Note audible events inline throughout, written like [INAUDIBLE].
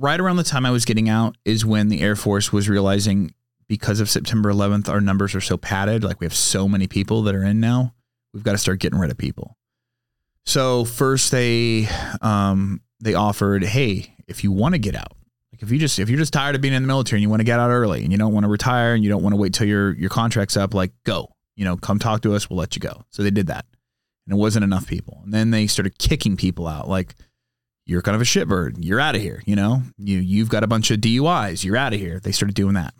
right around the time I was getting out is when the Air Force was realizing because of September 11th, our numbers are so padded. Like we have so many people that are in now. We've got to start getting rid of people. So first they um, they offered, hey, if you want to get out, like if you just if you're just tired of being in the military and you want to get out early and you don't want to retire and you don't want to wait till your your contract's up, like go, you know, come talk to us, we'll let you go. So they did that, and it wasn't enough people. And then they started kicking people out, like you're kind of a shitbird, you're out of here. You know, you you've got a bunch of DUIs, you're out of here. They started doing that,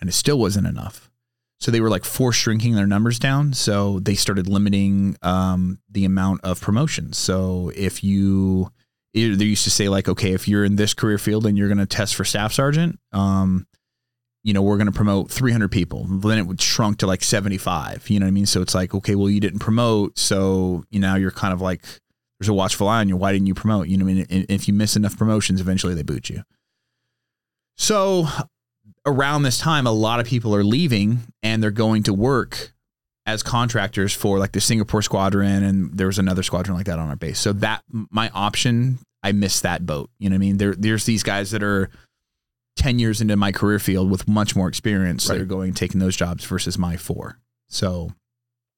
and it still wasn't enough. So they were like force shrinking their numbers down. So they started limiting um, the amount of promotions. So if you, they used to say like, okay, if you're in this career field and you're going to test for staff sergeant, um, you know, we're going to promote 300 people. Then it would shrunk to like 75. You know what I mean? So it's like, okay, well, you didn't promote, so you know you're kind of like there's a watchful eye on you. Why didn't you promote? You know what I mean? If you miss enough promotions, eventually they boot you. So around this time, a lot of people are leaving and they're going to work as contractors for like the Singapore squadron, and there was another squadron like that on our base. So that my option, I missed that boat. You know what I mean? There, there's these guys that are ten years into my career field with much more experience right. that are going taking those jobs versus my four. So,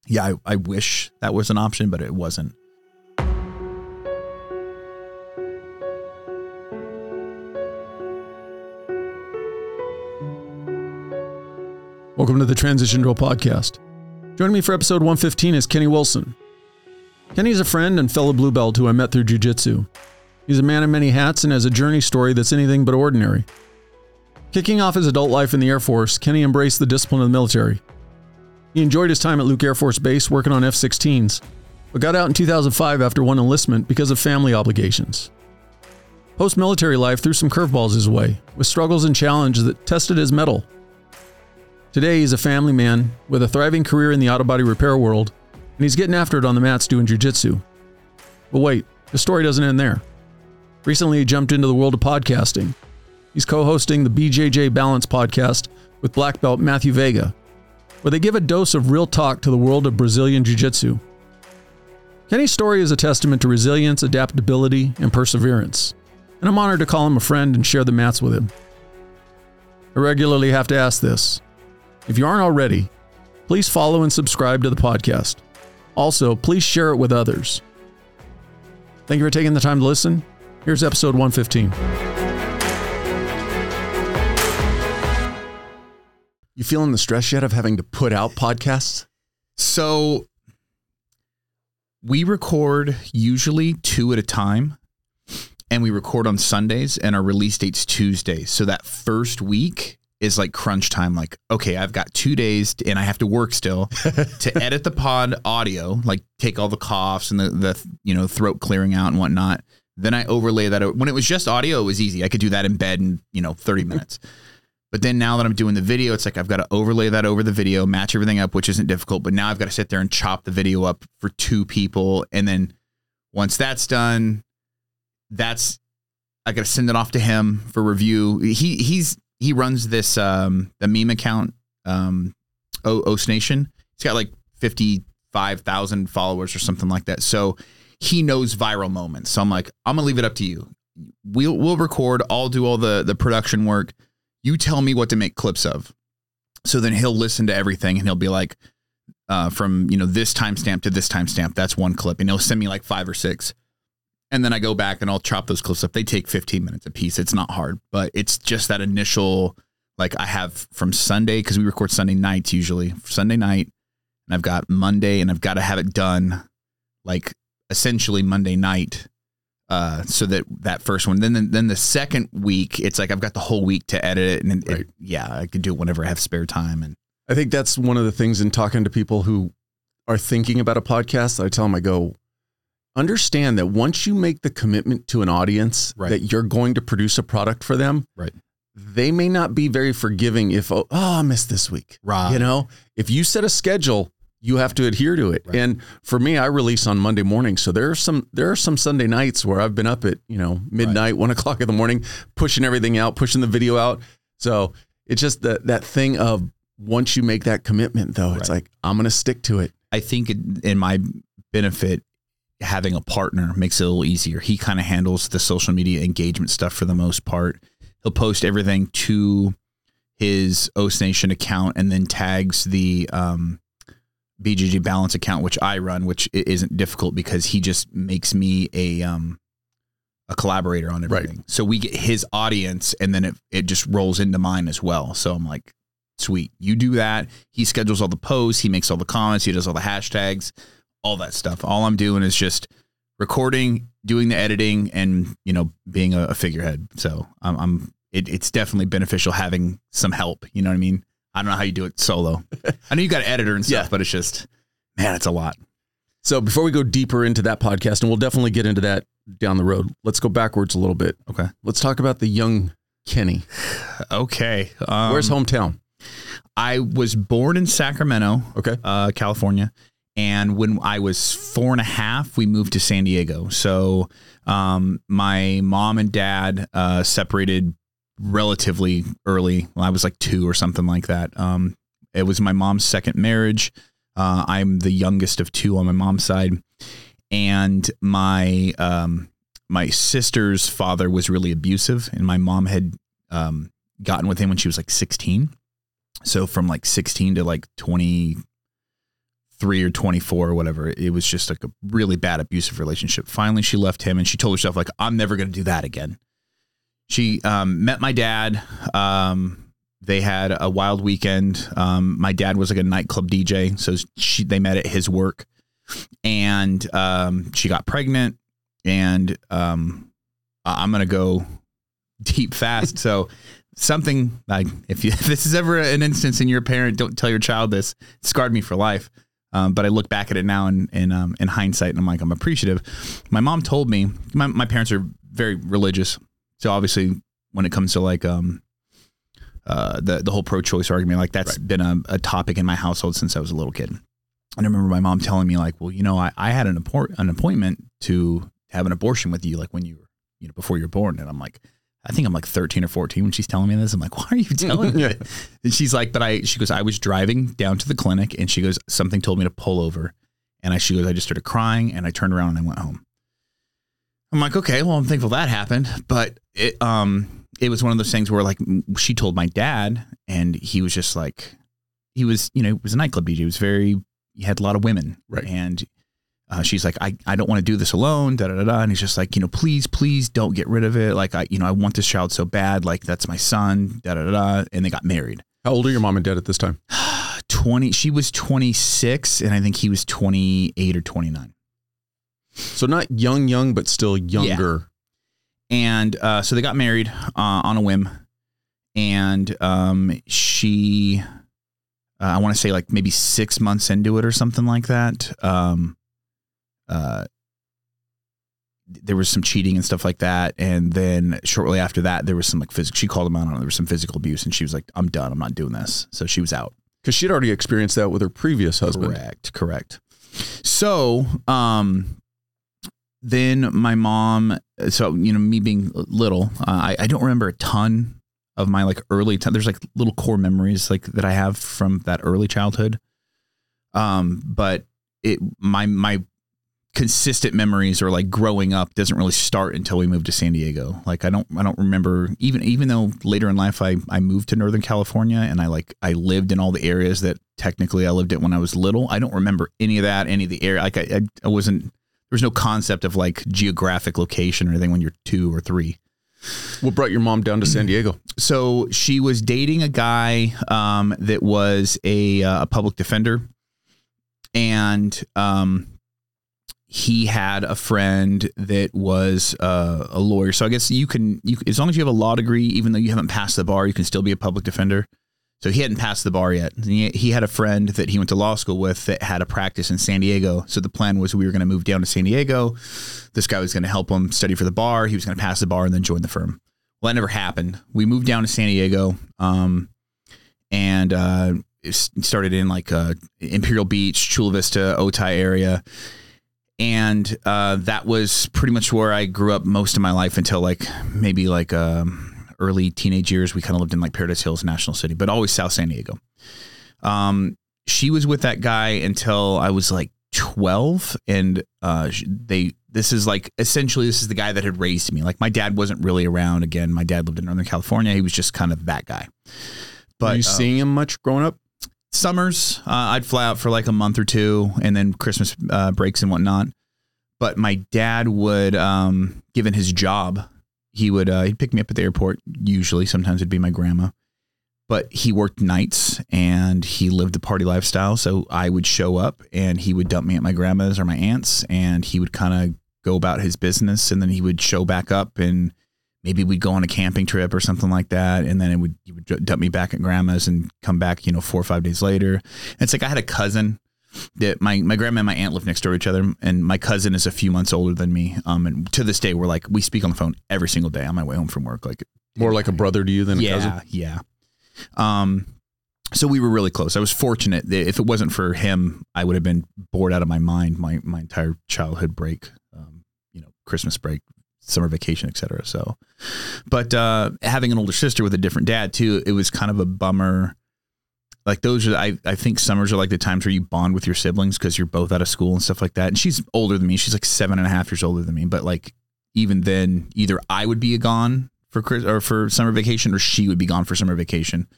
yeah, I, I wish that was an option, but it wasn't. Welcome to the Transition Drill Podcast. Joining me for episode 115 is Kenny Wilson. Kenny is a friend and fellow blue belt who I met through jiu-jitsu. He's a man of many hats and has a journey story that's anything but ordinary. Kicking off his adult life in the Air Force, Kenny embraced the discipline of the military. He enjoyed his time at Luke Air Force Base working on F 16s, but got out in 2005 after one enlistment because of family obligations. Post military life threw some curveballs his way, with struggles and challenges that tested his mettle Today, he's a family man with a thriving career in the auto body repair world, and he's getting after it on the mats doing jujitsu. But wait, the story doesn't end there. Recently, he jumped into the world of podcasting. He's co hosting the BJJ Balance podcast with black belt Matthew Vega, where they give a dose of real talk to the world of Brazilian Jiu Jitsu. Kenny's story is a testament to resilience, adaptability, and perseverance, and I'm honored to call him a friend and share the mats with him. I regularly have to ask this if you aren't already, please follow and subscribe to the podcast. Also, please share it with others. Thank you for taking the time to listen. Here's episode 115. You feeling the stress yet of having to put out podcasts? So we record usually two at a time and we record on Sundays and our release date's Tuesdays. So that first week is like crunch time. Like, okay, I've got two days to, and I have to work still [LAUGHS] to edit the pod audio, like take all the coughs and the, the, you know, throat clearing out and whatnot. Then I overlay that. When it was just audio, it was easy. I could do that in bed in, you know, 30 minutes. [LAUGHS] But then now that I'm doing the video, it's like I've got to overlay that over the video, match everything up, which isn't difficult. But now I've got to sit there and chop the video up for two people. And then once that's done, that's I got to send it off to him for review. He he's he runs this um the meme account um Nation. He's got like fifty five thousand followers or something like that. So he knows viral moments. So I'm like, I'm gonna leave it up to you. We'll we'll record. I'll do all the the production work. You tell me what to make clips of. So then he'll listen to everything and he'll be like, uh, from you know this timestamp to this timestamp. That's one clip, and he'll send me like five or six and then I go back and I'll chop those clips up. They take 15 minutes a piece. It's not hard, but it's just that initial like I have from Sunday because we record Sunday nights usually Sunday night, and I've got Monday, and I've got to have it done like essentially Monday night. Uh, so that that first one, then then the second week, it's like I've got the whole week to edit it, and right. it, yeah, I can do it whenever I have spare time. And I think that's one of the things in talking to people who are thinking about a podcast. I tell them, I go, understand that once you make the commitment to an audience right. that you're going to produce a product for them, right. they may not be very forgiving if, oh, oh I missed this week. Right. You know, if you set a schedule, you have to adhere to it. Right. And for me, I release on Monday morning. So there are some there are some Sunday nights where I've been up at, you know, midnight, right. one o'clock in the morning, pushing everything out, pushing the video out. So it's just that that thing of once you make that commitment though, it's like, I'm gonna stick to it. I think in my benefit having a partner makes it a little easier. He kind of handles the social media engagement stuff for the most part. He'll post everything to his Oast Nation account and then tags the um, BJJ Balance account, which I run, which isn't difficult because he just makes me a um, a collaborator on Right. everything. So we get his audience, and then it it just rolls into mine as well. So I'm like, sweet, you do that. He schedules all the posts, he makes all the comments, he does all the hashtags, all that stuff. All I'm doing is just recording, doing the editing, and you know, being a, a figurehead. So I'm, I'm it, it's definitely beneficial having some help. You know what I mean? I don't know how you do it solo. [LAUGHS] I know you got an editor and stuff, Yeah. but it's just, man, it's a lot. So before we go deeper into that podcast, and we'll definitely get into that down the road, let's go backwards a little bit. Okay. Let's talk about the young Kenny. Okay. Um, Where's hometown? I was born in Sacramento, Okay. uh, California. And when I was four and a half, we moved to San Diego. So um, my mom and dad uh, separated relatively early. Well, I was like two or something like that. Um, it was my mom's second marriage. Uh, I'm the youngest of two on my mom's side, and my um, my sister's father was really abusive, and my mom had um, gotten with him when she was like 16. So from like 16 to like 23 or 24 or whatever, it was just like a really bad abusive relationship. Finally, she left him and she told herself like, I'm never going to do that again. She um, met my dad. Um, they had a wild weekend. Um, my dad was like a nightclub DJ, so she they met at his work, and um, she got pregnant. And um, I'm gonna go deep fast. so something like if, you, [LAUGHS] if this is ever an instance in you're parent, don't tell your child this. It scarred me for life. Um, but I look back at it now in in, um, in hindsight, and I'm like, I'm appreciative. My mom told me my, my parents are very religious, so obviously when it comes to like um uh the the whole pro choice argument, like that's been a, a topic in my household since I was a little kid. And I remember my mom telling me like, well, you know, I, I had an apport, an appointment to have an abortion with you, like when you were, you know, before you were born, and I'm like. I think I'm like 13 or 14 when she's telling me this. I'm like, [LAUGHS] why are you [LAUGHS] telling me? And she's like, but I, she goes, I was driving down to the clinic and she goes, something told me to pull over. And I, she goes, I just started crying and I turned around and I went home. I'm like, okay, well, I'm thankful that happened. But it, um, it was one of those things where like she told my dad and he was just like, he was, you know, it was a nightclub DJ. He was very, he had a lot of women. Right. And uh, she's like, I, I don't want to do this alone, da da da da. And he's just like, you know, please, please don't get rid of it. Like, I, you know, I want this child so bad. Like, that's my son, da da da da. And they got married. How old are your mom and dad at this time? [SIGHS] 20, she was 26, and I think he was 28 or 29. So not young, young, but still younger. And uh, so they got married uh, on a whim. And um, she, uh, I want to say like maybe six months into it or something like that. Um, uh, there was some cheating and stuff like that. And then shortly after that, there was some like physical, she called him out on it. There was some physical abuse and she was like, I'm done. I'm not doing this. So she was out. Because she'd already experienced that with her previous husband. Correct, correct. So, um, then my mom. So you know, me being little, uh, I I don't remember a ton of my like early time. There's like little core memories like that I have from that early childhood. Um, but it my my consistent memories or like growing up doesn't really start until we moved to San Diego. Like I don't I don't remember even even though later in life I I moved to Northern California and I like I lived in all the areas that technically I lived in when I was little. I don't remember any of that, any of the area. Like I I, I wasn't there was no concept of like geographic location or anything when you're two or three. What brought your mom down to San Diego? So she was dating a guy um, that was a, uh, a public defender, and um, he had a friend that was uh, a lawyer. So I guess you can, you as long as you have a law degree, even though you haven't passed the bar, you can still be a public defender. So he hadn't passed the bar yet. He, he had a friend that he went to law school with that had a practice in San Diego. So the plan was we were going to move down to San Diego. This guy was going to help him study for the bar. He was going to pass the bar and then join the firm. Well, that never happened. We moved down to San Diego, um, and uh, started in like uh, Imperial Beach, Chula Vista, Otay area, and uh, that was pretty much where I grew up most of my life until like maybe like um, early teenage years. We kind of lived in like Paradise Hills, National City, but always South San Diego. Um, she was with that guy until I was like 12 and uh they this is like essentially this is the guy that had raised me like my dad wasn't really around again my dad lived in northern california he was just kind of that guy But but you uh, seeing him much growing up? Summers uh, i'd fly out for like a month or two and then christmas uh, breaks and whatnot. But my dad would um given his job he would uh, he'd pick me up at the airport usually. Sometimes it'd be my grandma. But he worked nights and he lived the party lifestyle. So i would show up and he would dump me at my grandma's or my aunt's and he would kind of go about his business and then he would show back up and maybe we'd go on a camping trip or something like that and then it would he would dump me back at grandma's and come back you know four or five days later. And it's like i had a cousin that my, my grandma and my aunt live next door to each other and my cousin is a few months older than me um and to this day we're like we speak on the phone every single day on my way home from work like More like a brother to you than a yeah cousin? yeah. Um so we were really close. I was fortunate that if it wasn't for him i would have been bored out of my mind my my entire childhood break um you know christmas break summer vacation etc so but uh having an older sister with a different dad too it was kind of a bummer. Like those are I, I think summers are like the times where you bond with your siblings because you're both out of school and stuff like that. And she's older than me. She's like seven and a half years older than me. But like even then either i would be gone for Chris or for summer vacation or she would be gone for summer vacation.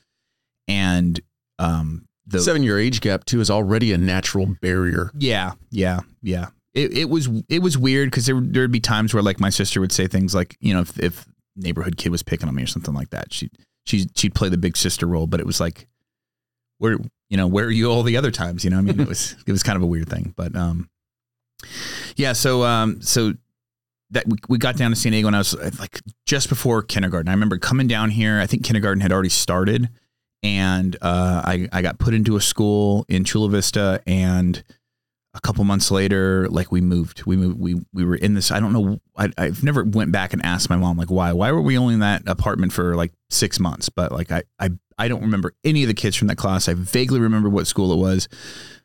And um the Seven year age gap, too, is already a natural barrier. yeah, yeah, yeah. It, it was it was weird because there there'd be times where like my sister would say things like you know if, if neighborhood kid was picking on me or something like that she she she'd play the big sister role but it was like where you know where are you all the other times? You know I mean it was [LAUGHS] it was kind of a weird thing but um yeah so um so that we, we got down to San Diego and I was uh, like just before kindergarten. I remember coming down here I think kindergarten had already started and uh, I I got put into a school in Chula Vista and a couple months later, like we moved, we moved, we, we were in this, I don't know. I, I've never went back and asked my mom, like, why, why were we only in that apartment for like six months? But like, I, I, I don't remember any of the kids from that class. I vaguely remember what school it was,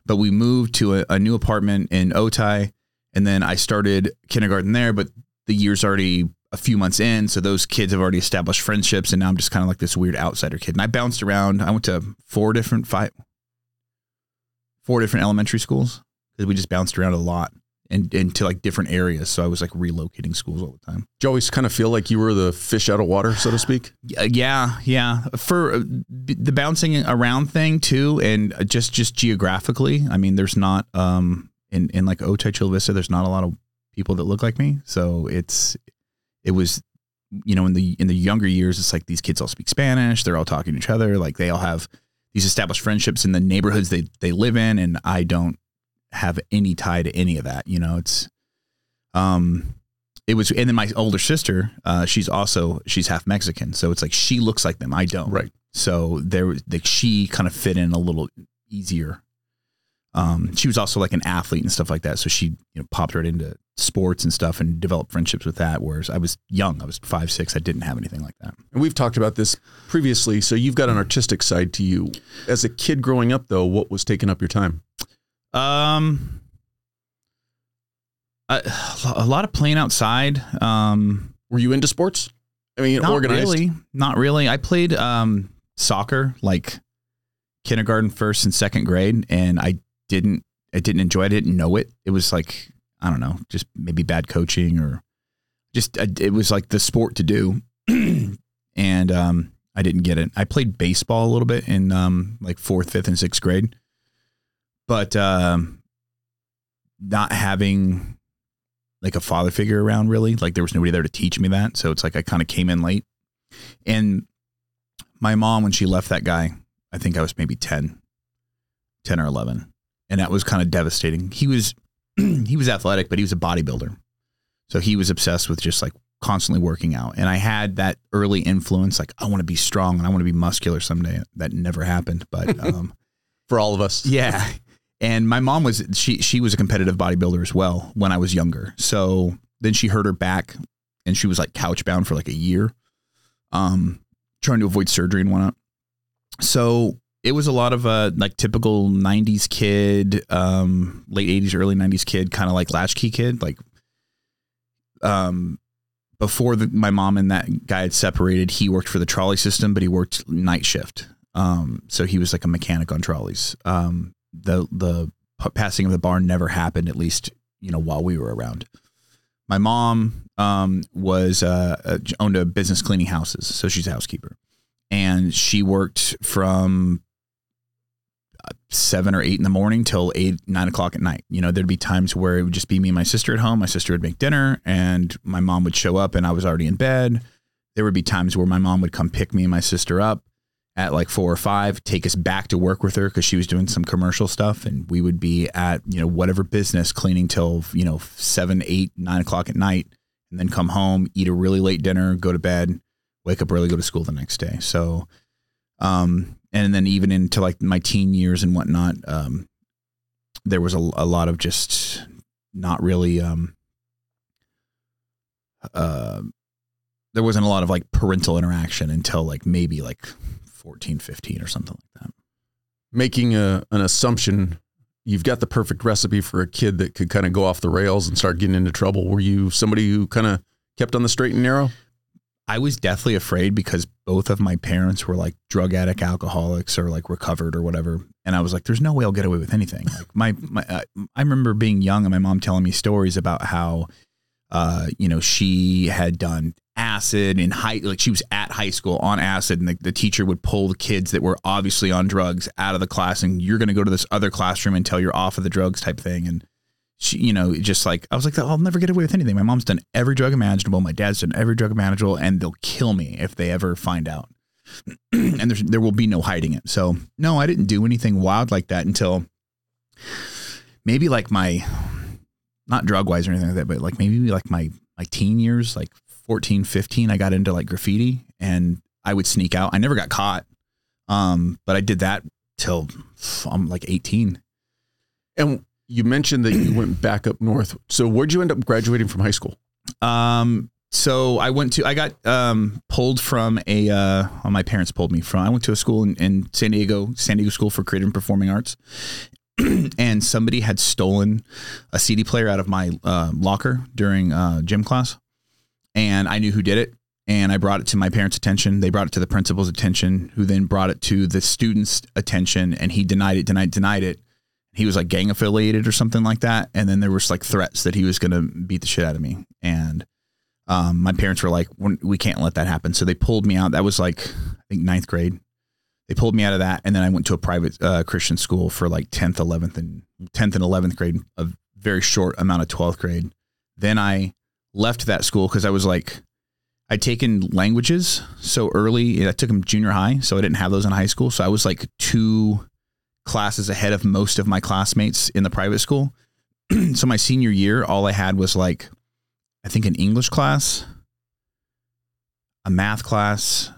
but we moved to a, a new apartment in Otay. and then I started kindergarten there, but the year's already a few months in. So those kids have already established friendships. And now I'm just kind of like this weird outsider kid. And I bounced around. I went to four different, five, four different elementary schools because we just bounced around a lot and into like different areas. So I was like relocating schools all the time. Did you always kind of feel like you were the fish out of water, so to speak? Yeah, yeah. For uh, the bouncing around thing too, and just just geographically, I mean, there's not um in in like Otay Chula Vista, there's not a lot of people that look like me. So it's it was you know in the in the younger years, it's like these kids all speak Spanish. They're all talking to each other. Like they all have these established friendships in the neighborhoods they they live in, and I don't have any tie to any of that. You know, it's um it was and then my older sister uh she's also she's half mexican so it's like she looks like them i don't Right. so there was like she kind of fit in a little easier um she was also like an athlete and stuff like that so she you know popped right into sports and stuff and developed friendships with that whereas i was young i was five six i didn't have anything like that And we've talked about this previously. So you've got an artistic side to you. As a kid growing up, though, what was taking up your time? Um a, a lot of playing outside um Were you into sports? I mean, not organized. really. Not really. I played um soccer like kindergarten first and second grade and i didn't i didn't enjoy it. I didn't know it. It was like i don't know just maybe bad coaching or just it was like the sport to do. [CLEARS THROAT] And um i didn't get it. I played baseball a little bit in um like fourth fifth and sixth grade but um not having like a father figure around really like there was nobody there to teach me that. So it's like i kind of came in late. And my mom when she left that guy i think i was maybe 10 10 or 11 and that was kind of devastating. He was [CLEARS THROAT] he was athletic but he was a bodybuilder. So he was obsessed with just like constantly working out. And i had that early influence like i want to be strong and i want to be muscular someday. That never happened but [LAUGHS] um For all of us. yeah. And my mom was she she was a competitive bodybuilder as well when I was younger. So then she hurt her back and she was like couch bound for like a year. Um trying to avoid surgery and whatnot. So it was a lot of uh like typical 90s kid, um late 80s early 90s kid, kind of like latchkey kid, like um before the, my mom and that guy had separated, he worked for the trolley system, but he worked night shift. Um, so he was like a mechanic on trolleys. Um, the the passing of the barn never happened. At least you know while we were around. My mom um, was uh, uh, owned a business cleaning houses, so she's a housekeeper, and she worked from uh, seven or eight in the morning till eight nine o'clock at night. You know, there'd be times where it would just be me and my sister at home. My sister would make dinner, and my mom would show up, and I was already in bed. There would be times where my mom would come pick me and my sister up at like four or five, take us back to work with her because she was doing some commercial stuff, and we would be at you know whatever business cleaning till you know seven, eight, nine o'clock at night, and then come home, eat a really late dinner, go to bed, wake up early, go to school the next day. So, um, and then even into like my teen years and whatnot, um, there was a, a lot of just not really um, uh, there wasn't a lot of like parental interaction until like maybe like 14, 15 or something like that. Making a, an assumption, you've got the perfect recipe for a kid that could kind of go off the rails and start getting into trouble. Were you somebody who kind of kept on the straight and narrow? I was deathly afraid because both of my parents were like drug addict alcoholics or like recovered or whatever. And I was like, there's no way I'll get away with anything. Like my, my uh, I remember being young and my mom telling me stories about how, uh, you know, she had done acid in high, like she was at high school on acid and the, the teacher would pull the kids that were obviously on drugs out of the class and you're going to go to this other classroom until you're off of the drugs type thing. And she, you know, just like I was like, I'll never get away with anything. My mom's done every drug imaginable. My dad's done every drug imaginable, and they'll kill me if they ever find out. [CLEARS THROAT] and there's there will be no hiding it. So no, I didn't do anything wild like that until maybe like my not drug wise or anything like that, but like maybe like my my teen years, like 14, 15, I got into like graffiti and I would sneak out. I never got caught. Um, but I did that till I'm like 18. And you mentioned that you went back up north. So where'd you end up graduating from high school? Um, so I went to, I got um, pulled from a, uh, well, my parents pulled me from, I went to a school in, in San Diego, San Diego School for Creative and Performing Arts. [CLEARS THROAT] and somebody had stolen a CD player out of my uh, locker during uh, gym class. And I knew who did it. And I brought it to my parents' attention. They brought it to the principal's attention, who then brought it to the student's attention. And he denied it, denied, denied it. He was like gang affiliated or something like that. And then there was like threats that he was going to beat the shit out of me. And um, my parents were like, we can't let that happen. So they pulled me out. That was like, I think ninth grade they pulled me out of that and then i went to a private uh, christian school for like 10th 11th and 10th and 11th grade a very short amount of 12th grade then i left that school because i was like i'd taken languages so early i took them junior high so i didn't have those in high school so i was like two classes ahead of most of my classmates in the private school [CLEARS THROAT] so my senior year all i had was like i think an english class a math class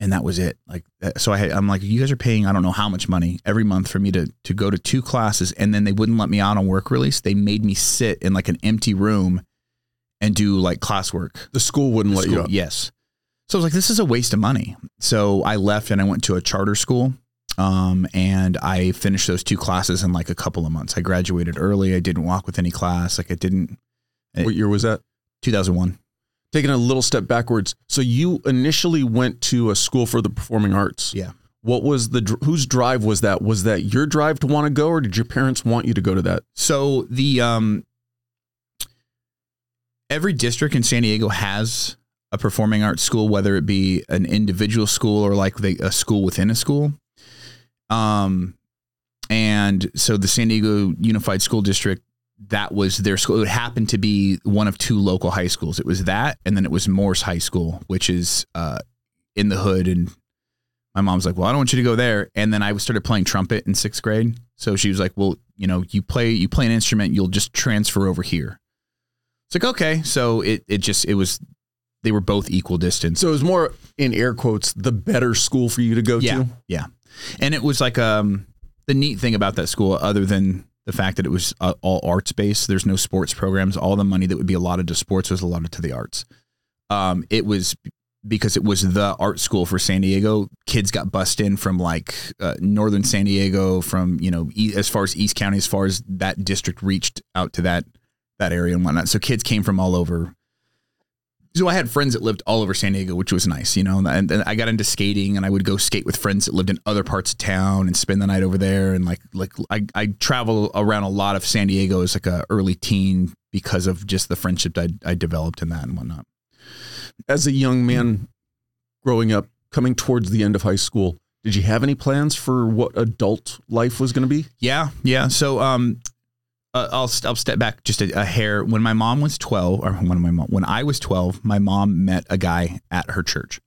and that was it. Like, uh, so I had, I'm like, you guys are paying, I don't know how much money every month for me to, to go to two classes. And then they wouldn't let me out on work release. They made me sit in like an empty room and do like classwork. The school wouldn't The let school- you up. Yes. So I was like, this is a waste of money. So I left and I went to a charter school. Um, and I finished those two classes in like a couple of months. I graduated early. I didn't walk with any class. Like I didn't, What year was that? 2001. Taking a little step backwards. So you initially went to a school for the performing arts. Yeah. What was the whose drive was that? Was that your drive to want to go, or did your parents want you to go to that? So the um every district in San Diego has a performing arts school, whether it be an individual school or like they, a school within a school. Um, and so the San Diego Unified School District, that was their school. It happened to be one of two local high schools. It was that, and then it was Morse High School, which is uh, in the hood. And my mom's like, "Well, I don't want you to go there." And then I started playing trumpet in sixth grade. So she was like, "Well, you know, you play you play an instrument, you'll just transfer over here." It's like okay, so it it just it was they were both equal distance. So it was more in air quotes the better school for you to go yeah, to. yeah, and it was like um the neat thing about that school, other than the fact that it was uh, all arts based, there's no sports programs. All the money that would be allotted to sports was allotted to the arts. Um, it was because it was the art school for San Diego. Kids got bussed in from like uh, northern San Diego, from you know e- as far as East County, as far as that district reached out to that that area and whatnot. So kids came from all over so I had friends that lived all over San Diego, which was nice, you know. And, and I got into skating, and I would go skate with friends that lived in other parts of town and spend the night over there. And like like I I travel around a lot of San Diego as like a early teen because of just the friendship I I developed in that and whatnot. As a young man growing up, coming towards the end of high school, did you have any plans for what adult life was going to be? Yeah, yeah. So um, uh, I'll I'll step back just a, a, hair. When my mom was twelve, or when my mom when I was twelve, my mom met a guy at her church,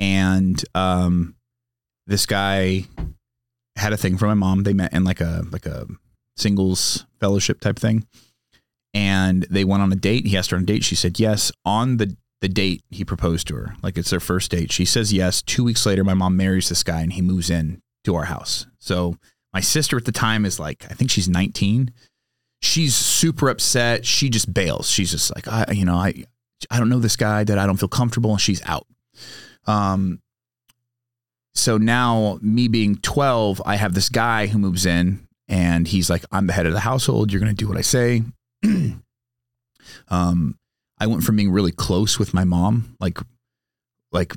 and um, this guy had a thing for my mom. They met in like a like a singles fellowship type thing, and they went on a date. He asked her on a date. She said yes. On the the date, he proposed to her. Like it's their first date. She says yes. Two weeks later, my mom marries this guy, and he moves in to our house. So my sister at the time is like, I think she's 19 she's super upset. She just bails. She's just like, I, you know, I, I don't know this guy that I don't feel comfortable, and she's out. Um. So now, me being twelve, I have this guy who moves in, and he's like, I'm the head of the household. You're going to do what I say. [CLEARS THROAT] um, I went from being really close with my mom, like, like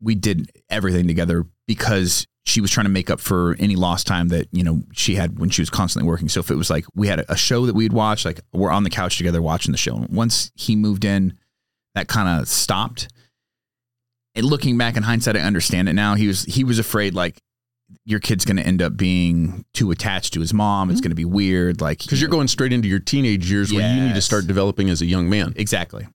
we did everything together because she was trying to make up for any lost time that you know she had when she was constantly working. So if it was like we had a show that we'd watch, like we're on the couch together watching the show. And once he moved in, that kind of stopped. And looking back in hindsight, I understand it now. He was he was afraid like your kid's going to end up being too attached to his mom. It's mm-hmm. going to be weird, like because you are going straight into your teenage years yes. where you need to start developing as a young man. Exactly.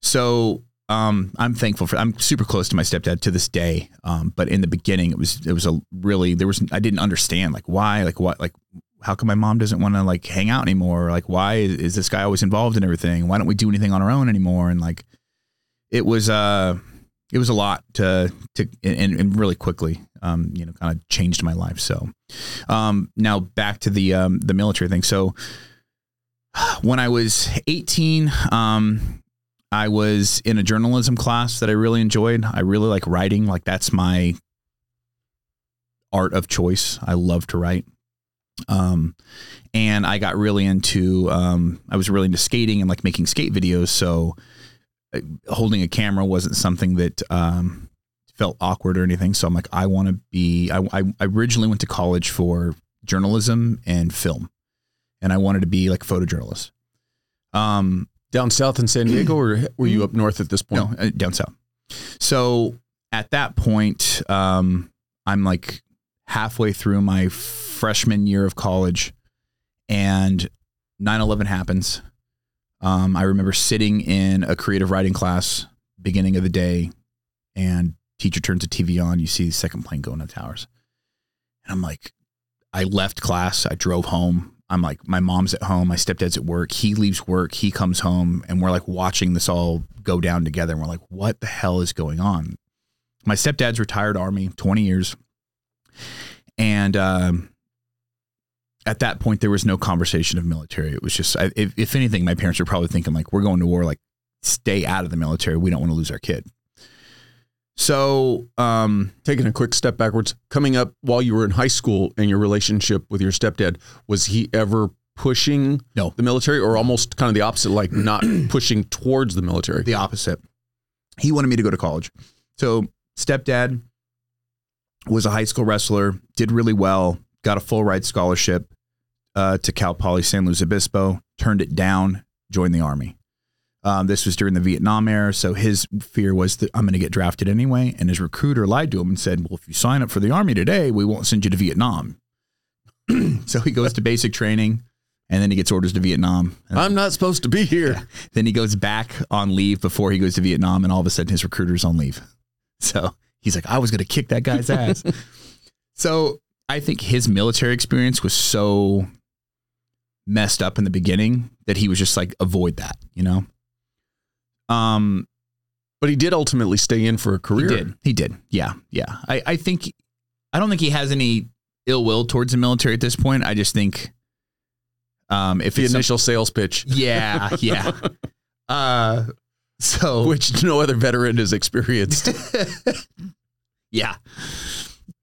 So um, I'm thankful for. I'm super close to my stepdad to this day. Um, but in the beginning, it was it was a really there was I didn't understand like why like what like how come my mom doesn't want to like hang out anymore? Like why is, is, this guy always involved in everything? Why don't we do anything on our own anymore? And like it was uh it was a lot to to and, and really quickly um you know kind of changed my life. So um now back to the um the military thing. So when I was 18, um, I was in a journalism class that I really enjoyed. I really like writing. Like that's my art of choice. I love to write. Um, and I got really into, um, I was really into skating and like making skate videos. So uh, holding a camera wasn't something that, um, felt awkward or anything. So I'm like, I want to be, I, I originally went to college for journalism and film and I wanted to be like a photojournalist. Um, down south in San Diego, or [CLEARS THROAT] were you up north at this point? No, uh, down south. So at that point, um, I'm like halfway through my freshman year of college, and 9 11 happens. Um, I remember sitting in a creative writing class beginning of the day, and teacher turns the TV on. You see the second plane going to the towers. And I'm like, I left class. I drove home. I'm like, my mom's at home, my stepdad's at work. He leaves work, he comes home, and we're like watching this all go down together. And we're like, what the hell is going on? My stepdad's retired Army, 20 years. And um, at that point, there was no conversation of military. It was just, if, if anything, my parents were probably thinking, like, we're going to war, like, stay out of the military. We don't want to lose our kid. So, um, taking a quick step backwards, coming up while you were in high school and your relationship with your stepdad, was he ever pushing no. the military or almost kind of the opposite, like [CLEARS THROAT] not pushing towards the military? The opposite. He wanted me to go to college. So, stepdad was a high school wrestler, did really well, got a full ride scholarship uh, to Cal Poly San Luis Obispo, turned it down, joined the Army. Um, this was during the Vietnam era, so his fear was that I'm going to get drafted anyway. And his recruiter lied to him and said, "Well, if you sign up for the army today, we won't send you to Vietnam." [CLEARS THROAT] so he goes to basic training, and then he gets orders to Vietnam. I'm not supposed to be here. Yeah. Then he goes back on leave before he goes to Vietnam, and all of a sudden his recruiter's on leave. So he's like, "I was going to kick that guy's ass." [LAUGHS] so I think his military experience was so messed up in the beginning that he was just like, avoid that, you know. Um, but he did ultimately stay in for a career. He did. He did. Yeah. Yeah. I, I think, I don't think he has any ill will towards the military at this point. I just think, um, if the initial some, sales pitch. Yeah. Yeah. [LAUGHS] uh, so, which no other veteran has experienced. [LAUGHS] yeah.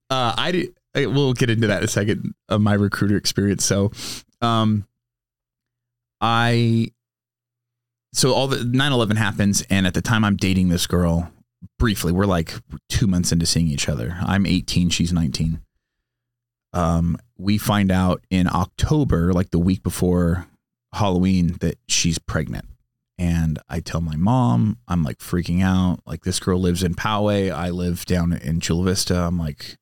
Uh, I did. We'll get into that in a second. Of my recruiter experience. So, um, I so all the 9-11 happens and at the time i'm dating this girl briefly we're like two months into seeing each other. I'm 18 she's 19 um, we find out in october like the week before halloween that she's pregnant. And i tell my mom i'm like freaking out. Like this girl lives in poway. I live down in chula vista. I'm like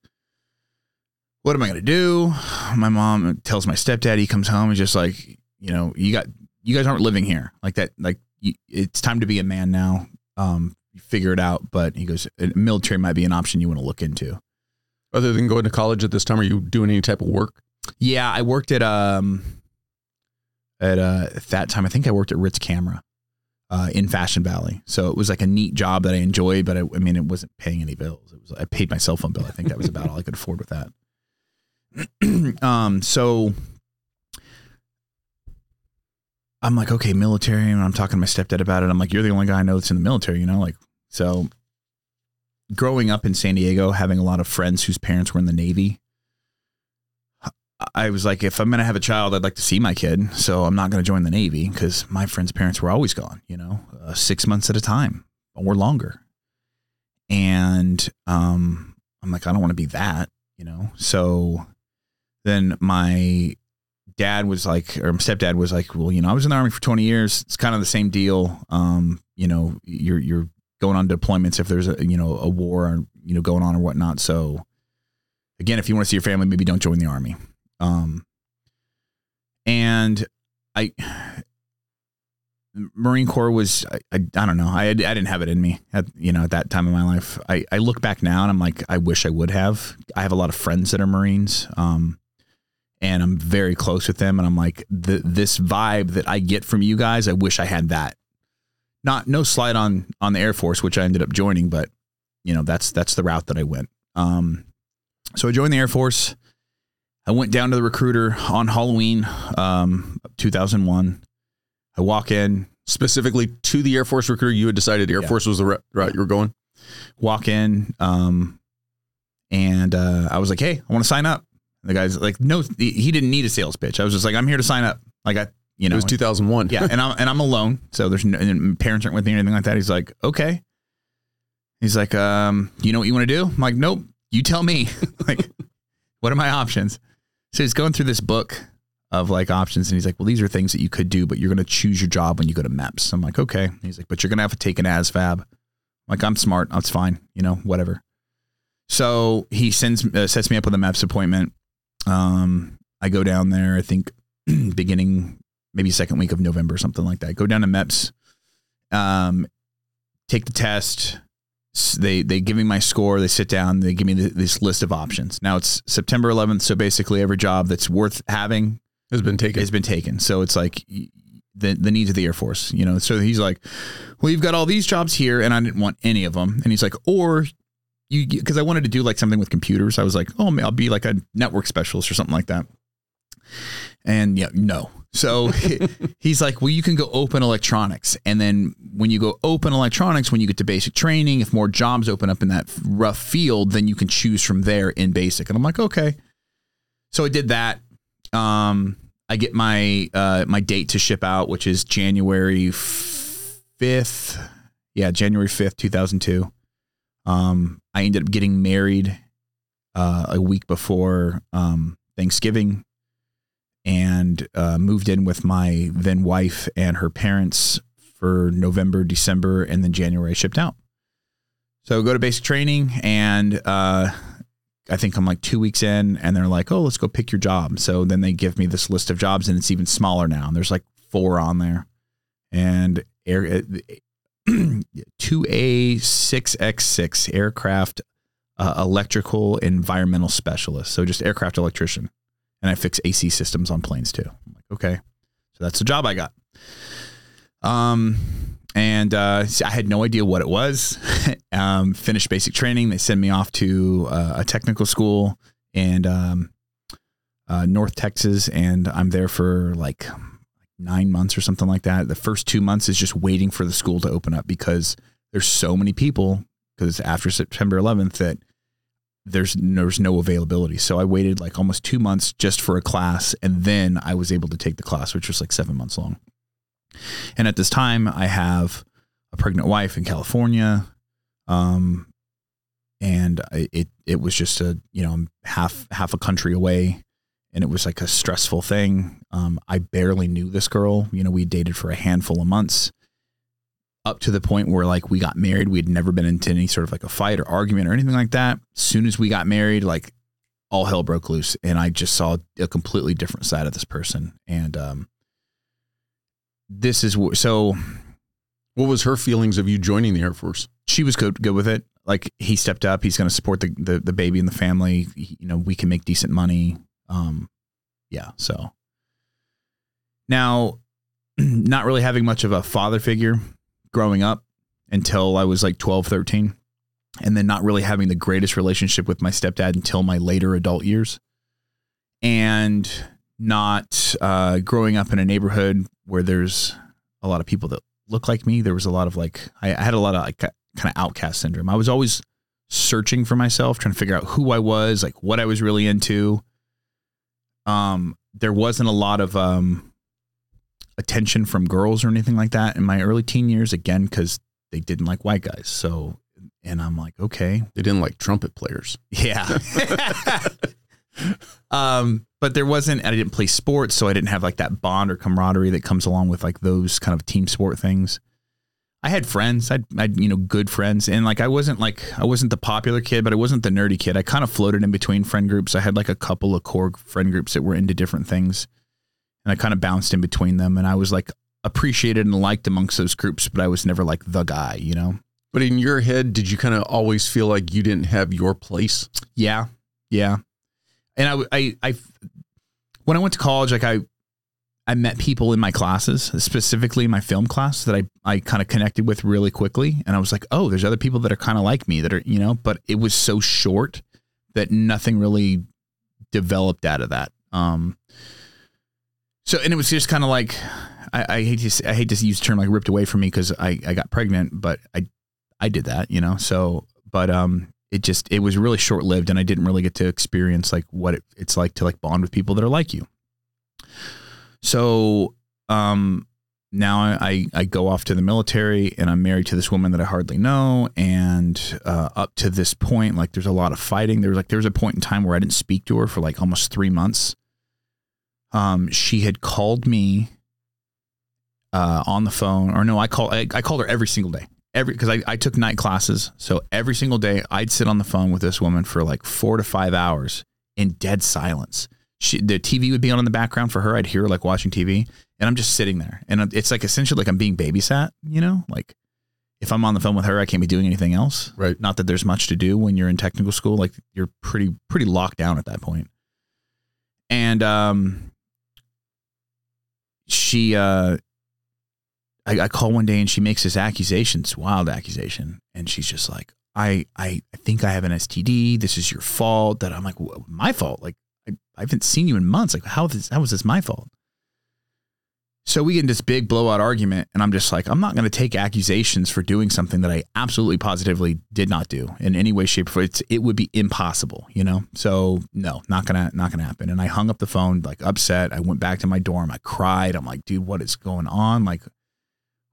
what am i going to do? My mom tells my stepdad he comes home and just like you know you got you guys aren't living here. Like that like you, it's time to be a man now. Um figure it out but he goes military might be an option you want to look into. Other than going to college at this time, are you doing any type of work? yeah i worked at um at uh at that time i think i worked at ritz camera uh in fashion valley. So it was like a neat job that i enjoyed but i, I mean it wasn't paying any bills. It was i paid my cell phone bill. I think that was about all i could afford with that. [CLEARS THROAT] Um so I'm like, okay, military, and I'm talking to my stepdad about it. I'm like, you're the only guy I know that's in the military, you know, like so. Growing up in San Diego, having a lot of friends whose parents were in the Navy, I was like, if I'm gonna have a child, I'd like to see my kid. So I'm not gonna join the Navy because my friends' parents were always gone, you know, uh, six months at a time or longer. And um, I'm like, I don't want to be that, you know. So then my dad was like, or my stepdad was like, well, you know, I was in the army for 20 years. It's kind of the same deal. Um, you know, you're you're going on deployments if there's a you know a war or you know going on or whatnot. So again, if you want to see your family, maybe don't join the army. Um, and I. Marine Corps was I, I, I don't know I, I didn't have it in me at you know at that time in my life I, I look back now and I'm like I wish I would have I have a lot of friends that are Marines um and I'm very close with them. And I'm like, the, this vibe that I get from you guys, I wish I had that. Not no slide on on the Air Force, which I ended up joining, but you know that's that's the route that I went. Um, so I joined the Air Force. I went down to the recruiter on Halloween, um, 2001. I walk in, Specifically to the Air Force recruiter, you had decided Air Yeah. Force was the route you were going. walk in, um, and uh, I was like, "Hey, I want to sign up." And the guy's like, "No, he didn't need a sales pitch." I was just like, "I'm here to sign up." Like I, you know, it was 2001. yeah, and I'm and I'm alone, so there's no and parents aren't with me or anything like that. He's like, okay. He's like, um, you know what you want to do? I'm like, nope. You tell me. [LAUGHS] like, what are my options? So he's going through this book of like options, and he's like, well, these are things that you could do, but you're going to choose your job when you go to MEPS. I'm like, okay. He's like, but you're going to have to take an ASVAB. I'm like, I'm smart. That's fine. You know, whatever. So he sends uh, sets me up with a MEPS appointment. Um, I go down there. I think [CLEARS THROAT] beginning maybe second week of November, something like that. Go down to MEPS, um, take the test. They they give me my score. They sit down. They give me th this list of options. Now it's September 11th, so basically every job that's worth having has been taken. has been taken. So it's like the the needs of the Air Force, you know. So he's like, "Well, you've got all these jobs here, and I didn't want any of them." And he's like, "Or you," because I wanted to do like something with computers. I was like, "Oh, I'll be like a network specialist or something like that." And yeah, no. So he's like, well, you can go open electronics. And then when you go open electronics, when you get to basic training, if more jobs open up in that rough field, then you can choose from there in basic. And I'm like, okay. So I did that. Um, I get my uh, my date to ship out, which is January fifth. Yeah, January fifth, two thousand two. Um, I ended up getting married uh, a week before um, Thanksgiving and uh, moved in with my then wife and her parents for November, December, and then January I shipped out. So go to basic training, and uh, I think I'm like two weeks in, and they're like, "Oh, let's go pick your job." So then they give me this list of jobs, and it's even smaller now. And there's like four on there, and air [CLEARS THROAT] two A six X six aircraft uh, electrical environmental specialist. So just aircraft electrician and I fix AC systems on planes too. I'm like, okay, so that's the job I got. Um, and uh, I had no idea what it was. [LAUGHS] um, finished basic training. They send me off to uh, a technical school in um, uh, North Texas, and I'm there for like nine months or something like that. The first two months is just waiting for the school to open up because there's so many people. Because after September 11th, that there's there's no availability. So I waited like almost two months just for a class, and then I was able to take the class, which was like seven months long. And at this time, I have a pregnant wife in California. Um, and it it was just a you know half half a country away, and it was like a stressful thing. Um, I barely knew this girl. You know, we dated for a handful of months, up to the point where like we got married. We had never been into any sort of like a fight or argument or anything like that. As soon as we got married, like all hell broke loose, and I just saw a completely different side of this person. And um, this is wh- so What was her feelings of you joining the Air Force? she was good good with it. Like he stepped up. He's going to support the, the the baby and the family. He- you know, we can make decent money. Um, yeah. So now, [CLEARS THROAT] not really having much of a father figure growing up until I was like 12, 13. And then not really having the greatest relationship with my stepdad until my later adult years. And not uh, growing up in a neighborhood where there's a lot of people that look like me. There was a lot of like, I, I had a lot of like kind of outcast syndrome. I was always searching for myself, trying to figure out who I was, like what I was really into. Um, there wasn't a lot of um, attention from girls or anything like that in my early teen years. Again, because they didn't like white guys. So, and I'm like, okay, They didn't like trumpet players. yeah. [LAUGHS] um, but there wasn't, I didn't play sports, so I didn't have like that bond or camaraderie that comes along with like those kind of team sport things. I had friends, I'd, I'd, you know, good friends. And like, I wasn't like, I wasn't the popular kid, but I wasn't the nerdy kid. I kind of floated in between friend groups. I had like a couple of core friend groups that were into different things. And I kind of bounced in between them. And I was like appreciated and liked amongst those groups, but I was never like the guy, you know? But in your head, did you kind of always feel like you didn't have your place? Yeah, yeah. And I, I, I, when I went to college, like I, I met people in my classes, specifically my film class, that I, I kind of connected with really quickly, and I was like, oh, there's other people that are kind of like me that are, you know, but it was so short that nothing really developed out of that. Um. So and it was just kind of like, I, I hate to I hate to use the term like ripped away from me because I I got pregnant, but I I did that, you know. So, but um, it just it was really short lived, and I didn't really get to experience like what it, it's like to like bond with people that are like you. So, um, now I I go off to the military, and I'm married to this woman that I hardly know, and uh, up to this point, like there's a lot of fighting. There was like there was a point in time where I didn't speak to her for like almost three months. Um, she had called me uh, on the phone, or no, I call I, I called her every single day every because I, I took night classes so every single day i'd sit on the phone with this woman for like four to five hours in dead silence she, the tv would be on in the background for her i'd hear her like watching tv and i'm just sitting there and it's like essentially like i'm being babysat you know like if i'm on the phone with her i can't be doing anything else Right. not that there's much to do when you're in technical school like you're pretty pretty locked down at that point. and um she uh I, I call one day and she makes this accusation, this wild accusation, and she's just like, I, I, I think I have an STD. This is your fault. That I'm like, my fault. Like, I, haven't seen you in months. Like, how this, how was this my fault? So we get in this big blowout argument, and I'm just like, I'm not going to take accusations for doing something that I absolutely positively did not do in any way, shape, or form. It's, it would be impossible, you know. So no, not gonna, not gonna happen. And I hung up the phone, like upset. I went back to my dorm. I cried. I'm like, dude, what is going on? Like,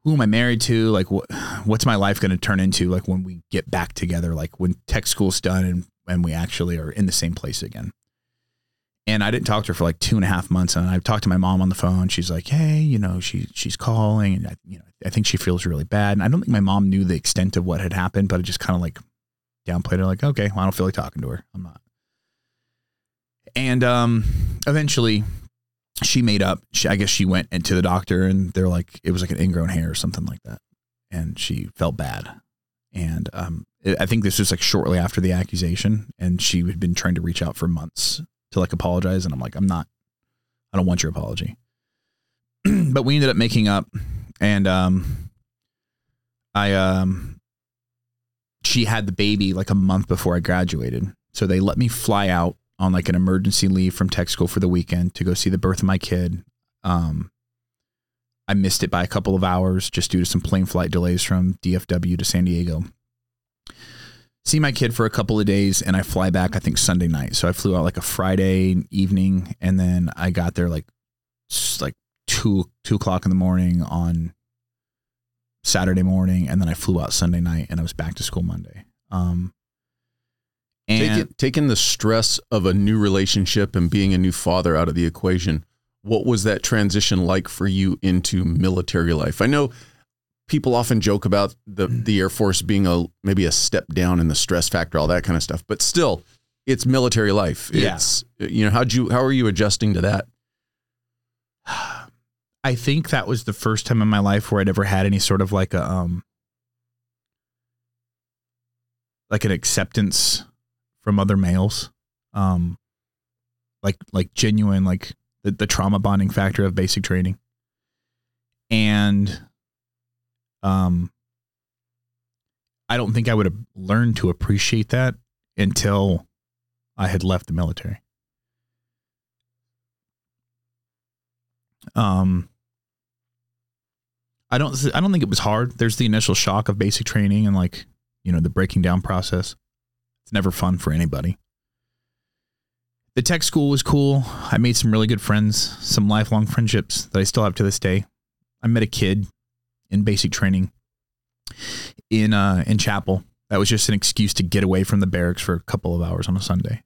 who am I married to? Like, what, what's my life going to turn into? Like when we get back together, like when tech school's done and and we actually are in the same place again. And I didn't talk to her for like two and a half months. And I talked to my mom on the phone. She's like, "Hey, you know, she she's calling, and I, you know, I think she feels really bad." And I don't think my mom knew the extent of what had happened, but I just kind of like downplayed her, like, "Okay, well, I don't feel like talking to her. I'm not." And um, eventually, she made up. She, I guess she went into the doctor, and they're like, it was like an ingrown hair or something like that, and she felt bad. And um, I think this was like shortly after the accusation, and she had been trying to reach out for months to like apologize, and I'm like, I'm not, I don't want your apology. [CLEARS THROAT] but we ended up making up, and um, I um, she had the baby like a month before I graduated, so they let me fly out on like an emergency leave from tech school for the weekend to go see the birth of my kid. Um, I missed it by a couple of hours just due to some plane flight delays from DFW to San Diego. See my kid for a couple of days and I fly back, I think Sunday night. So I flew out like a Friday evening and then I got there like, like two two o'clock in the morning on Saturday morning, and then I flew out Sunday night, and I was back to school Monday. Um, and Take it, taking the stress of a new relationship and being a new father out of the equation, what was that transition like for you into military life? I know people often joke about the the Air Force being a maybe a step down in the stress factor, all that kind of stuff, but still, it's military life. Yeah. It's you know how'd you how are you adjusting to that? [SIGHS] I think that was the first time in my life where I'd ever had any sort of like a um like an acceptance from other males. Um like like genuine like the, the trauma bonding factor of basic training. And um I don't think I would have learned to appreciate that until I had left the military. Um, I don't. I don't think it was hard. There's the initial shock of basic training and like you know the breaking down process. It's never fun for anybody. The tech school was cool. I made some really good friends, some lifelong friendships that I still have to this day. I met a kid in basic training in uh in chapel. That was just an excuse to get away from the barracks for a couple of hours on a Sunday.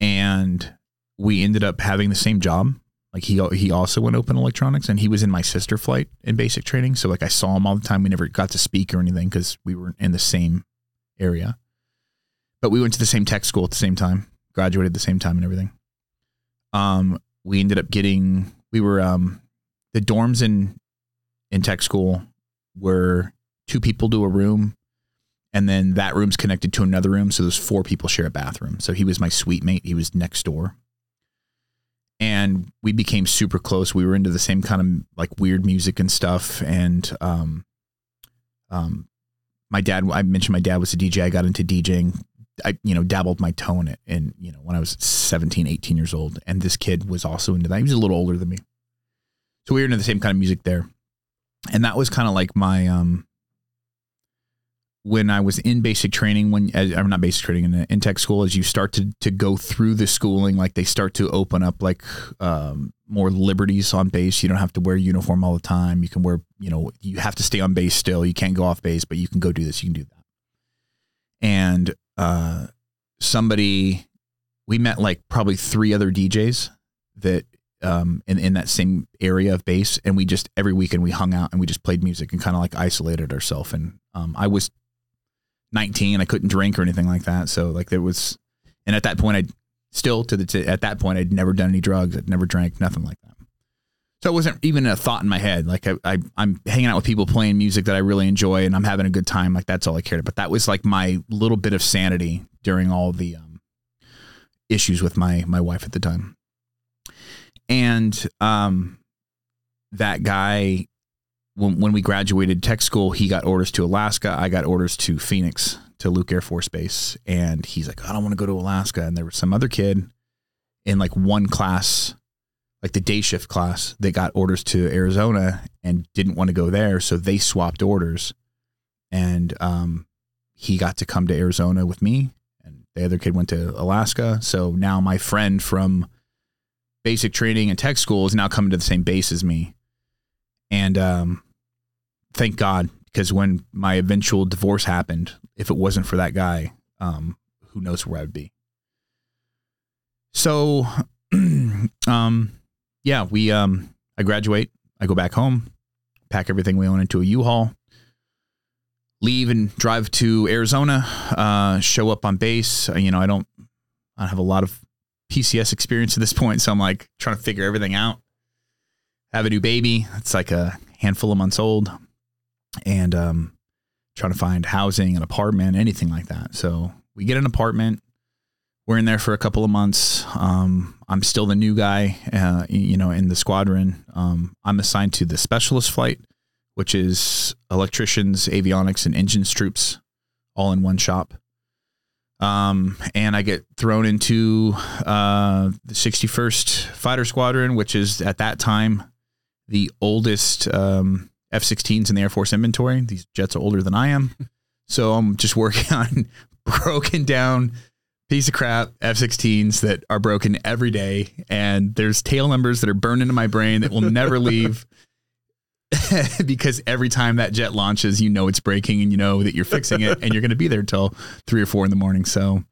And we ended up having the same job like he he also went open electronics, and he was in my sister flight in basic training. So like I saw him all the time. We never got to speak or anything because we were in the same area. But we went to the same tech school at the same time, graduated at the same time, and everything. Um, we ended up getting we were um the dorms in in tech school were two people to a room and then that room's connected to another room so those four people share a bathroom so he was my suite mate he was next door and we became super close. We were into the same kind of like weird music and stuff. And um, um, my dad, I mentioned my dad was a DJ. I got into DJing. I, you know, dabbled my toe in it. And, you know, when I was 17, 18 years old, and this kid was also into that. He was a little older than me. So we were into the same kind of music there. And that was kind of like my, um, when I was in basic training, when I'm not basic training in, in tech school, as you start to to go through the schooling, like they start to open up like um, more liberties on base. You don't have to wear uniform all the time. You can wear, you know, you have to stay on base still. You can't go off base, but you can go do this. You can do that. And uh, somebody, we met like probably three other DJs that um, in in that same area of base, and we just every weekend we hung out and we just played music and kind of like isolated ourselves. And um, I was 19. I couldn't drink or anything like that. So like there was, and at that point, I still to the t- at that point I'd never done any drugs. I'd never drank nothing like that. So it wasn't even a thought in my head. Like I, I I'm hanging out with people playing music that I really enjoy and I'm having a good time. Like that's all I cared about. That was like my little bit of sanity during all the um, issues with my my wife at the time. And um, that guy when, when we graduated tech school, he got orders to Alaska. I got orders to Phoenix, to Luke Air Force Base. And he's like, I don't want to go to Alaska. And there was some other kid in like one class, like the day shift class, that got orders to Arizona and didn't want to go there. So they swapped orders. And um, he got to come to Arizona with me. And the other kid went to Alaska. So now my friend from basic training and tech school is now coming to the same base as me and um, thank God, because when my eventual divorce happened, if it wasn't for that guy, um, who knows where I would be. So, [CLEARS THROAT] um, yeah, we um, I graduate, I go back home, pack everything we own into a U-Haul, leave and drive to Arizona, uh, show up on base. You know, I don't, I don't have a lot of PCS experience at this point, so I'm like trying to figure everything out have a new baby. It's like a handful of months old, and um, trying to find housing, an apartment, anything like that. So we get an apartment. We're in there for a couple of months. Um, I'm still the new guy, uh, you know, in the squadron. Um, I'm assigned to the specialist flight, which is electricians, avionics, and engines troops, all in one shop. Um, and I get thrown into uh, the 61st Fighter Squadron, which is at that time the oldest um, F 16s in the Air Force inventory. These jets are older than I am. [LAUGHS] So I'm just working [LAUGHS] on broken down piece of crap F-16s that are broken every day, and there's tail numbers that are burned into my brain that will never [LAUGHS] leave. [LAUGHS] because every time that jet launches, you know it's breaking and you know that you're fixing it and you're going to be there until three or four in the morning. So,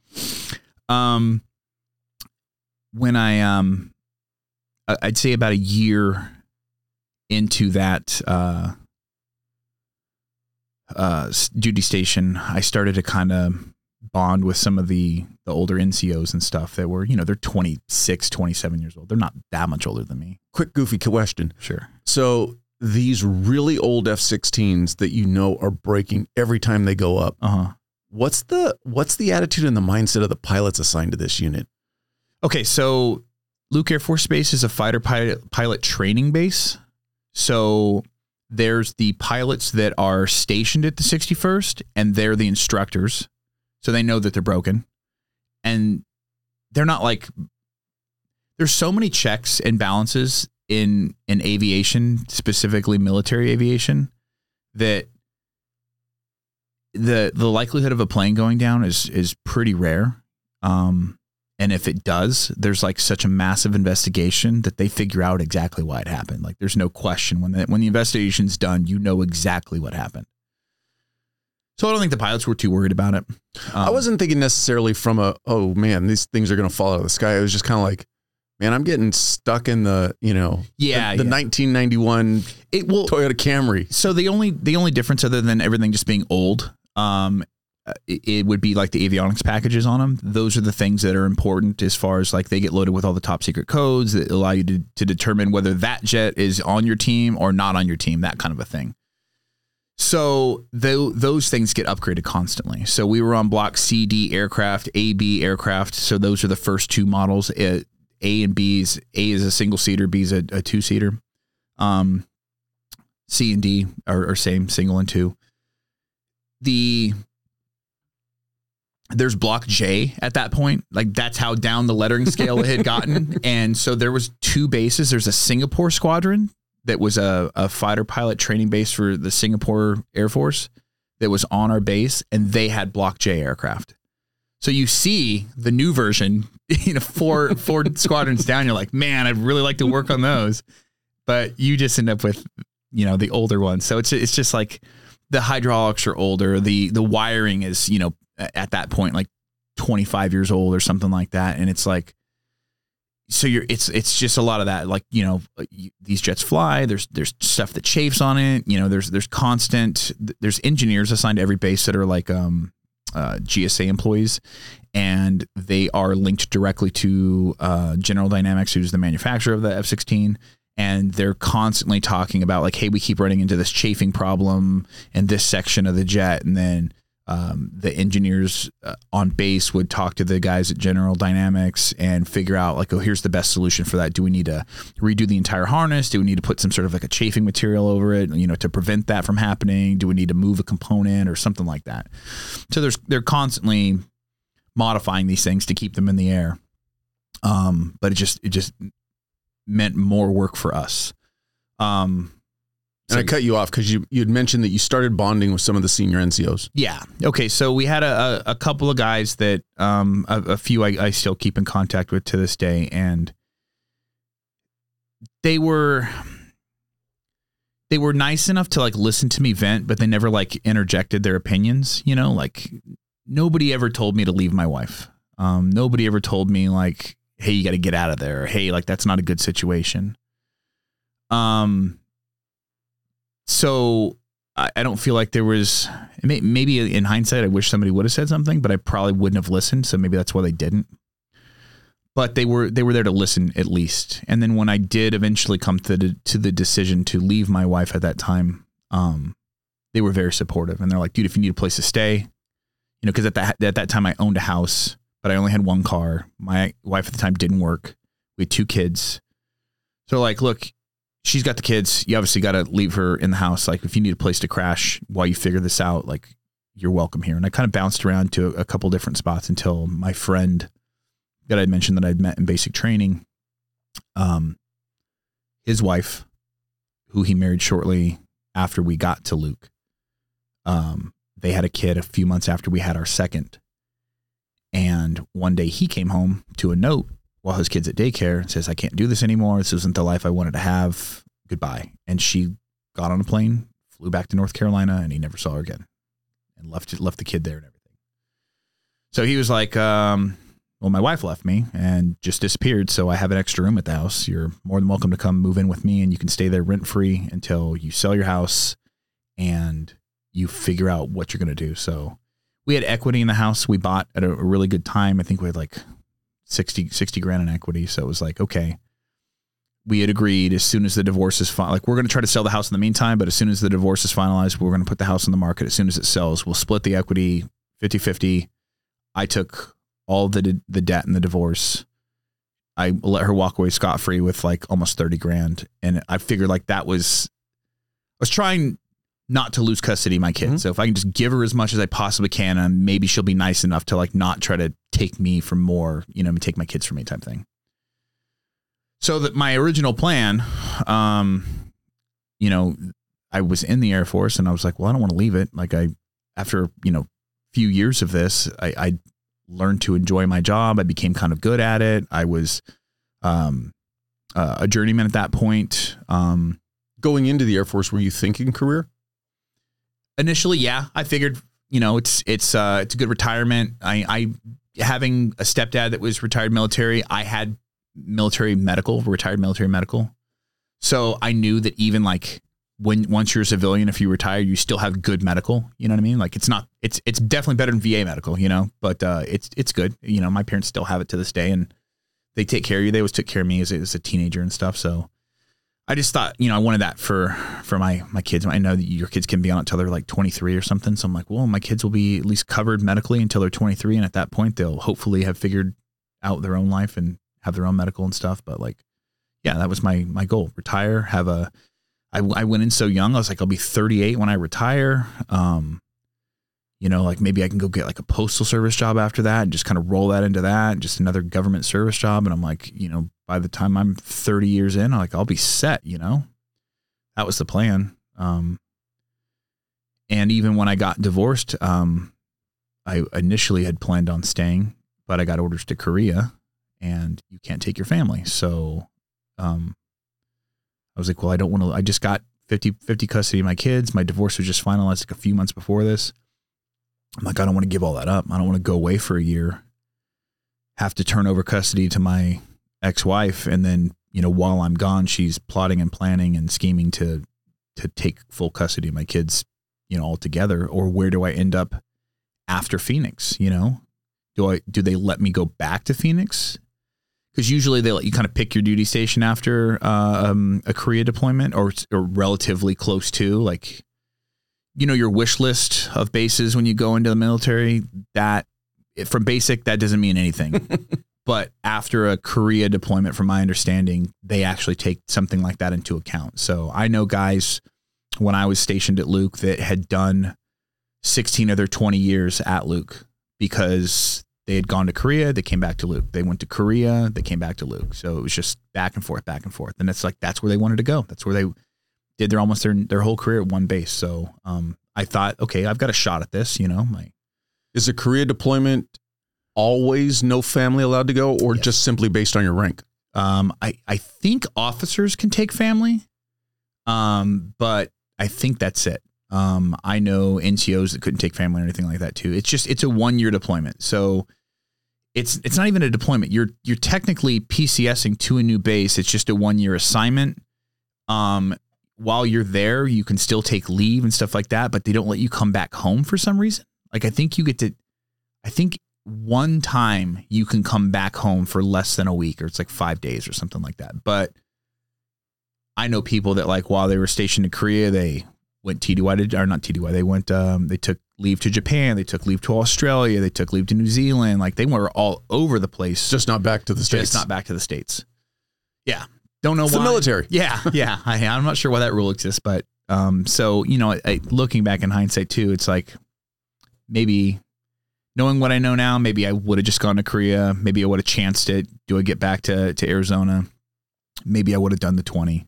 um, when I, um, I'd say about a year into that, uh, uh, duty station, I started to kind of bond with some of the the older NCOs and stuff that were, you know, they're 26, 27 years old. They're not that much older than me. Quick, goofy question. Sure. So these really old F-16s that you know are breaking every time they go up. Uh-huh. What's the what's the attitude and the mindset of the pilots assigned to this unit? Okay, so Luke Air Force Base is a fighter pilot pilot training base. So there's the pilots that are stationed at the 61st and they're the instructors. So they know that they're broken. And they're not like there's so many checks and balances in in aviation, specifically military aviation, that the the likelihood of a plane going down is is pretty rare. Um, and if it does, there's like such a massive investigation that they figure out exactly why it happened. Like there's no question when the, when the investigation's done, you know exactly what happened. So I don't think the pilots were too worried about it. Um, I wasn't thinking necessarily from a oh man, these things are going to fall out of the sky. It was just kind of like, man, I'm getting stuck in the you know Yeah, the, the yeah. 1991 it will Toyota Camry. So the only the only difference other than everything just being old, um, it, it would be like the avionics packages on them. Those are the things that are important as far as like they get loaded with all the top secret codes that allow you to, to determine whether that jet is on your team or not on your team, that kind of a thing. So tho- those things get upgraded constantly. So we were on block CD aircraft, AB aircraft. So those are the first two models. Uh, A and B's. A is a single seater. B is a, a two seater. Um, C and D are, are same, single and two. The there's block J at that point. Like that's how down the lettering scale it had gotten. [LAUGHS] and so there was two bases. There's a Singapore squadron that was a, a fighter pilot training base for the Singapore Air Force that was on our base, and they had block J aircraft. So you see the new version, [LAUGHS] you know, four four [LAUGHS] squadrons down. You're like, man, I'd really like to work on those, but you just end up with, you know, the older ones. So it's it's just like the hydraulics are older. The the wiring is, you know, at that point like 25 years old or something like that, and it's like, so you're it's it's just a lot of that. Like you know, these jets fly. There's there's stuff that chafes on it. You know, there's there's constant. There's engineers assigned to every base that are like um uh, GSA employees, and they are linked directly to uh, General Dynamics, who's the manufacturer of the F 16. And they're constantly talking about, like, hey, we keep running into this chafing problem in this section of the jet. And then um, the engineers uh, on base would talk to the guys at General Dynamics and figure out, like, oh, here's the best solution for that. Do we need to redo the entire harness? Do we need to put some sort of like a chafing material over it, you know, to prevent that from happening? Do we need to move a component or something like that? So there's they're constantly modifying these things to keep them in the air. Um, but it just it just meant more work for us. Um, And I cut you off because you you had mentioned that you started bonding with some of the senior NCOs. Yeah. Okay. So we had a, a, a couple of guys that, um, a, a few I, I still keep in contact with to this day, and they were they were nice enough to like listen to me vent, but they never like interjected their opinions. You know, like nobody ever told me to leave my wife. Um, nobody ever told me like, hey, you got to get out of there. Or, hey, like that's not a good situation. Um, so I, I don't feel like there was may, maybe in hindsight, I wish somebody would have said something, but I probably wouldn't have listened. So maybe that's why they didn't. But they were they were there to listen at least. And then when I did eventually come to the, to the decision to leave my wife at that time, um, they were very supportive. And they're like, dude, if you need a place to stay, you know, because at that at that time I owned a house, but I only had one car. My wife at the time didn't work. We had two kids. So like, look, she's got the kids. You obviously got to leave her in the house. Like, if you need a place to crash while you figure this out, like, you're welcome here. And I kind of bounced around to a couple different spots until my friend that I'd mentioned that I'd met in basic training, um, his wife, who he married shortly after we got to Luke, um, they had a kid a few months after we had our second. And And one day he came home to a note while his kid's at daycare and says, I can't do this anymore. This isn't the life I wanted to have. Goodbye. And she got on a plane, flew back to North Carolina, and he never saw her again and left left the kid there and everything. So he was like, um, well, my wife left me and just disappeared. So I have an extra room at the house. You're more than welcome to come move in with me and you can stay there rent free until you sell your house and you figure out what you're going to do. So we had equity in the house we bought at a, a really good time. I think we had like 60, 60 grand in equity. So it was like, okay, we had agreed as soon as the divorce is final, like we're going to try to sell the house in the meantime, but as soon as the divorce is finalized, we're going to put the house on the market. As soon as it sells, we'll split the equity 50 50. I took all the, the debt and the divorce. I let her walk away scot free with like almost 30 grand. And I figured like that was, I was trying not to lose custody of my kid. Mhm. So if I can just give her as much as I possibly can, and maybe she'll be nice enough to like not try to take me for more, you know, take my kids from me type thing. So that my original plan, um, you know, I was in the Air Force and I was like, well, I don't want to leave it. Like I, after, you know, few years of this, I, I learned to enjoy my job. I became kind of good at it. I was, um, uh, a journeyman at that point. Um, Going into the Air Force, were you thinking career? initially, yeah, I figured, you know, it's it's uh it's a good retirement. I I having a stepdad that was retired military, I had military medical, retired military medical. So I knew that even like when once you're a civilian, if you retire, you still have good medical. You know what I mean? Like it's not it's it's definitely better than VA medical, you know, but uh it's it's good. You know, my parents still have it to this day and they take care of you. They always took care of me as, as a teenager and stuff. So I just thought, you know, I wanted that for for my my kids. I know that your kids can be on it till they're like 23 or something. So I'm like, well, my kids will be at least covered medically until they're 23, and at that point, they'll hopefully have figured out their own life and have their own medical and stuff. But like, yeah, that was my my goal: retire, have a. I, I went in so young. I was like, I'll be 38 when I retire. Um, you know, like maybe I can go get like a postal service job after that and just kind of roll that into that, just another government service job. And I'm like, you know, by the time I'm 30 years in, I'm like, I'll be set, you know? That was the plan. Um, and even when I got divorced, um, I initially had planned on staying, but I got orders to Korea and you can't take your family. So, um, I was like, well, I don't want to, I just got 50, 50 custody of my kids. My divorce was just finalized like a few months before this. I'm like, I don't want to give all that up. I don't want to go away for a year, have to turn over custody to my ex-wife, and then you know while I'm gone, she's plotting and planning and scheming to to take full custody of my kids, you know, altogether. Or where do I end up after Phoenix? You know, do I do they let me go back to Phoenix? Because usually they let you kind of pick your duty station after uh, um, a Korea deployment or, or relatively close to like you know your wish list of bases when you go into the military that from basic that doesn't mean anything. [LAUGHS] But after a korea deployment from my understanding they actually take something like that into account. So i know guys when i was stationed at luke that had done 16 of their 20 years at luke because they had gone to korea they came back to luke. They went to korea they came back to luke. So it was just back and forth back and forth. And it's like that's where they wanted to go. That's where they did their almost their their whole Korea at one base. So um, I thought, okay, I've got a shot at this. You know, my Is a career deployment always no family allowed to go, or Yes. just simply based on your rank? um, I I think officers can take family, um, but I think that's it. Um, I know NCOs that couldn't take family or anything like that too. It's just it's a one year deployment, so it's it's not even a deployment. You're you're technically PCSing to a new base. It's just a one year assignment. Um, while you're there, you can still take leave and stuff like that, but they don't let you come back home for some reason. Like I think you get to, I think one time you can come back home for less than a week, or it's like five days or something like that. But I know people that like while they were stationed in Korea, they went TDY to, or not TDY, they went, um, they took leave to Japan, they took leave to Australia, they took leave to New Zealand. Like they were all over the place, Just not back to the states. just not back to the states. Yeah, don't know It's why. the military. [LAUGHS] Yeah, yeah. I, I'm not sure why that rule exists, but um, so you know, I, looking back in hindsight too, it's like maybe knowing what I know now, maybe I would have just gone to Korea. Maybe I would have chanced it. Do I get back to to Arizona? Maybe I would have done the 20.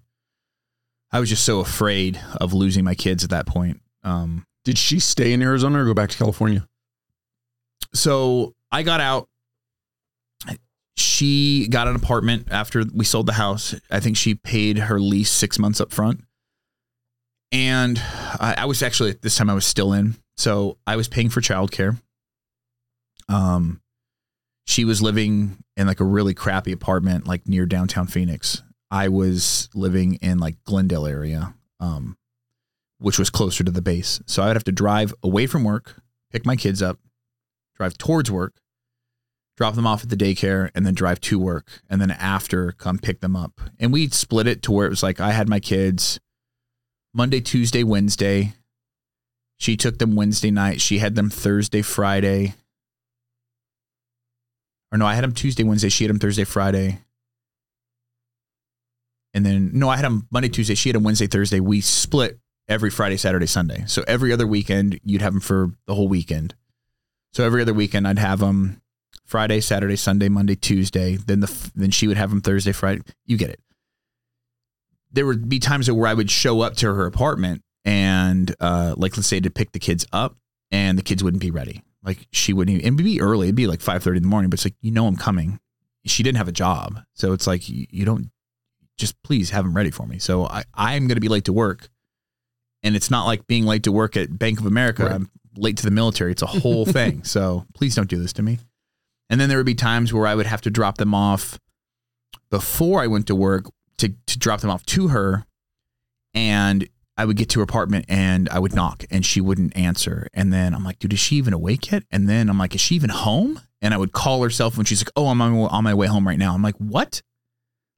I was just so afraid of losing my kids at that point. Um, Did she stay in Arizona or go back to California? so I got out she got an apartment after we sold the house. I think she paid her lease six months up front. And I, I was actually this time I was still in. So I was paying for childcare. Um she was living in like a really crappy apartment like near downtown Phoenix. I was living in like Glendale area, um, which was closer to the base. So I would have to drive away from work, pick my kids up, drive towards work, drop them off at the daycare, and then drive to work. And then after, come pick them up. And we split it to where it was like I had my kids Monday, Tuesday, Wednesday. She took them Wednesday night. She had them Thursday, Friday. Or no, I had them Tuesday, Wednesday. She had them Thursday, Friday. And then, no, I had them Monday, Tuesday. She had them Wednesday, Thursday. We split every Friday, Saturday, Sunday. So every other weekend, you'd have them for the whole weekend. So every other weekend, I'd have them Friday, Saturday, Sunday, Monday, Tuesday. Then the then she would have them Thursday, Friday. You get it. There would be times where I would show up to her apartment and, uh, like, let's say to pick the kids up, and the kids wouldn't be ready. Like she wouldn't even. It'd be early. It'd be like five thirty in the morning. But it's like you know I'm coming. She didn't have a job, so it's like you, you don't just please have them ready for me. So I I'm going to be late to work, and it's not like being late to work at Bank of America. Right. I'm late to the military. It's a whole [LAUGHS] thing. So please don't do this to me. And then there would be times where I would have to drop them off before I went to work to to drop them off to her, and I would get to her apartment and I would knock and she wouldn't answer. And then I'm like, dude, is she even awake yet? And then I'm like, is she even home? And I would call herself when she's like, oh, I'm on, on my way home right now. I'm like, what?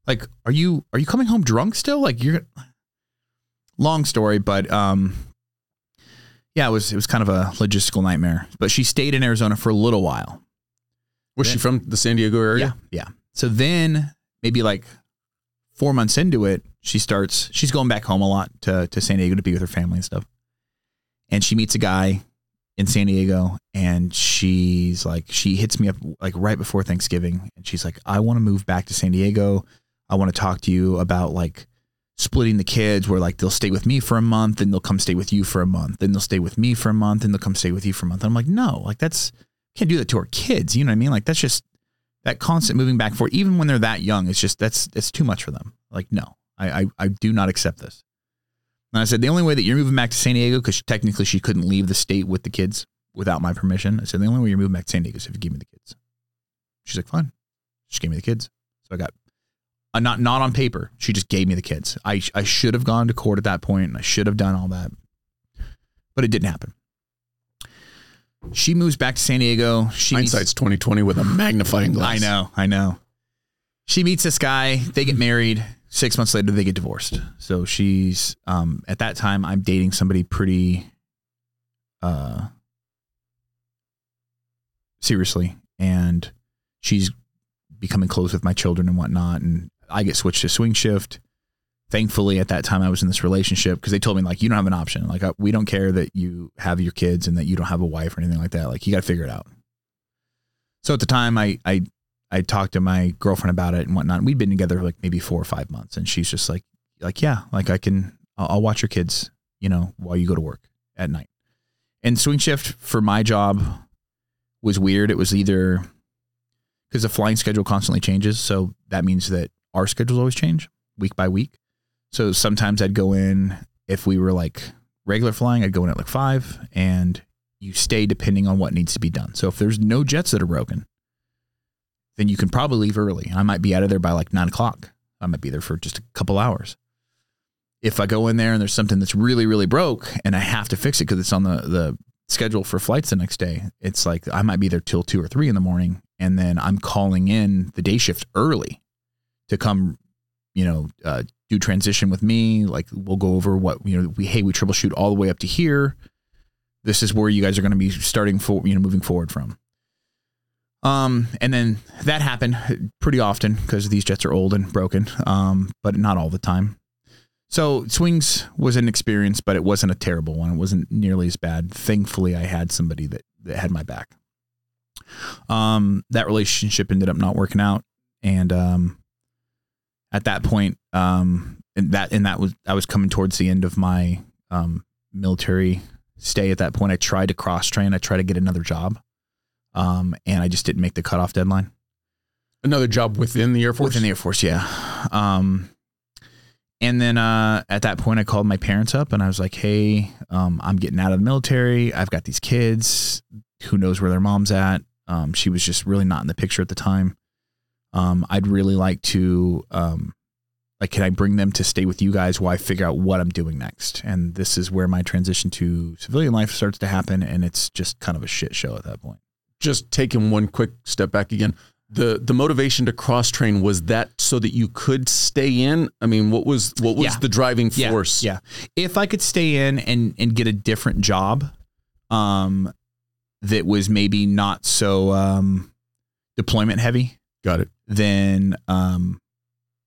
Like, are you are you coming home drunk still? Like you're long story, but um yeah, it was it was kind of a logistical nightmare. But she stayed in Arizona for a little while. Was she from the San Diego area? Yeah. Yeah. So then maybe like four months into it, she starts, she's going back home a lot to, to San Diego to be with her family and stuff. And she meets a guy in San Diego and she's like, she hits me up like right before Thanksgiving. And she's like, I want to move back to San Diego. I want to talk to you about like splitting the kids where like they'll stay with me for a month and they'll come stay with you for a month. Then they'll stay with me for a month and they'll come stay with you for a month. And I'm like, no, like that's, can't do that to our kids. You know what I mean? Like that's just that constant moving back and forth, even when they're that young, it's just that's it's too much for them. Like, no, I I, I do not accept this. And I said the only way that you're moving back to San Diego, because technically she couldn't leave the state with the kids without my permission. I said the only way you're moving back to San Diego is if you give me the kids. She's like, fine. She gave me the kids. So I got uh, not not on paper. She just gave me the kids. I I should have gone to court at that point and I should have done all that. But it didn't happen. She moves back to San Diego. She Hindsight's 2020 with a magnifying glass. I know, I know. She meets this guy, they get married. Six months later, they get divorced. So she's um at that time I'm dating somebody pretty uh seriously. And she's becoming close with my children and whatnot. And I get switched to swing shift. Thankfully, at that time, I was in this relationship because they told me like you don't have an option. Like uh, we don't care that you have your kids and that you don't have a wife or anything like that. Like you got to figure it out. So at the time, I I I talked to my girlfriend about it and whatnot. We'd been together like maybe four or five months, and she's just like like yeah, like I can I'll, I'll watch your kids, you know, while you go to work at night. And swing shift for my job was weird. It was either because the flying schedule constantly changes, so that means that our schedules always change week by week. So sometimes I'd go in if we were like regular flying, I'd go in at like five, and you stay depending on what needs to be done. So if there's no jets that are broken, then you can probably leave early. I might be out of there by like nine o'clock. I might be there for just a couple hours. If I go in there and there's something that's really, really broke and I have to fix it because it's on the, the schedule for flights the next day, it's like I might be there till two or three in the morning. And then I'm calling in the day shift early to come, you know, uh, do transition with me. Like we'll go over what, you know, we, hey, we troubleshoot all the way up to here. This is where you guys are going to be starting for, you know, moving forward from. Um, and then that happened pretty often because these jets are old and broken, um, but not all the time. So swings was an experience, but it wasn't a terrible one. It wasn't nearly as bad. Thankfully, I had somebody that, that had my back. Um, that relationship ended up not working out, and um, at that point, um, and that and that was I was coming towards the end of my um, military stay. At that point, I tried to cross train. I tried to get another job um, and I just didn't make the cutoff deadline. Another job within the Air Force. Within the Air Force, yeah. Um, and then uh, at that point, I called my parents up and I was like, "Hey, um, I'm getting out of the military. I've got these kids. Who knows where their mom's at? Um, she was just really not in the picture at the time. Um, I'd really like to, um, like, can I bring them to stay with you guys while I figure out what I'm doing next? And this is where my transition to civilian life starts to happen, and it's just kind of a shit show at that point. Just taking one quick step back again. The the motivation to cross train was that so that you could stay in. I mean, what was what was Yeah. the driving Yeah, force? Yeah. If I could stay in and and get a different job, um, that was maybe not so um deployment heavy, Got it. Then um,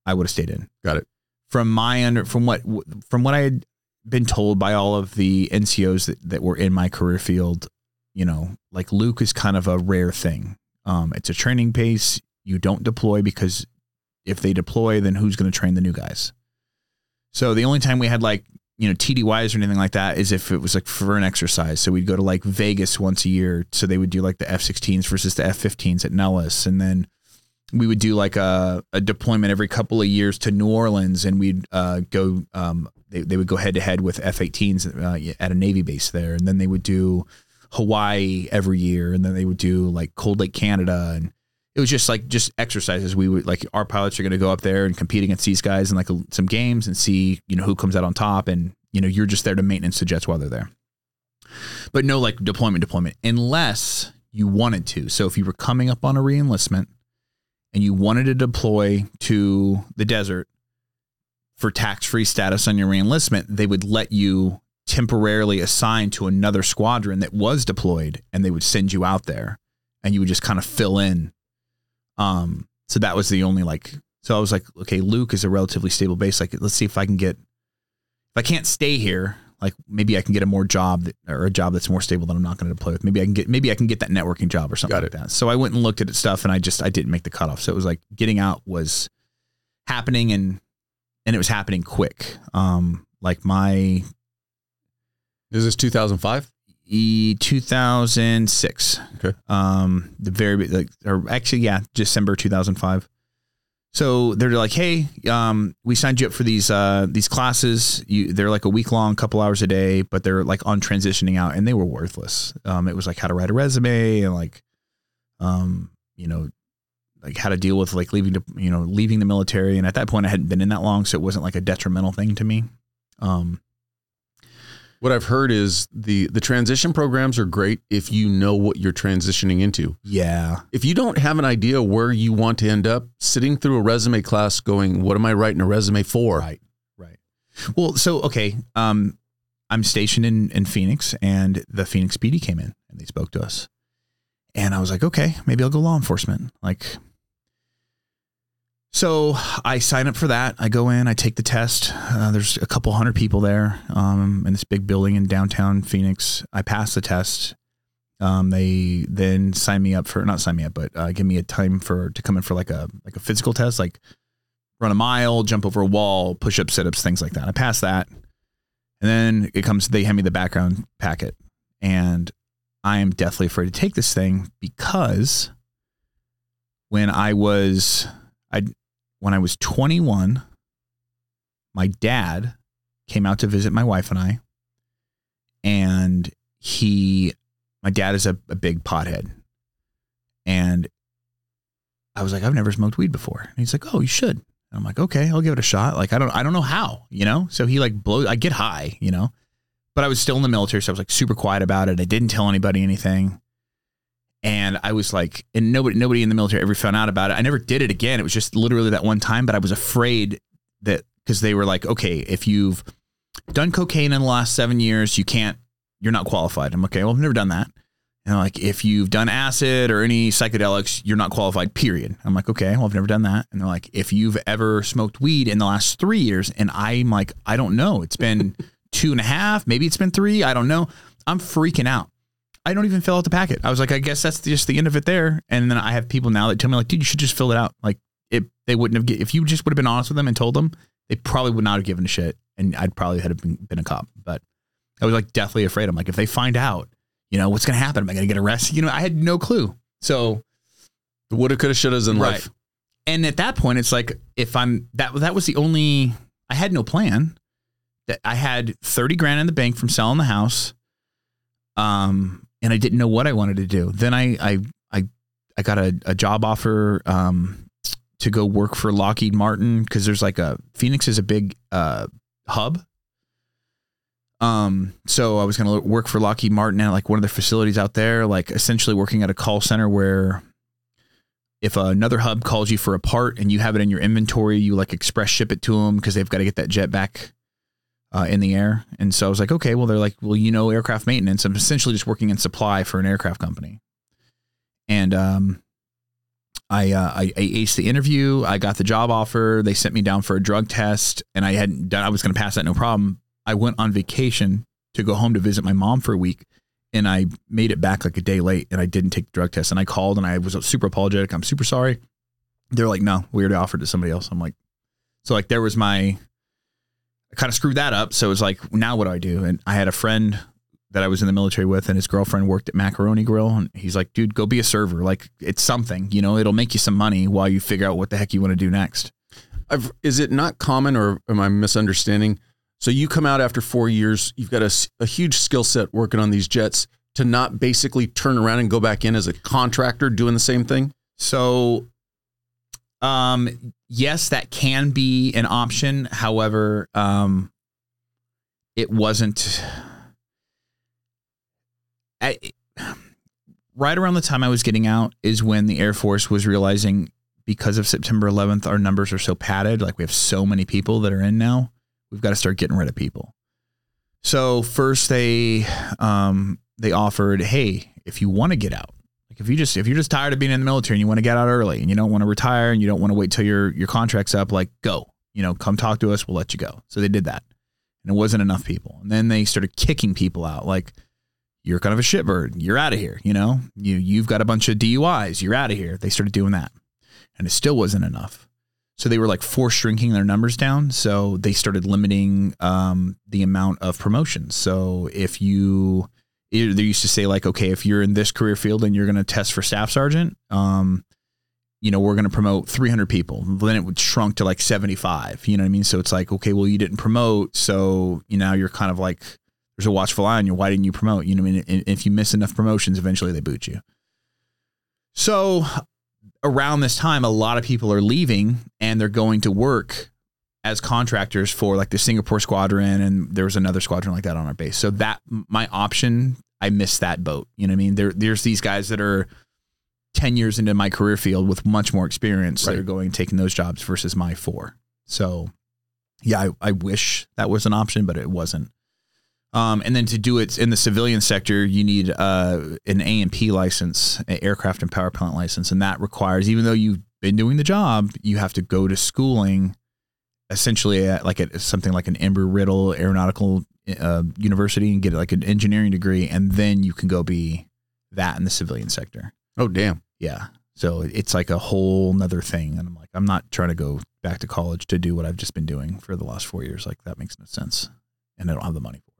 I would have stayed in. Got it. From my under from what from what I had been told by all of the NCOs that that were in my career field, you know, like Luke is kind of a rare thing. Um, it's a training pace. You don't deploy because if they deploy, then who's going to train the new guys? So the only time we had like you know TDYs or anything like that is if it was like for an exercise. So we'd go to like Vegas once a year. So they would do like the F-16s versus the F-15s at Nellis, and then we would do like a, a deployment every couple of years to New Orleans, and we'd uh, go. Um, they, they would go head to head with F-18s uh, at a Navy base there, and then they would do Hawaii every year, and then they would do like Cold Lake, Canada, and it was just like just exercises. We would like our pilots are going to go up there and compete against these guys in like a, some games and see you know who comes out on top, and you know you're just there to maintenance the jets while they're there. But no like deployment, deployment unless you wanted to. So if you were coming up on a reenlistment and you wanted to deploy to the desert for tax-free status on your reenlistment, they would let you temporarily assign to another squadron that was deployed and they would send you out there and you would just kind of fill in. Um so that was the only like so I was like okay Luke is a relatively stable base like let's see if I can get if I can't stay here like maybe I can get a more job that, or a job that's more stable that I'm not going to deploy with maybe I can get maybe I can get that networking job or something Got like that so I went and looked at stuff and I just I didn't make the cutoff so it was like getting out was happening and and it was happening quick um like my Is this 2005? E 2006. Okay. Um, the very like, or actually, yeah, December 2005. So they're like, hey, um, we signed you up for these uh these classes. You they're like a week long, couple hours a day, but they're like on transitioning out, and they were worthless. Um, it was like how to write a resume and like, um, you know, like how to deal with like leaving to you know leaving the military. And at that point, I hadn't been in that long, so it wasn't like a detrimental thing to me. Um, What I've heard is the the transition programs are great if you know what you're transitioning into. yeah, If you don't have an idea where you want to end up, sitting through a resume class going, "What am I writing a resume for?" Right. Right. Well, so okay, um, I'm stationed in in Phoenix, and the Phoenix PD came in and they spoke to us, and I was like, okay, maybe I'll go law enforcement. Like, so I sign up for that. I go in, I take the test. Uh, there's a couple hundred people there, um, in this big building in downtown Phoenix. I pass the test. Um, they then sign me up for not sign me up, but uh, give me a time for to come in for like a like a physical test, like run a mile, jump over a wall, push up, sit ups, things like that. I pass that. And then it comes, they hand me the background packet. And I am deathly afraid to take this thing because when I was, I, when I was 21, my dad came out to visit my wife and I. And he, my dad is a, a big pothead. And I was like, I've never smoked weed before. And he's like, Oh, you should. And I'm like, okay, I'll give it a shot. Like, I don't, I don't know how, you know? So he like blows, I get high, you know, but I was still in the military. So I was like super quiet about it. I didn't tell anybody anything. And I was like, and nobody, nobody in the military ever found out about it. I never did it again. It was just literally that one time, but I was afraid that because they were like, okay, if you've done cocaine in the last seven years, you can't, you're not qualified. I'm okay. Well, I've never done that. And like, if you've done acid or any psychedelics, you're not qualified, period. I'm like, okay, well, I've never done that. And they're like, if you've ever smoked weed in the last three years, and I'm like, I don't know. It's been [LAUGHS] two and a half, maybe it's been three. I don't know. I'm freaking out. I don't even fill out the packet. I was like, I guess that's just the end of it there. And then I have people now that tell me like, dude, you should just fill it out. Like it, they wouldn't have, get, if you just would have been honest with them and told them, they probably would not have given a shit. And I'd probably have been, been a cop, but I was like deathly afraid. I'm like, if they find out, you know, what's going to happen? Am I going to get arrested? You know, I had no clue. So The woulda, coulda, shouldas in Right. life. and at that point, it's like if I'm that that was the only I had no plan. That I had thirty grand in the bank from selling the house, um, and I didn't know what I wanted to do. Then I I I, I got a, a job offer um, to go work for Lockheed Martin because there's like a Phoenix is a big uh, hub. Um, so I was to work for Lockheed Martin at like one of their facilities out there, like essentially working at a call center where if another hub calls you for a part and you have it in your inventory, you like express ship it to them because they've got to get that jet back uh, in the air. And so I was like, okay, well, they're like, well, you know, aircraft maintenance. I'm essentially just working in supply for an aircraft company. And um, I, uh, I, I aced the interview. I got the job offer. They sent me down for a drug test, and I hadn't done. I was going to pass that no problem. I went on vacation to go home to visit my mom for a week, and I made it back like a day late, and I didn't take the drug test. And I called, and I was super apologetic. I'm super sorry. They're like, no, we already offered to somebody else. I'm like, so like there was my. I kind of screwed that up. So it was like, now what do I do? And I had a friend that I was in the military with, and his girlfriend worked at Macaroni Grill, and he's like, "Dude, go be a server. Like, it's something. You know, it'll make you some money while you figure out what the heck you want to do next." I've, is it not common, or am I misunderstanding? So you come out after four years, you've got a, a huge skill set working on these jets to not basically turn around and go back in as a contractor doing the same thing. So, um, yes, that can be an option. However, um, it wasn't I, right around the time I was getting out is when the Air Force was realizing because of September 11th, our numbers are so padded. Like we have so many people that are in now. We've got to start getting rid of people. So first they um, they offered, hey, if you want to get out, if you just if you're just tired of being in the military and you want to get out early and you don't want to retire and you don't want to wait till your your contract's up, like go, you know, come talk to us, we'll let you go. So they did that, and it wasn't enough people. And then they started kicking people out, like you're kind of a shitbird. You're out of here. You know, you you've got a bunch of DUIs. You're out of here. They started doing that, and it still wasn't enough. So they were like force shrinking their numbers down. So they started limiting um, the amount of promotions. So if you, they used to say like, okay, if you're in this career field and you're going to test for staff sergeant, um, you know, we're going to promote 300 people. Then it would shrunk to like 75. You know what I mean? So it's like, okay, well, you didn't promote, so you know you're kind of like there's a watchful eye on you. Why didn't you promote? You know, what I mean, if you miss enough promotions, eventually they boot you. So around this time, a lot of people are leaving and they're going to work as contractors for like the Singapore squadron, and there was another squadron like that on our base. So that my option, I missed that boat. You know what I mean? There, there's these guys that are 10 years into my career field with much more experience right. that are going taking those jobs versus my four. So yeah, I, I wish that was an option, but it wasn't. Um, and then to do it in the civilian sector, you need uh, an A&P license, an aircraft and power plant license, and that requires, even though you've been doing the job, you have to go to schooling, essentially at like a, something like an Embry Riddle Aeronautical uh, University, and get like an engineering degree, and then you can go be that in the civilian sector. Oh, damn! Yeah, so it's like a whole nother thing, and I'm like, I'm not trying to go back to college to do what I've just been doing for the last four years. Like that makes no sense, and I don't have the money for. it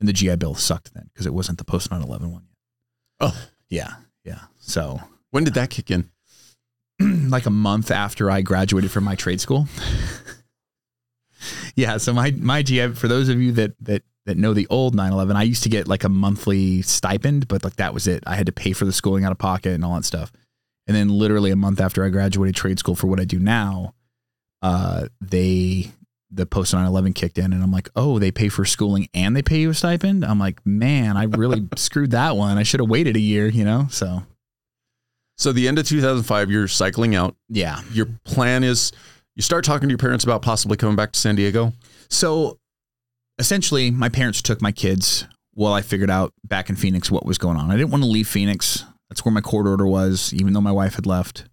and the GI Bill sucked then because it wasn't the post 9 11 one yet. Oh, yeah. Yeah. So when did that kick in? [CLEARS THROAT] like a month after I graduated from my trade school. [LAUGHS] yeah. So my, my GI, for those of you that, that, that know the old 911, I used to get like a monthly stipend, but like that was it. I had to pay for the schooling out of pocket and all that stuff. And then literally a month after I graduated trade school for what I do now, uh, they the post 9-11 kicked in and i'm like oh they pay for schooling and they pay you a stipend i'm like man i really [LAUGHS] screwed that one i should have waited a year you know so so the end of 2005 you're cycling out yeah your plan is you start talking to your parents about possibly coming back to san diego so essentially my parents took my kids while i figured out back in phoenix what was going on i didn't want to leave phoenix that's where my court order was even though my wife had left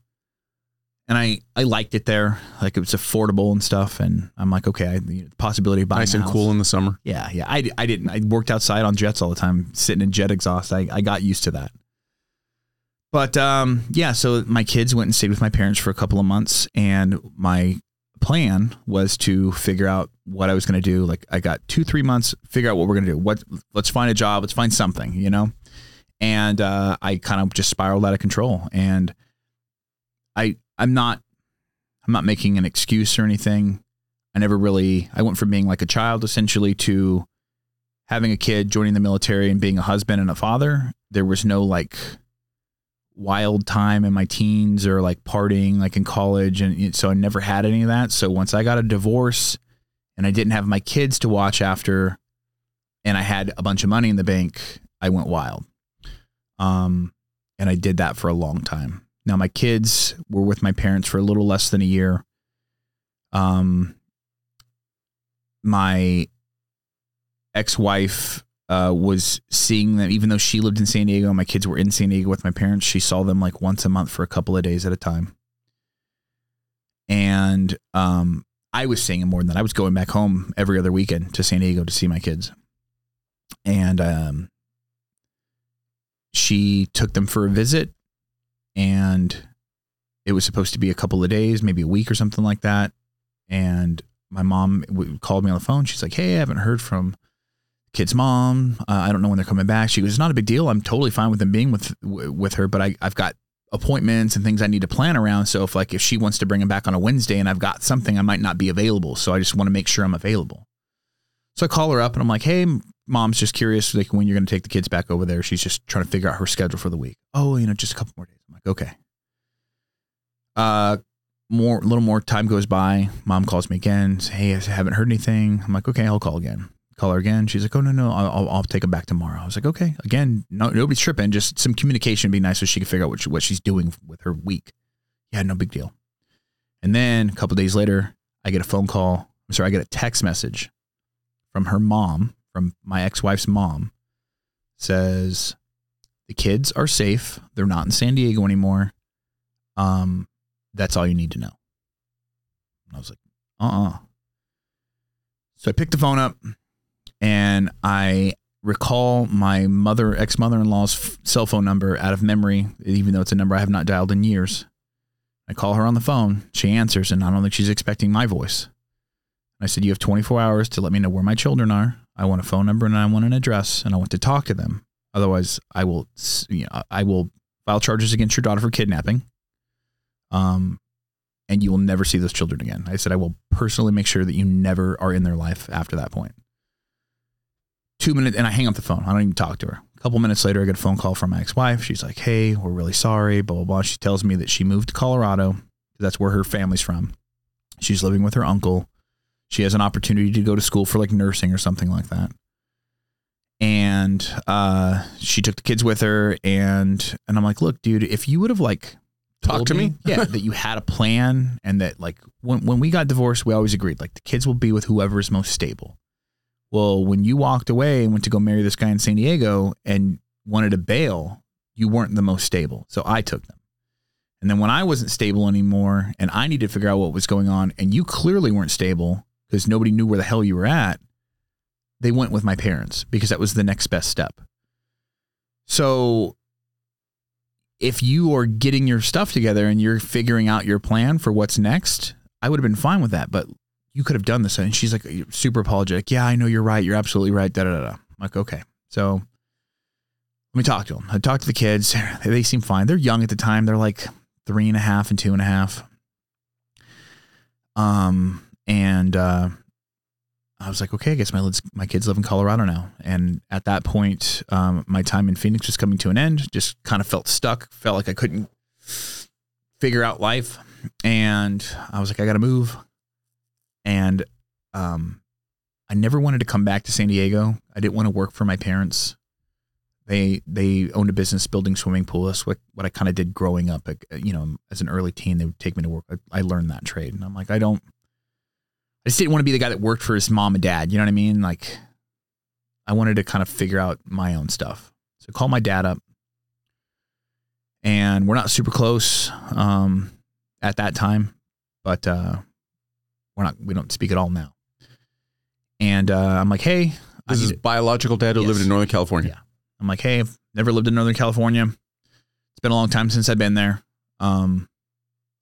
and I I liked it there. Like it was affordable and stuff. And I'm like, okay, I, the possibility of buying nice and cool in the summer. Yeah, yeah. I, I didn't. I worked outside on jets all the time, sitting in jet exhaust. I I got used to that. But um, yeah, so my kids went and stayed with my parents for a couple of months, and my plan was to figure out what I was going to do. Like I got two, three months, figure out what we're going to do. What let's find a job, let's find something, you know. And uh, I kind of just spiraled out of control, and I I'm not I'm not making an excuse or anything. I never really, I went from being like a child essentially to having a kid, joining the military, and being a husband and a father. There was no like wild time in my teens or like partying like in college. And so I never had any of that. So once I got a divorce and I didn't have my kids to watch after, and I had a bunch of money in the bank, I went wild. Um, and I did that for a long time. Now my kids were with my parents for a little less than a year. Um, my ex-wife uh, was seeing them, even though she lived in San Diego, and my kids were in San Diego with my parents. She saw them like once a month for a couple of days at a time. And um, I was seeing them more than that. I was going back home every other weekend to San Diego to see my kids. And um, she took them for a visit, and it was supposed to be a couple of days, maybe a week or something like that. And my mom called me on the phone. She's like, "Hey, I haven't heard from kid's mom. Uh, I don't know when they're coming back." She goes, "It's not a big deal. I'm totally fine with them being with with her, but I, I've got appointments and things I need to plan around. So if like if she wants to bring him back on a Wednesday and I've got something, I might not be available. So I just want to make sure I'm available." So I call her up and I'm like, "Hey, mom's just curious like when you're going to take the kids back over there. She's just trying to figure out her schedule for the week. Oh, you know, just a couple more days." I'm like, "Okay." Uh, more a little more time goes by. Mom calls me again. Says, hey, I haven't heard anything. I'm like, okay, I'll call again. Call her again. She's like, oh no no, I'll, I'll take them back tomorrow. I was like, okay. Again, no, nobody's tripping. Just some communication would be nice so she could figure out what she, what she's doing with her week. Yeah, no big deal. And then a couple days later, I get a phone call. I'm sorry, I get a text message from her mom, from my ex-wife's mom, says the kids are safe. They're not in San Diego anymore. Um, that's all you need to know. And I was like, uh uh-uh. uh So I picked the phone up and I recall my mother, ex mother in law's cell phone number out of memory, even though it's a number I have not dialed in years. I call her on the phone. She answers, and I don't think she's expecting my voice. I said, You have 24 hours to let me know where my children are. I want a phone number and I want an address, and I want to talk to them. Otherwise, I will, you know, I will file charges against your daughter for kidnapping um, and you will never see those children again. I said, I will personally make sure that you never are in their life after that point. Two minutes, and I hang up the phone. I don't even talk to her. A couple minutes later, I get a phone call from my ex wife. She's like, Hey, we're really sorry, blah, blah, blah. She tells me that she moved to Colorado. That's where her family's from. She's living with her uncle. She has an opportunity to go to school for like nursing or something like that. And uh, she took the kids with her, and and I'm like, look, dude, if you would have like talk to me, me? [LAUGHS] yeah [LAUGHS] that you had a plan and that like when, when we got divorced we always agreed like the kids will be with whoever is most stable well when you walked away and went to go marry this guy in san diego and wanted to bail you weren't the most stable so i took them and then when i wasn't stable anymore and i needed to figure out what was going on and you clearly weren't stable because nobody knew where the hell you were at they went with my parents because that was the next best step so if you are getting your stuff together and you're figuring out your plan for what's next, I would have been fine with that. But you could have done this. And she's like super apologetic. Yeah, I know you're right. You're absolutely right. Da da da. I'm like, okay. So let me talk to them. I talked to the kids. They seem fine. They're young at the time. They're like three and a half and two and a half. Um, and uh, I was like, okay, I guess my my kids live in Colorado now. And at that point, um, my time in Phoenix was coming to an end. Just kind of felt stuck. Felt like I couldn't figure out life. And I was like, I got to move. And um, I never wanted to come back to San Diego. I didn't want to work for my parents. They they owned a business building swimming pools. That's what, what I kind of did growing up. You know, as an early teen, they would take me to work. I, I learned that trade, and I'm like, I don't I just didn't want to be the guy that worked for his mom and dad. You know what I mean? Like, I wanted to kind of figure out my own stuff. So I called my dad up, and we're not super close um, at that time, but uh, we're not. We don't speak at all now. And uh, I'm like, hey, this is biological dad who yes. lived in Northern California. Yeah. I'm like, hey, I've never lived in Northern California. It's been a long time since I've been there. Um,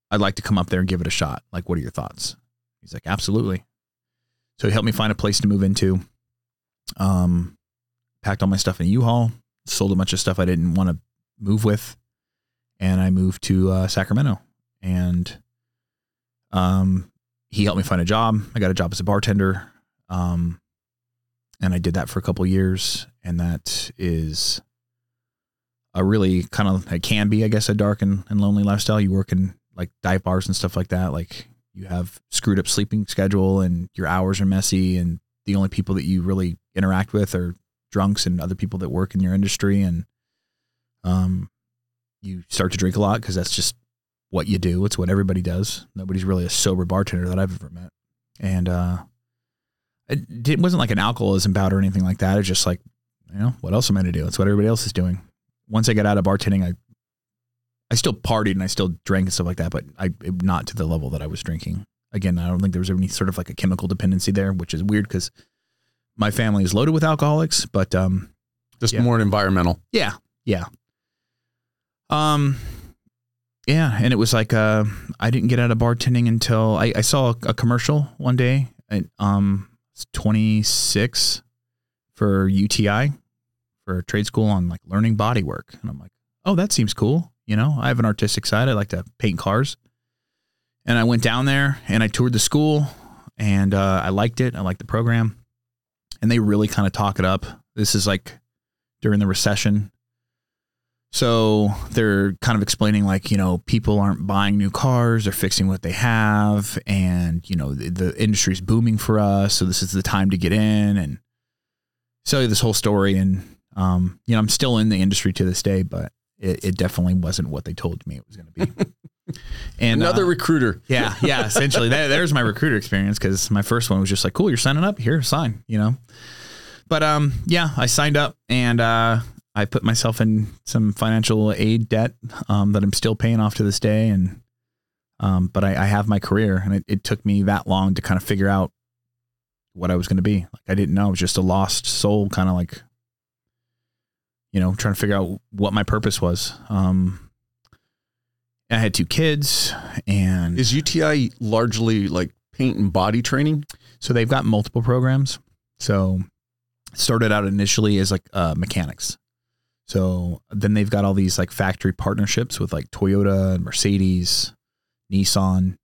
I'd like to come up there and give it a shot. Like, what are your thoughts? He's like, absolutely. So he helped me find a place to move into. Um, packed all my stuff in a U-Haul, sold a bunch of stuff I didn't want to move with, and I moved to uh, Sacramento. And Um, he helped me find a job. I got a job as a bartender. Um, and I did that for a couple years. And that is a really kind of, it can be, I guess, a dark and, and lonely lifestyle. You work in like dive bars and stuff like that. Like you have screwed up sleeping schedule and your hours are messy. And the only people that you really interact with are drunks and other people that work in your industry. And, um, you start to drink a lot because that's just what you do. It's what everybody does. Nobody's really a sober bartender that I've ever met. And uh, it, it wasn't like an alcoholism bout or anything like that. It's just like, you know, what else am I going to do? It's what everybody else is doing. Once I got out of bartending, I I still partied and I still drank and stuff like that, but I not to the level that I was drinking. Again, I don't think there was any sort of like a chemical dependency there, which is weird because my family is loaded with alcoholics, but um, Just Yeah. more environmental. yeah, yeah. Um, yeah, and it was like uh, I didn't get out of bartending until I, I saw a, a commercial one day. At, um, it's 26 for UTI for trade school on like learning body work, and I'm like, oh, that seems cool. You know, I have an artistic side. I like to paint cars, and I went down there and I toured the school, and uh, I liked it. I liked the program, and they really kind of talk it up. This is like during the recession. So they're kind of explaining like, you know, people aren't buying new cars, they're fixing what they have and, you know, the, the industry's booming for us, so this is the time to get in and tell you this whole story and um, you know, I'm still in the industry to this day, but it, it definitely wasn't what they told me it was going to be. [LAUGHS] and Another uh, recruiter. yeah, yeah. Essentially, that, there's my recruiter experience because my first one was just like, "Cool, you're signing up. Here, sign." You know. But um, yeah, I signed up and uh, I put myself in some financial aid debt um, that I'm still paying off to this day. And um, but I, I have my career, and it, it took me that long to kind of figure out what I was going to be. Like I didn't know. I was just a lost soul, kind of like you know, trying to figure out what my purpose was. Um, I had two kids, and Is UTI largely like paint and body training? So they've got multiple programs. So started out initially as like uh, mechanics. So then they've got all these like factory partnerships with like Toyota and Mercedes, Nissan,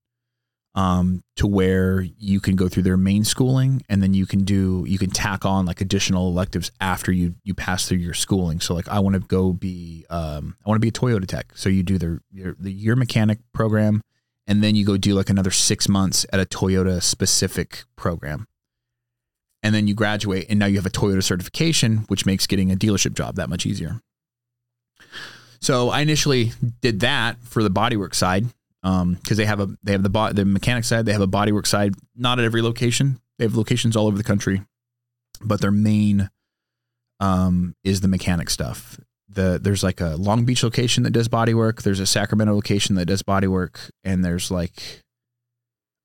um, to where you can go through their main schooling and then you can do you can tack on like additional electives after you you pass through your schooling. So like I want to go be um, I want to be a Toyota tech. So you do their your the year mechanic program and then you go do like another six months at a Toyota specific program. And then you graduate, and now you have a Toyota certification, which makes getting a dealership job that much easier. So I initially did that for the bodywork side because they have a they have the bo- the mechanic side, they have a bodywork side. Not at every location; they have locations all over the country, but their main um, is the mechanic stuff. The there's like a Long Beach location that does bodywork. There's a Sacramento location that does bodywork, and there's like,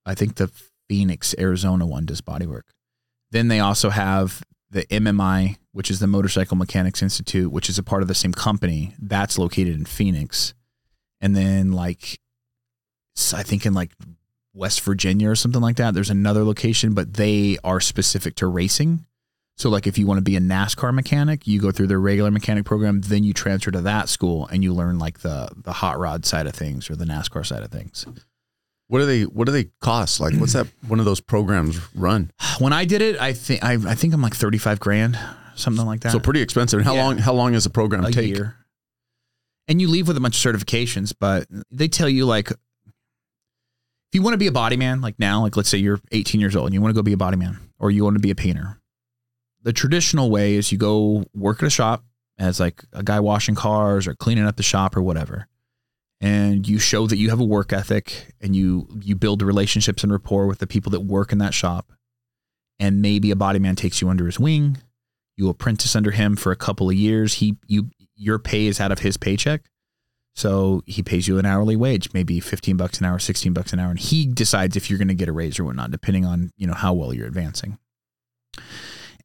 I think the Phoenix, Arizona one does bodywork. Then they also have the MMI, which is the Motorcycle Mechanics Institute, which is a part of the same company. That's located in Phoenix, and then like, I think in like West Virginia or something like that. There's another location, but they are specific to racing. So like if you want to be a NASCAR mechanic, you go through their regular mechanic program, then you transfer to that school and you learn like the the hot rod side of things or the NASCAR side of things. What do they what do they cost? Like what's that one of those programs run? [SIGHS] When I did it, I think I, I think I'm like 35 grand, something like that. So pretty expensive. And how Yeah. long how long is the program a take? year. And you leave with a bunch of certifications, but they tell you like if you want to be a body man, like now, like let's say you're 18 years old and you want to go be a body man or you want to be a painter. The traditional way is you go work at a shop as like a guy washing cars or cleaning up the shop or whatever. And you show that you have a work ethic and you you build relationships and rapport with the people that work in that shop. And maybe a body man takes you under his wing. You apprentice under him for a couple of years. He you your pay is out of his paycheck. So he pays you an hourly wage, maybe 15 bucks an hour, 16 bucks an hour, and he decides if you're going to get a raise or whatnot, depending on, you know, how well you're advancing.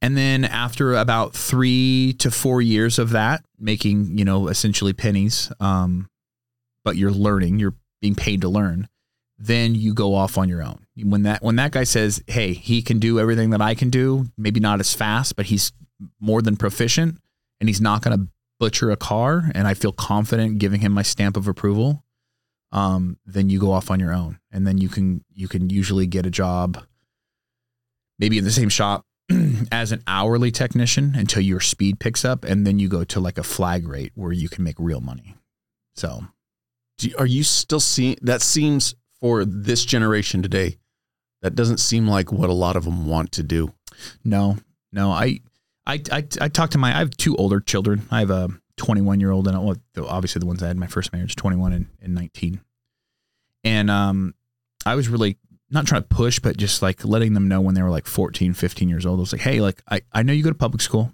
And then after about three to four years of that, making, you know, essentially pennies, um, but you're learning, you're being paid to learn, then you go off on your own. When that when that guy says, Hey, he can do everything that I can do, maybe not as fast, but he's more than proficient and he's not gonna butcher a car and I feel confident giving him my stamp of approval, um, then you go off on your own, and then you can you can usually get a job, maybe in the same shop [CLEARS THROAT] as an hourly technician until your speed picks up, and then you go to like a flag rate where you can make real money. So, Do, are you still seeing that seems for this generation today? That doesn't seem like what a lot of them want to do. no, no, I, I, I, I talked to my. I have two older children. I have a 21 year old and obviously the ones I had in my first marriage, 21 and, and 19. And um, I was really not trying to push, but just like letting them know when they were like 14, 15 years old. I was like, hey, like I, I know you go to public school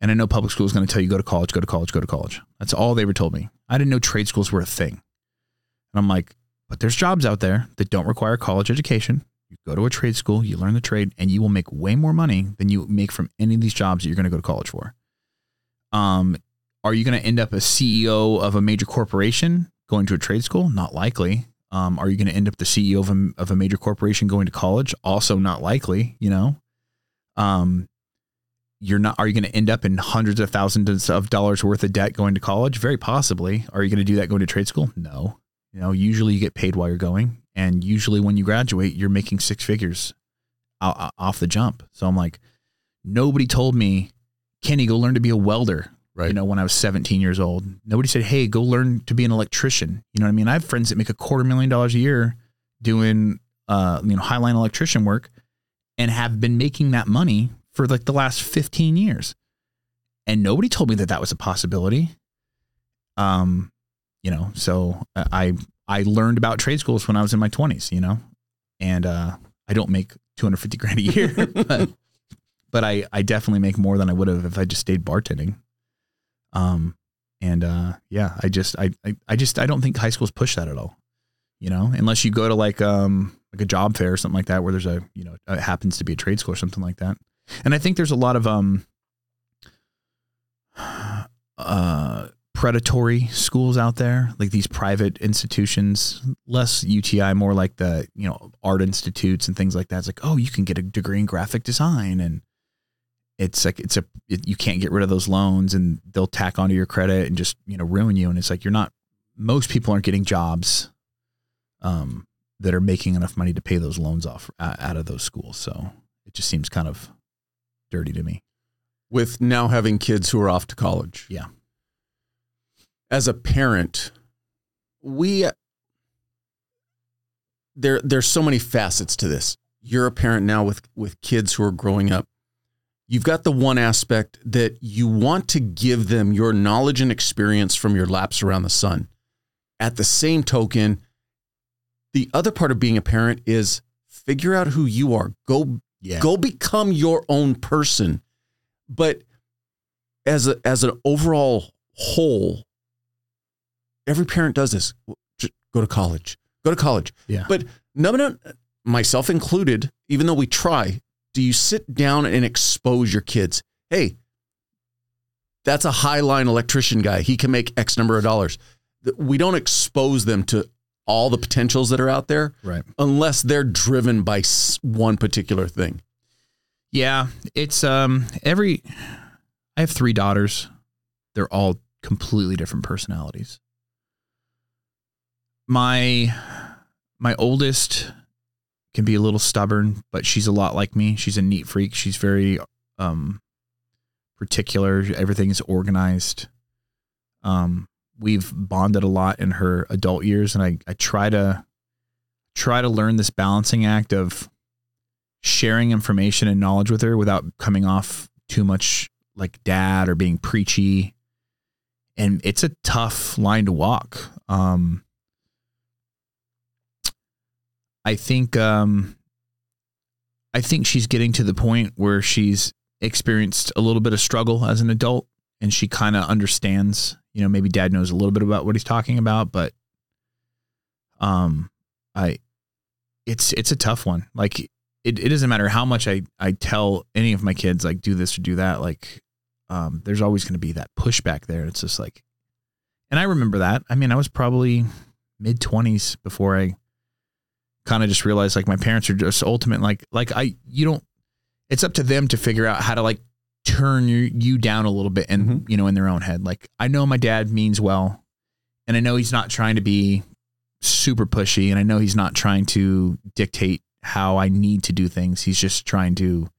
and I know public school is going to tell you go to college, go to college, go to college. That's all they ever told me. I didn't know trade schools were a thing. And I'm like, but there's jobs out there that don't require college education. You go to a trade school, you learn the trade, and you will make way more money than you make from any of these jobs that you're going to go to college for. Um, are you going to end up a CEO of a major corporation going to a trade school? Not likely. Um, are you going to end up the CEO of a, of a major corporation going to college? Also not likely, you know. Um, you're not are you going to end up in hundreds of thousands of dollars worth of debt going to college? Very possibly. Are you going to do that going to trade school? No. You know, usually you get paid while you're going and usually when you graduate, you're making six figures off the jump. So I'm like nobody told me, "Kenny, go learn to be a welder." Right. You know, when I was 17 years old, nobody said, "Hey, go learn to be an electrician." You know what I mean? I have friends that make a quarter million dollars a year doing, uh, you know, highline electrician work, and have been making that money for like the last 15 years, and nobody told me that that was a possibility. Um, you know, so I I learned about trade schools when I was in my 20s. You know, and uh, I don't make 250 grand a year, [LAUGHS] but but I I definitely make more than I would have if I just stayed bartending. Um, and uh, yeah, I just I, I I just I don't think high schools push that at all. You know, unless you go to like um like a job fair or something like that where there's a you know it happens to be a trade school or something like that. And I think there's a lot of um uh predatory schools out there, like these private institutions, less UTI, more like the, you know, art institutes and things like that. It's like, oh, you can get a degree in graphic design and it's like it's a it, you can't get rid of those loans and they'll tack onto your credit and just you know ruin you and it's like you're not most people aren't getting jobs um, that are making enough money to pay those loans off uh, out of those schools so it just seems kind of dirty to me With now having kids who are off to college. Yeah. As a parent, we uh, there there's so many facets to this. You're a parent now with with kids who are growing up. You've got the one aspect that you want to give them your knowledge and experience from your laps around the sun. At the same token, the other part of being a parent is figure out who you are. Go yeah go become your own person. But as a as an overall whole, every parent does this. Just go to college. Go to college. yeah But no, no, myself included, even though we try, do you sit down and expose your kids? Hey, that's a high line electrician guy. He can make X number of dollars. We don't expose them to all the potentials that are out there right unless they're driven by one particular thing. Yeah, it's um every I have 3 daughters. They're all completely different personalities. My my oldest can be a little stubborn, but she's a lot like me. She's a neat freak. She's very um particular. Everything is organized. Um we've bonded a lot in her adult years and I I try to try to learn this balancing act of sharing information and knowledge with her without coming off too much like dad or being preachy. And it's a tough line to walk. Um, I think um, I think she's getting to the point where she's experienced a little bit of struggle as an adult and she kind of understands, you know, maybe dad knows a little bit about what he's talking about, but um I it's it's a tough one. Like it, it doesn't matter how much I, I tell any of my kids like do this or do that, like um, there's always going to be that pushback there. It's just like, and I remember that. I mean, I was probably mid twenties before I kind of just realized like my parents are just ultimate. Like, like I, you don't, it's up to them to figure out how to like turn you, you down a little bit and, Mhm. you know, in their own head. Like I know my dad means well and I know he's not trying to be super pushy, and I know he's not trying to dictate how I need to do things. He's just trying to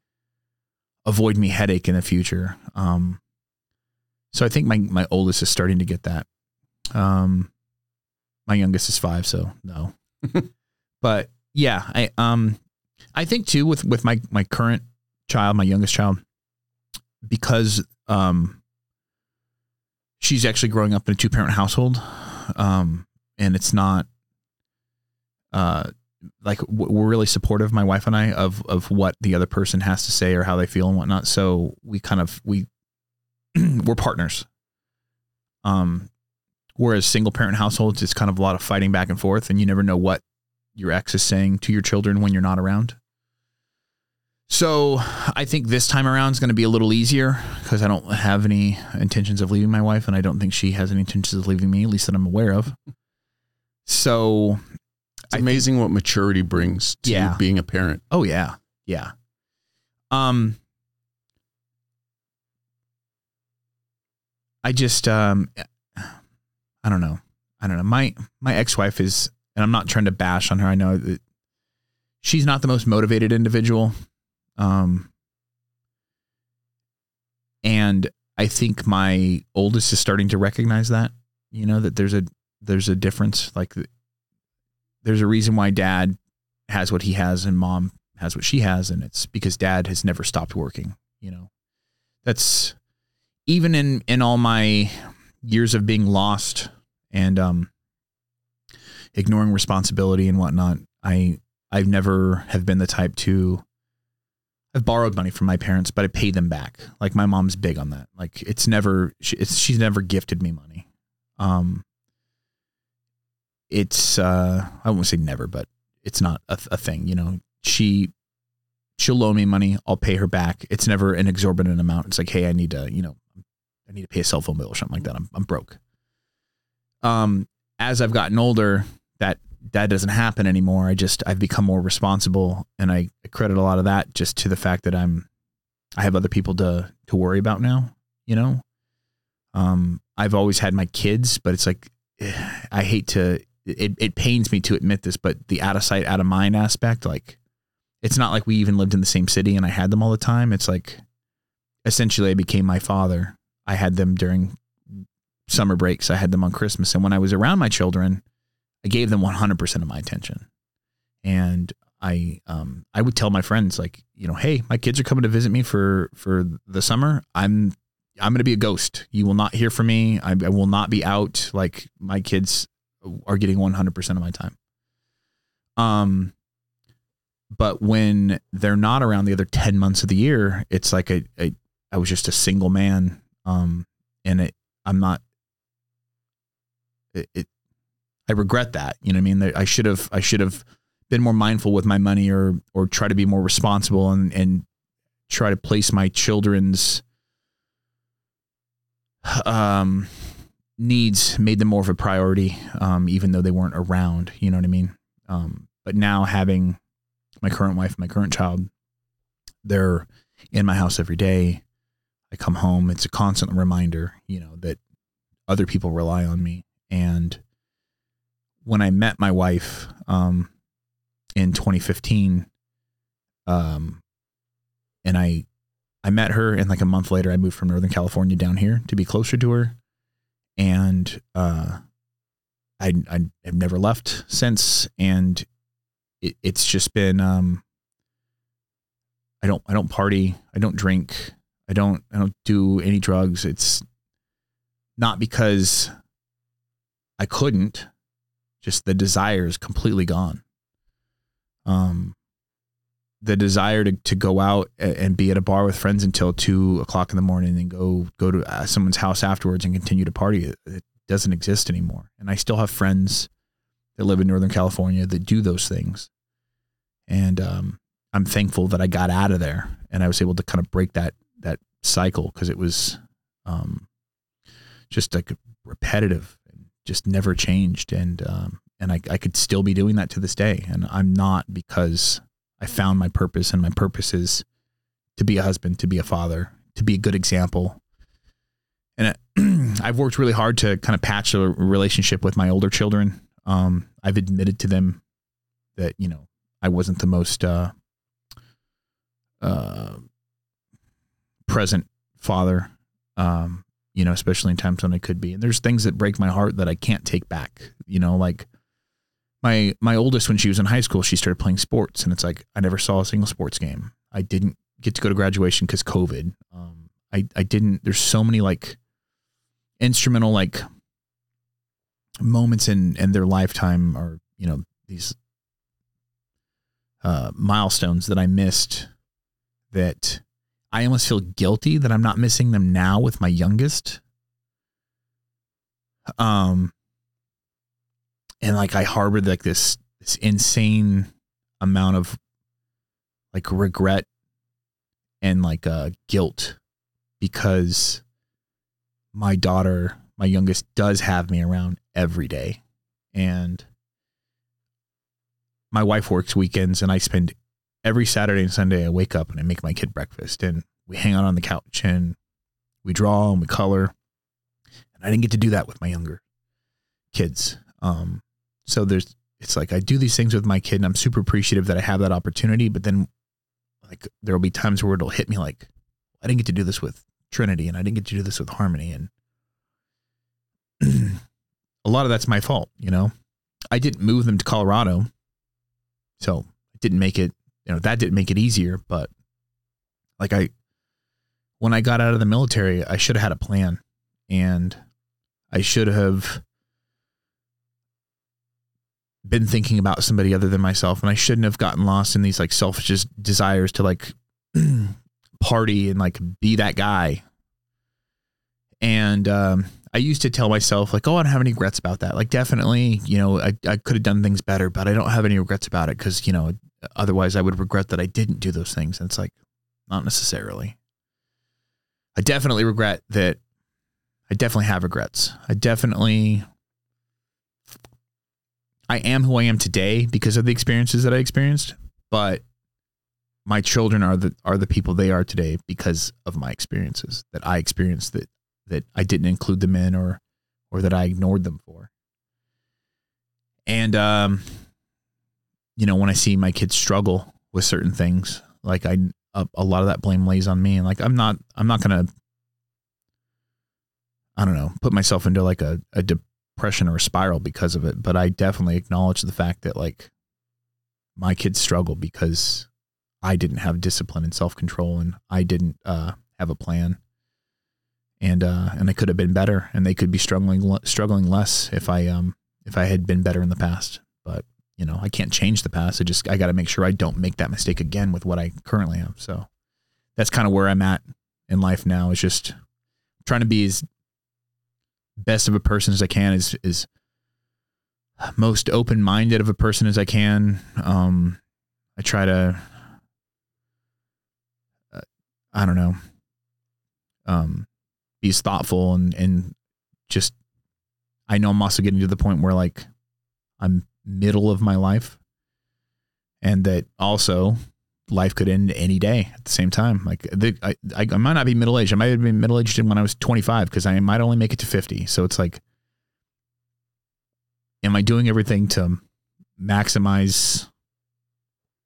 avoid me headache in the future. Um, so I think my my oldest is starting to get that. Um, my youngest is five, so no. [LAUGHS] but yeah, I um, I think too with with my my current child, my youngest child, because um, she's actually growing up in a two parent household, um, and it's not uh like we're really supportive my wife and i of of what the other person has to say or how they feel and whatnot. So we kind of we [CLEARS THROAT] we're partners. Um whereas single parent households it's kind of a lot of fighting back and forth and you never know what your ex is saying to your children when you're not around so i think this time around is going to be a little easier because i don't have any intentions of leaving my wife and i don't think she has any intentions of leaving me at least that i'm aware of so it's amazing what maturity brings to Yeah. being a parent. Oh yeah. Yeah. Um I just um I don't know. I don't know. My my ex-wife is and I'm not trying to bash on her. I know that she's not the most motivated individual. Um and I think my oldest is starting to recognize that, you know, that there's a there's a difference like there's a reason why dad has what he has and mom has what she has and it's because dad has never stopped working you know. That's even in in all my years of being lost and um ignoring responsibility and whatnot i i've never have been the type to i've borrowed money from my parents but i pay them back like my mom's big on that like it's never she, it's, she's never gifted me money um it's uh I won't say never, but it's not a, a thing. You know, she she'll loan me money, I'll pay her back. It's never an exorbitant amount. It's like, hey, I need to, you know, I need to pay a cell phone bill or something like that. I'm I'm broke. Um, as I've gotten older, that that doesn't happen anymore. I just I've become more responsible, and I credit a lot of that just to the fact that I'm I have other people to to worry about now. You know, um, I've always had my kids, but it's like [SIGHS] I hate to it, it pains me to admit this, but the out of sight, out of mind aspect, like it's not like we even lived in the same city and I had them all the time. It's like essentially I became my father. I had them during summer breaks. I had them on Christmas. And when I was around my children, I gave them 100% of my attention. And I, um, I would tell my friends like, you know, Hey, my kids are coming to visit me for, for the summer. I'm, I'm going to be a ghost. You will not hear from me. I, I will not be out. Like my kids are getting 100% of my time. Um, but when they're not around the other 10 months of the year, it's like a, a I was just a single man. Um, and it, I'm not, it, it I regret that. You know what I mean? I should have, I should have been more mindful with my money or, or try to be more responsible and, and try to place my children's, um, needs made them more of a priority, um, even though they weren't around. You know what I mean? Um, but now having my current wife, my current child, they're in my house every day. I come home. It's a constant reminder, you know, that other people rely on me. And when I met my wife um, in 2015, um, and I I met her, and like a month later, I moved from Northern California down here to be closer to her. And uh, I, I have never left since, and it, it's just been um, I don't I don't party, I don't drink, I don't I don't do any drugs. It's not because I couldn't, just the desire is completely gone. Um, the desire to, to go out and be at a bar with friends until two o'clock in the morning and go go to uh, someone's house afterwards and continue to party it, doesn't exist anymore. And i still have friends that live in northern california that do those things. And um, i'm thankful that i got out of there and i was able to kind of break that that cycle because it was um, just like repetitive just never changed and um, and I, I could still be doing that to this day and i'm not because I found my purpose, and my purpose is to be a husband, to be a father, to be a good example. And [CLEARS THROAT] I've worked really hard to kind of patch a relationship with my older children. Um, I've admitted to them that you know I wasn't the most uh, uh, present father. Um, you know, especially in times when I could be. And there's things that break my heart that I can't take back. You know, like my my oldest when she was in high school, she started playing sports, and it's like I never saw a single sports game. I didn't get to go to graduation because COVID. Um, I I didn't. There's so many like instrumental like moments in in their lifetime, or you know these uh, milestones that I missed. That I almost feel guilty that I'm not missing them now with my youngest. Um, and like I harbored like this this insane amount of like regret and like uh guilt because my daughter, my youngest, does have me around every day. And my wife works weekends and I spend every Saturday and Sunday I wake up and I make my kid breakfast and we hang out on the couch and we draw and we color. And I didn't get to do that with my younger kids. Um, so there's it's like I do these things with my kid and I'm super appreciative that I have that opportunity, but then like there'll be times where it'll hit me like I didn't get to do this with Trinity and I didn't get to do this with Harmony and [CLEARS THROAT] a lot of that's my fault, you know. I didn't move them to Colorado. So it didn't make it, you know, that didn't make it easier, but like I when I got out of the military, I should have had a plan and I should have been thinking about somebody other than myself and I shouldn't have gotten lost in these like selfish desires to like [CLEARS THROAT] party and like be that guy. And um, I used to tell myself like, oh, I don't have any regrets about that. Like definitely, you know, I, I could have done things better, but I don't have any regrets about it because, you know, otherwise I would regret that I didn't do those things. And it's like, not necessarily. I definitely regret that I definitely have regrets. I definitely I am who I am today because of the experiences that I experienced, but my children are the are the people they are today because of my experiences that I experienced that that I didn't include them in or or that I ignored them for. And um you know, when I see my kids struggle with certain things, like I a, a lot of that blame lays on me and like I'm not I'm not going to I don't know, put myself into like a, a depression or a spiral because of it, but I definitely acknowledge the fact that like my kids struggle because I didn't have discipline and self control and I didn't uh, have a plan. And uh, and I could have been better, and they could be struggling struggling less if I um if I had been better in the past. You know, I can't change the past. I just I got to make sure I don't make that mistake again with what I currently have. So that's kind of where I'm at in life now. Is just trying to be as best of a person as I can, as is most open minded of a person as I can. Um, I try to, uh, I don't know, um, be as thoughtful and and just. I know I'm also getting to the point where like I'm middle of my life, and that also life could end any day at the same time. Like the, I, I, might not be middle aged. I might have been middle aged when I was 25 because I might only make it to 50. So it's like, am I doing everything to maximize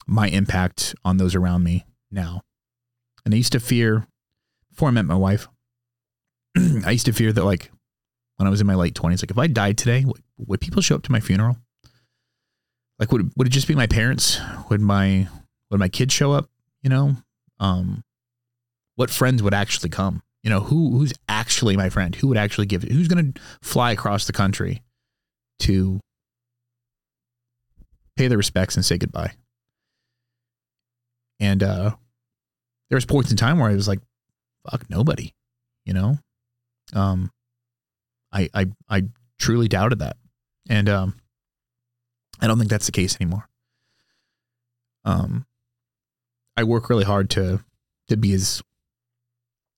my impact on those around me now? And I used to fear before I met my wife. [CLEARS THROAT] I used to fear that like when I was in my late 20s, like if I died today, would people show up to my funeral? Like would would it just be my parents? Would my would my kids show up? You know, um, what friends would actually come? You know, who who's actually my friend? Who would actually give? Who's going to fly across the country to pay their respects and say goodbye? And uh, there was points in time where I was like, "Fuck, nobody," you know. Um, I I I truly doubted that, and um, I don't think that's the case anymore. Um, I work really hard to to be as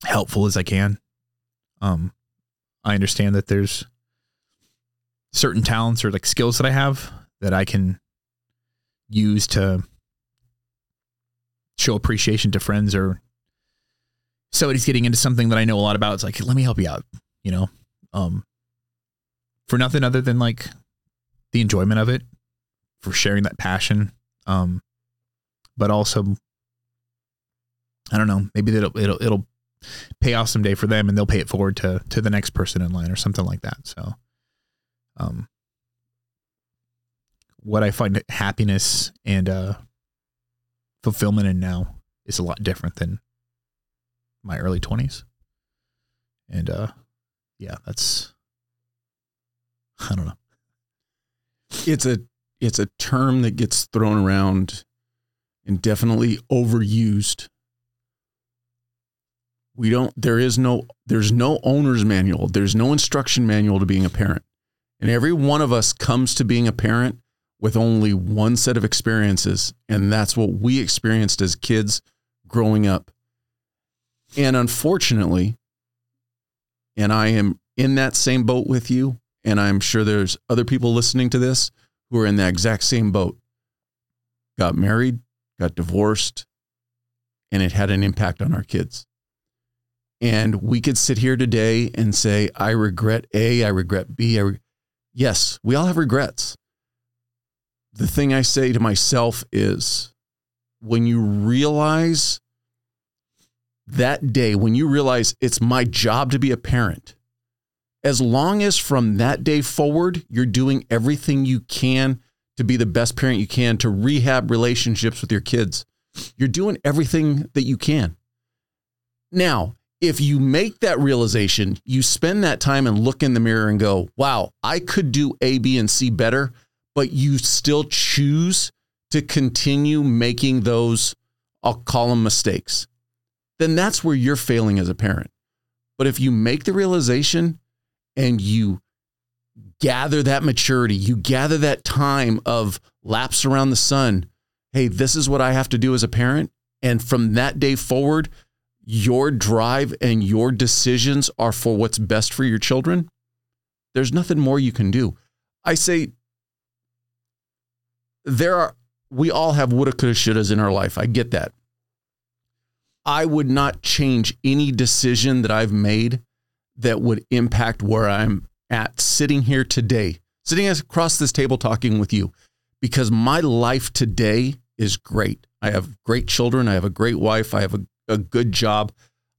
helpful as I can. Um, I understand that there's certain talents or like skills that I have that I can use to show appreciation to friends or somebody's getting into something that I know a lot about. It's like, let me help you out, you know? Um, for nothing other than like the enjoyment of it, for sharing that passion. Um, but also, I don't know, maybe it'll it'll it'll pay off someday for them, and they'll pay it forward to to the next person in line or something like that. So, um, what I find happiness and uh fulfillment in now is a lot different than my early 20s. And uh yeah, that's I don't know. It's a it's a term that gets thrown around and definitely overused. We don't there is no there's no owner's manual. There's no instruction manual to being a parent. And every one of us comes to being a parent with only one set of experiences. And that's what we experienced as kids growing up. And unfortunately, and I am in that same boat with you, and I'm sure there's other people listening to this who are in that exact same boat. Got married, got divorced, and it had an impact on our kids. And we could sit here today and say, I regret A, I regret B. I re-. Yes, we all have regrets the thing I say to myself is when you realize that day, when you realize it's my job to be a parent, as long as from that day forward, you're doing everything you can to be the best parent you can, to rehab relationships with your kids, you're doing everything that you can. Now, if you make that realization, you spend that time and look in the mirror and go, wow, I could do A, B, and C better but you still choose to continue making those, I'll call them mistakes, then that's where you're failing as a parent. But if you make the realization and you gather that maturity, you gather that time of laps around the sun, hey, this is what I have to do as a parent. And from that day forward, your drive and your decisions are for what's best for your children. There's nothing more you can do. I say there are we all have woulda, coulda, shouldas in our life. I get that. I would not change any decision that I've made that would impact where I'm at sitting here today, sitting across this table talking with you, because my life today is great. I have great children. I have a great wife. I have a, a good job.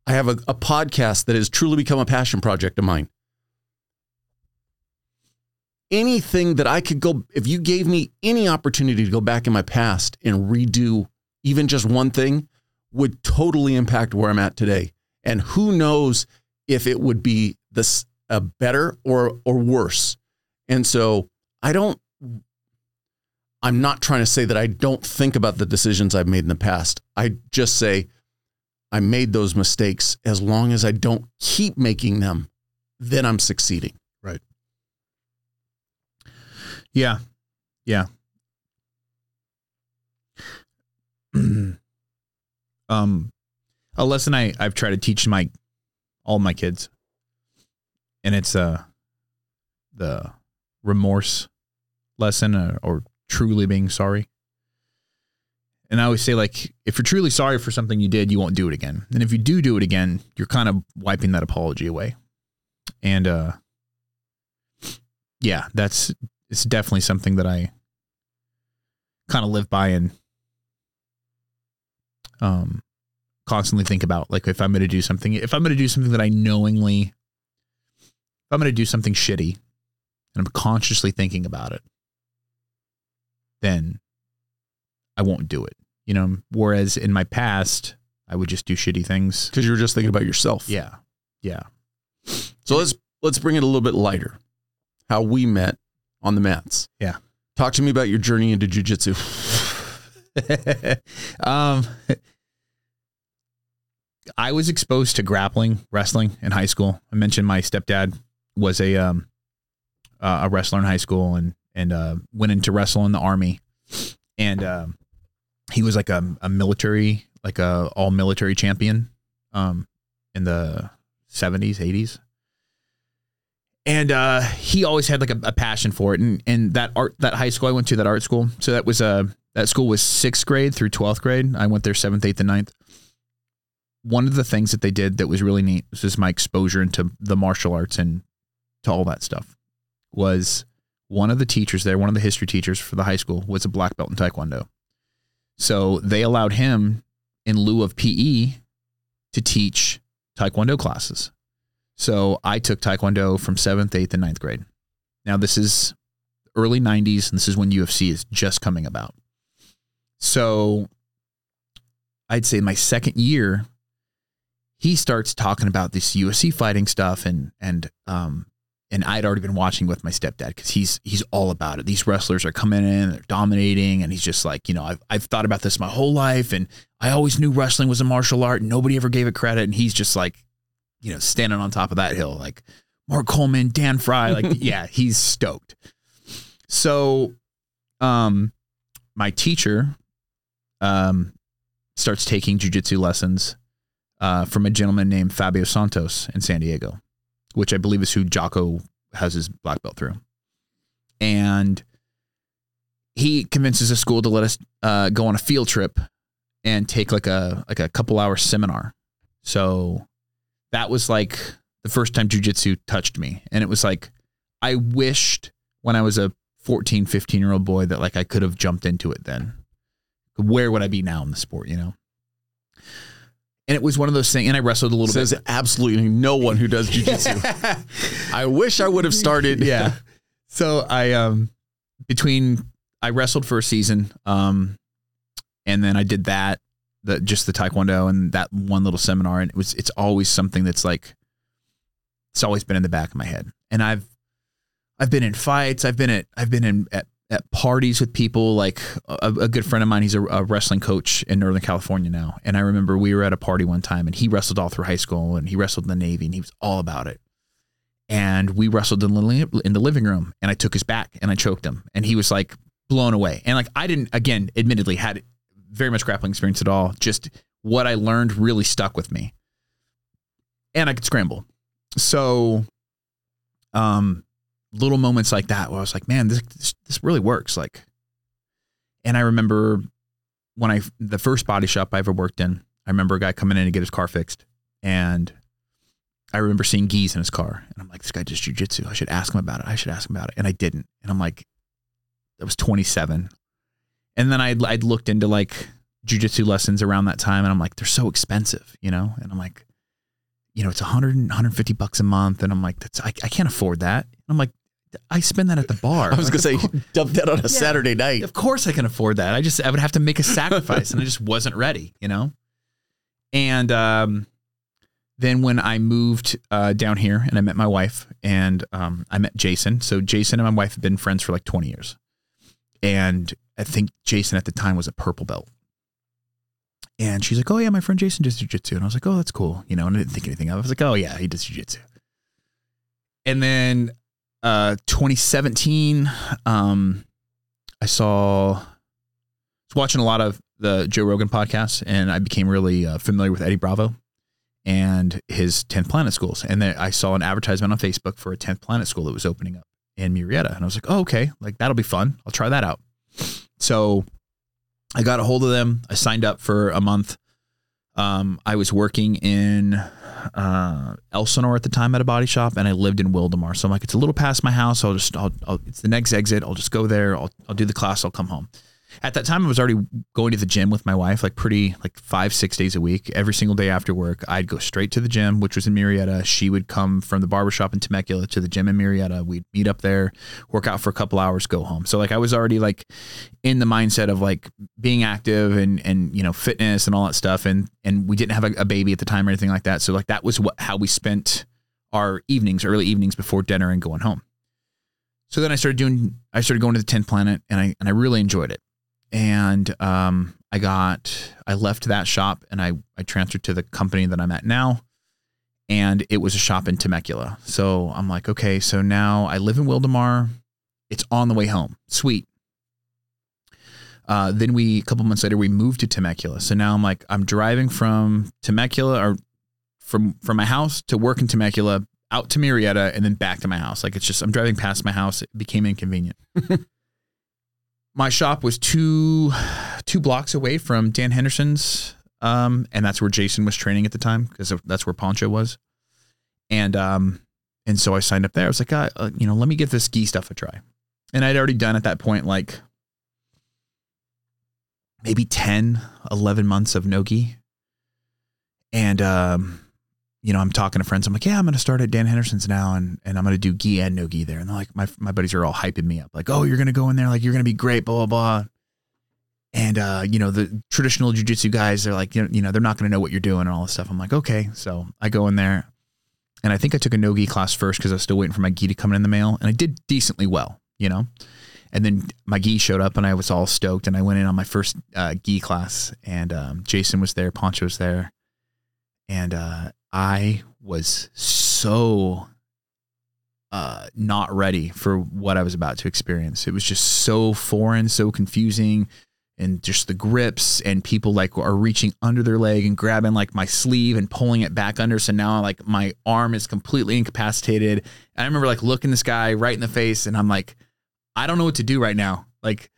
I have a, a podcast that has truly become a passion project of mine anything that I could go, if you gave me any opportunity to go back in my past and redo even just one thing, would totally impact where I'm at today. And who knows if it would be this a better or or worse. And so I don't I'm not trying to say that I don't think about the decisions I've made in the past. I just say I made those mistakes as long as I don't keep making them, then I'm succeeding. Right. Yeah. Yeah. [CLEARS THROAT] um a lesson I I've tried to teach my all my kids and it's uh the remorse lesson uh, or truly being sorry. And I always say, like, if you're truly sorry for something you did, you won't do it again. And if you do do it again, you're kind of wiping that apology away. And uh, yeah, that's it's definitely something that I kind of live by and um constantly think about like if I'm going to do something if I'm going to do something that I knowingly if I'm going to do something shitty and I'm consciously thinking about it then I won't do it you know whereas in my past I would just do shitty things cuz you were just thinking about yourself yeah yeah so let's let's bring it a little bit lighter how we met on the mats. Yeah. Talk to me about your journey into jujitsu. [LAUGHS] um, I was exposed to grappling wrestling in high school. I mentioned my stepdad was a um, uh, a wrestler in high school and and uh, went into wrestle in the army, and uh, he was like a, a military like a all military champion um, in the seventies eighties and uh, he always had like a, a, passion for it. And and that art that high school I went to, that art school, so that was uh that school was sixth grade through twelfth grade. I went there seventh, eighth, and ninth. One of the things that they did that was really neat was just my exposure into the martial arts and to all that stuff was one of the teachers there, one of the history teachers for the high school, was a black belt in Taekwondo. So they allowed him, in lieu of PE, to teach Taekwondo classes. So I took Taekwondo from seventh, eighth, and ninth grade. Now, this is early 90s, and this is when UFC is just coming about. So I'd say my second year, he starts talking about this UFC fighting stuff and and um and I'd already been watching with my stepdad because he's he's all about it. These wrestlers are coming in, they're dominating, and he's just like, you know, I've I've thought about this my whole life, and I always knew wrestling was a martial art, and nobody ever gave it credit, and he's just like, you know, standing on top of that hill, like Mark Coleman, Don Frye, like, [LAUGHS] yeah, he's stoked. So, um, my teacher, um, starts taking jujitsu lessons, uh, from a gentleman named Fabio Santos in San Diego which I believe is who Jocko has his black belt through. And he convinces a school to let us uh, go on a field trip and take like a like a couple hour seminar. So that was like the first time jujitsu touched me. And it was like I wished when I was a 14, 15 year old boy that like I could have jumped into it then. Where would I be now in the sport, you know? And it was one of those things, and I wrestled a little Says bit. absolutely no one who does jujitsu. [LAUGHS] [LAUGHS] I wish I would have started. yeah. [LAUGHS] So I um between I wrestled for a season, um, and then I did that, the just the taekwondo and that one little seminar, and it was it's always something that's like it's always been in the back of my head. And I've I've been in fights, I've been at I've been in at, at parties with people like a, a good friend of mine he's a, a wrestling coach in northern california now and i remember we were at a party one time and he wrestled all through high school and he wrestled in the navy and he was all about it and we wrestled in the, in the living room and I took his back and I choked him and he was like blown away. And like I didn't again admittedly had very much grappling experience at all. Just what I learned really stuck with me. And I could scramble. So um little moments like that where I was like, man, this this, this really works like and I remember when I the first body shop I ever worked in, I remember a guy coming in to get his car fixed and I remember seeing gis in his car, and I'm like, this guy does jujitsu. I should ask him about it. I should ask him about it, and I didn't. And I'm like, I was 27, and then I'd I'd looked into like jujitsu lessons around that time, and I'm like, they're so expensive, you know. And I'm like, you know, it's 100 150 bucks a month, and I'm like, that's I, I can't afford that. And I'm like, I spend that at the bar. I was Like, gonna say, cour- [LAUGHS] dump that on a Saturday night. of course I can afford that. I just I would have to make a sacrifice and I just wasn't ready, you know? And um then when I moved uh, down here and I met my wife and um, I met Jason. So Jason and my wife have been friends for like 20 years. And I think Jason at the time was a purple belt. And she's like, Oh yeah, my friend Jason does jujitsu. And I was like, Oh, that's cool. You know, and I didn't think anything of it. I was like, Oh yeah, he does jujitsu. And then uh 2017 um i saw I was watching a lot of the joe rogan podcast and i became really uh, familiar with eddie bravo and his 10th planet schools. And then i saw an advertisement on facebook for a 10th planet school that was opening up in murrieta. And i was like oh okay like that'll be fun. I'll try that out. So i got a hold of them. I signed up for a month. Um, i was working in uh, Elsinore at the time at a body shop, and I lived in Wildomar. So I'm like, it's a little past my house. I'll just, I'll, I'll, it's the next exit. I'll just go there. I'll, I'll do the class. I'll come home. At that time, I was already going to the gym with my wife, like pretty, like five, six days a week. Every single day after work, I'd go straight to the gym, which was in Murrieta. She would come from the barbershop in Temecula to the gym in Murrieta. We'd meet up there, work out for a couple hours, go home. So like I was already like in the mindset of like being active and and you know fitness and all that stuff. And and we didn't have a, a baby at the time or anything like that. So like that was what how we spent our evenings, early evenings before dinner and going home. So then I started doing I started going to the 10th planet and I and I really enjoyed it. And um I got I left that shop and I I transferred to the company that I'm at now. And it was a shop in Temecula. So I'm like, okay, so now I live in Wildomar. It's on the way home. Sweet. Uh, then we a couple months later we moved to Temecula. So now I'm like I'm driving from Temecula or from from my house to work in Temecula out to Murrieta and then back to my house. Like it's just I'm driving past my house. It became inconvenient. [LAUGHS] my shop was two two blocks away from Dan Henderson's, um, and that's where Jason was training at the time because that's where Poncho was. And um, and so I signed up there. I was like, uh, you know, let me give this ski stuff a try. and I'd already done at that point like maybe 10, 11 months of Nogi. And, um, you know, I'm talking to friends. I'm like, yeah, I'm going to start at Dan Henderson's now and, and I'm going to do gi and no gi there. And they're like, my, my buddies are all hyping me up. Like, oh, you're going to go in there. Like, you're going to be great, blah, blah, blah. And, uh, you know, the traditional jujitsu guys, they're like, you know, they're not going to know what you're doing and all this stuff. I'm like, okay. So I go in there and I think I took a no gi class first because I was still waiting for my gi to come in the mail. And I did decently well, you know? And then my gi showed up and I was all stoked. And I went in on my first uh, gi class and um, Jason was there, Poncho was there. And uh, I was so uh, not ready for what I was about to experience. It was just so foreign, so confusing, and just the grips and people like are reaching under their leg and grabbing like my sleeve and pulling it back under. So now like my arm is completely incapacitated. And I remember like looking this guy right in the face, and I'm like, I don't know what to do right now. Like.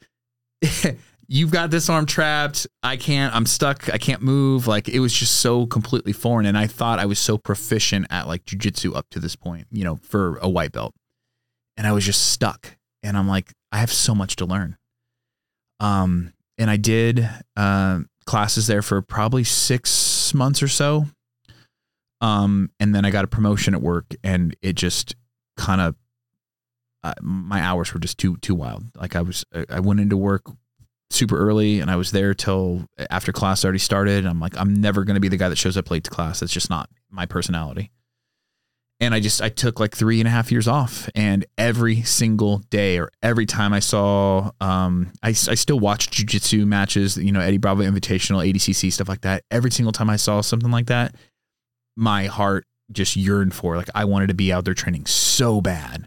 [LAUGHS] you've got this arm trapped. I can't, I'm stuck. I can't move. Like it was just so completely foreign. And I thought I was so proficient at like jujitsu up to this point, you know, for a white belt. And I was just stuck. And I'm like, I have so much to learn. Um, and I did uh, classes there for probably six months or so. Um, and then I got a promotion at work and it just kind of, uh, my hours were just too, too wild. Like I was, I went into work super early and I was there till after class already started. I'm like, I'm never going to be the guy that shows up late to class. That's just not my personality. And I just, I took like three and a half years off and every single day or every time I saw, um, I, I still watch jujitsu matches, you know, Eddie Bravo Invitational, ADCC, stuff like that. Every single time I saw something like that, my heart just yearned for, like, I wanted to be out there training so bad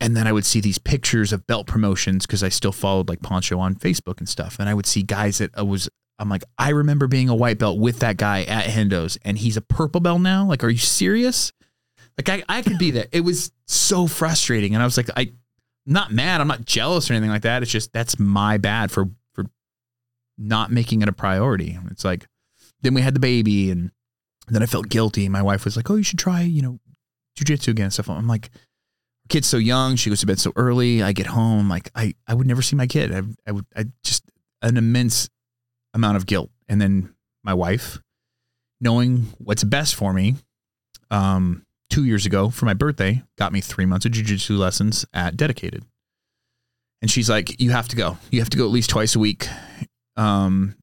and then I would see these pictures of belt promotions because I still followed like Poncho on Facebook and stuff. And I would see guys that I was, I'm like, I remember being a white belt with that guy at Hendo's and he's a purple belt now. Like, are you serious? Like, I, I could be that. It was so frustrating. And I was like, I, not mad. I'm not jealous or anything like that. It's just, that's my bad for, for not making it a priority. It's like, then we had the baby and then I felt guilty. My wife was like, oh, you should try, you know, jujitsu again and stuff. I'm like, kid's so young. She goes to bed so early. I get home, like I, I would never see my kid. I, I would, I just an immense amount of guilt. And then my wife, knowing what's best for me, um, two years ago for my birthday, got me three months of jujitsu lessons at Dedicated. And she's like, "You have to go. You have to go at least twice a week. Um,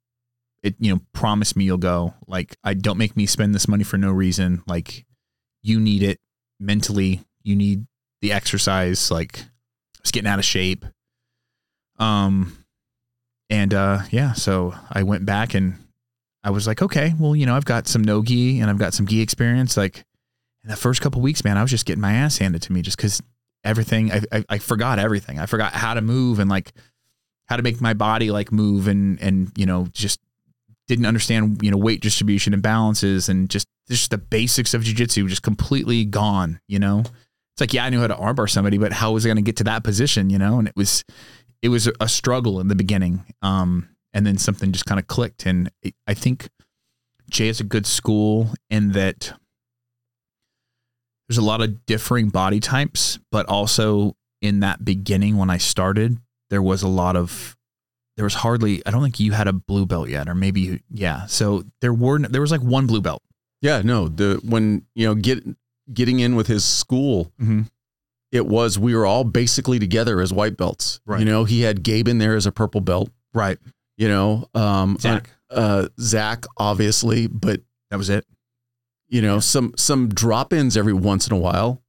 it, you know, promise me you'll go. Like, I don't make me spend this money for no reason. Like, you need it mentally. You need the exercise, like I was getting out of shape. Um, and uh, yeah, so I went back and I was like, okay, well, you know, I've got some no gi and I've got some gi experience. Like in the first couple weeks, man, I was just getting my ass handed to me just because everything, I, I, I forgot everything. I forgot how to move and like how to make my body like move and, and, you know, just didn't understand, you know, weight distribution and balances and just, just the basics of jujitsu just completely gone, you know? It's like, yeah, I knew how to armbar somebody, but how was I going to get to that position? You know, and it was, it was a struggle in the beginning. Um, and then something just kind of clicked. And it, I think Jay is a good school in that there's a lot of differing body types, but also in that beginning when I started, there was a lot of there was hardly I don't think you had a blue belt yet, or maybe you, yeah. So there were there was like one blue belt. Yeah, no. The when you know get getting in with his school, mm-hmm. it was we were all basically together as white belts. Right. You know, he had Gabe in there as a purple belt. Right. You know, um, Zach, uh, Zach, obviously, but that was it. You know, yeah. some some drop ins every once in a while,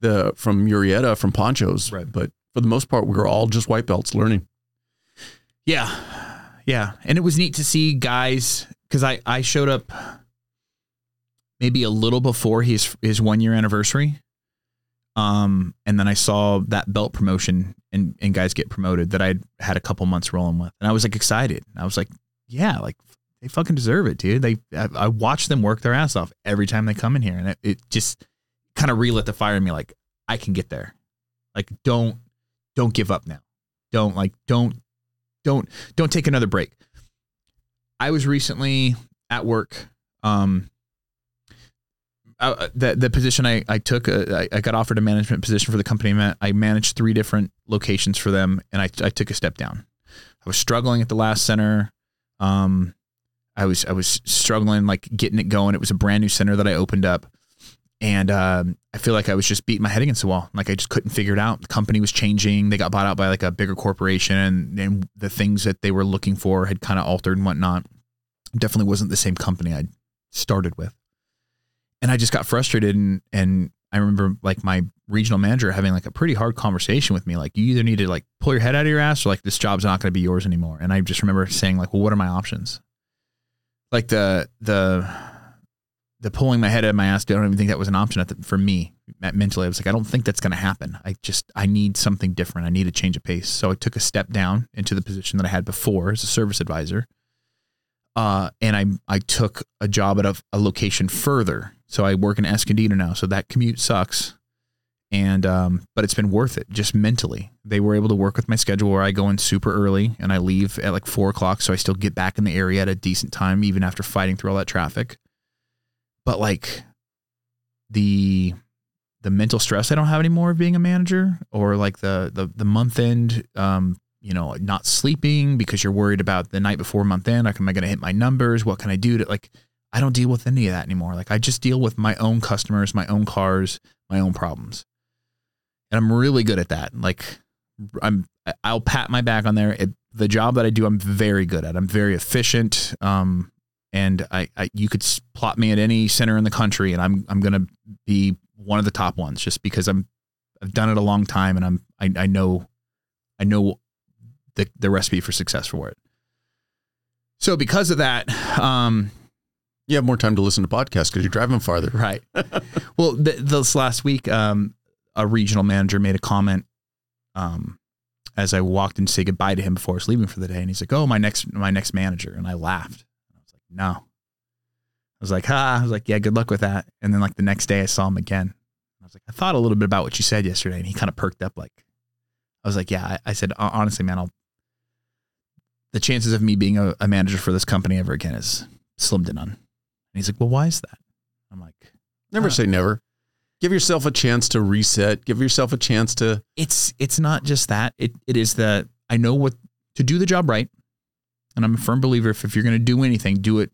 the from Murrieta, from Ponchos. Right. But for the most part, we were all just white belts learning. Yeah, yeah, and it was neat to see guys because I I showed up maybe a little before his his one year anniversary. Um, and then I saw that belt promotion and, and guys get promoted that I'd had a couple months rolling with. And I was like excited. I was like, yeah, like they fucking deserve it, dude. They, I, I watch them work their ass off every time they come in here. And it, it just kind of relit the fire in me. Like I can get there. Like, don't, don't give up now. Don't like, don't, don't, don't take another break. I was recently at work. Um, uh, the the position I I took, uh, I, I got offered a management position for the company. I managed three different locations for them, and I I took a step down. I was struggling at the last center. Um, I was I was struggling like getting it going. It was a brand new center that I opened up, and um, I feel like I was just beating my head against the wall. Like I just couldn't figure it out. The company was changing. They got bought out by like a bigger corporation, and, and the things that they were looking for had kind of altered and whatnot. Definitely wasn't the same company I started with, and I just got frustrated. And and I remember like my regional manager having like a pretty hard conversation with me. Like you either need to like pull your head out of your ass, or like this job's not going to be yours anymore. And I just remember saying like, well, what are my options? Like the the the pulling my head out of my ass, I don't even think that was an option the, for me mentally. I was like, I don't think that's going to happen. I just, I need something different. I need a change of pace. So I took a step down into the position that I had before as a service advisor. Uh, and I, I took a job at a, a location further. So I work in Escondido now. So that commute sucks. And, um, but it's been worth it just mentally. They were able to work with my schedule where I go in super early and I leave at like four o'clock. So I still get back in the area at a decent time, even after fighting through all that traffic but like the the mental stress I don't have anymore of being a manager or like the the the month end um you know not sleeping because you're worried about the night before month end like am I going to hit my numbers what can I do to like I don't deal with any of that anymore. Like I just deal with my own customers my own cars my own problems. And I'm really good at that. Like I'm I'll pat my back on there. It, the job that I do I'm very good at. I'm very efficient. Um and I, I, you could plot me at any center in the country and I'm I'm gonna be one of the top ones just because I'm I've done it a long time and I'm I, I know I know the the recipe for success for it. So because of that, um, you have more time to listen to podcasts because you're driving farther. [LAUGHS] Right. well, th- this last week, um, a regional manager made a comment um, as I walked in to say goodbye to him before I was leaving for the day, and he's like, "Oh, my next my next manager," and I laughed I was like, no. I was like, ha. I was like, yeah, good luck with that. And then like the next day I saw him again. I was like, I thought a little bit about what you said yesterday. And he kind of perked up like, I was like, yeah, I, I said, honestly, man, I'll, the chances of me being a, a, manager for this company ever again is slim to none. And he's like, well, why is that? I'm like, never say never. Give yourself a chance to reset. Give yourself a chance to. It's it's not just that. It it is that I know what to do the job right. And I'm a firm believer if, if you're going to do anything, do it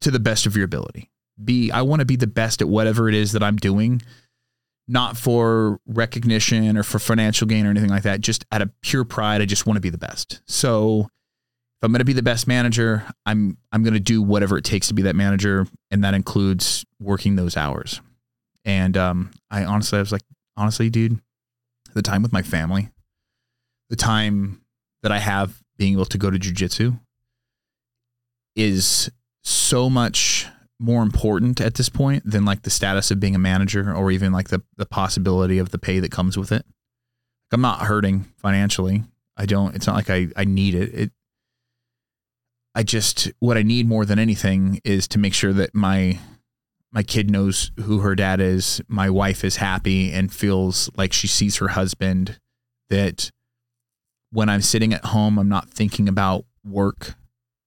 to the best of your ability. Be I want to be the best at whatever it is that I'm doing, not for recognition or for financial gain or anything like that. Just out of pure pride, I just want to be the best. So if I'm going to be the best manager, I'm I'm going to do whatever it takes to be that manager, and that includes working those hours. And um, I honestly, I was like, honestly, dude, the time with my family, the time that I have being able to go to jujitsu is so much more important at this point than like the status of being a manager or even like the, the possibility of the pay that comes with it. I'm not hurting financially. I don't, it's not like I, I need it. It, I just, what I need more than anything is to make sure that my, my kid knows who her dad is. My wife is happy and feels like she sees her husband that when I'm sitting at home, I'm not thinking about work.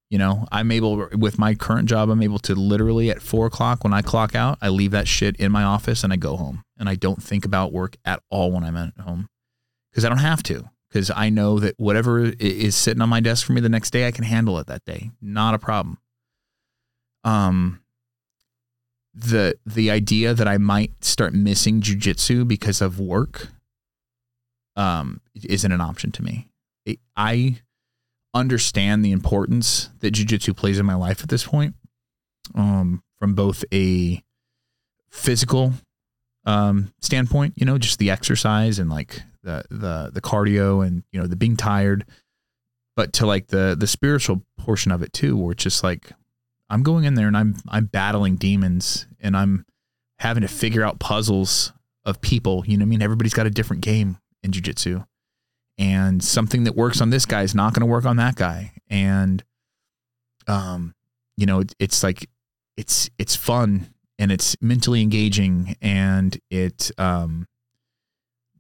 You know, I'm able with my current job, I'm able to literally at four o'clock when I clock out, I leave that shit in my office and I go home and I don't think about work at all when I'm at home because I don't have to because I know that whatever is sitting on my desk for me the next day, I can handle it that day. Not a problem. Um, the the idea that I might start missing jujitsu because of work um isn't an option to me. I understand the importance that jujitsu plays in my life at this point, um, from both a physical um, standpoint, you know, just the exercise and like the the the cardio and you know the being tired, but to like the the spiritual portion of it too, where it's just like I'm going in there and I'm I'm battling demons and I'm having to figure out puzzles of people. You know, I mean, everybody's got a different game in jujitsu and something that works on this guy is not going to work on that guy and um you know it, it's like it's it's fun and it's mentally engaging and it um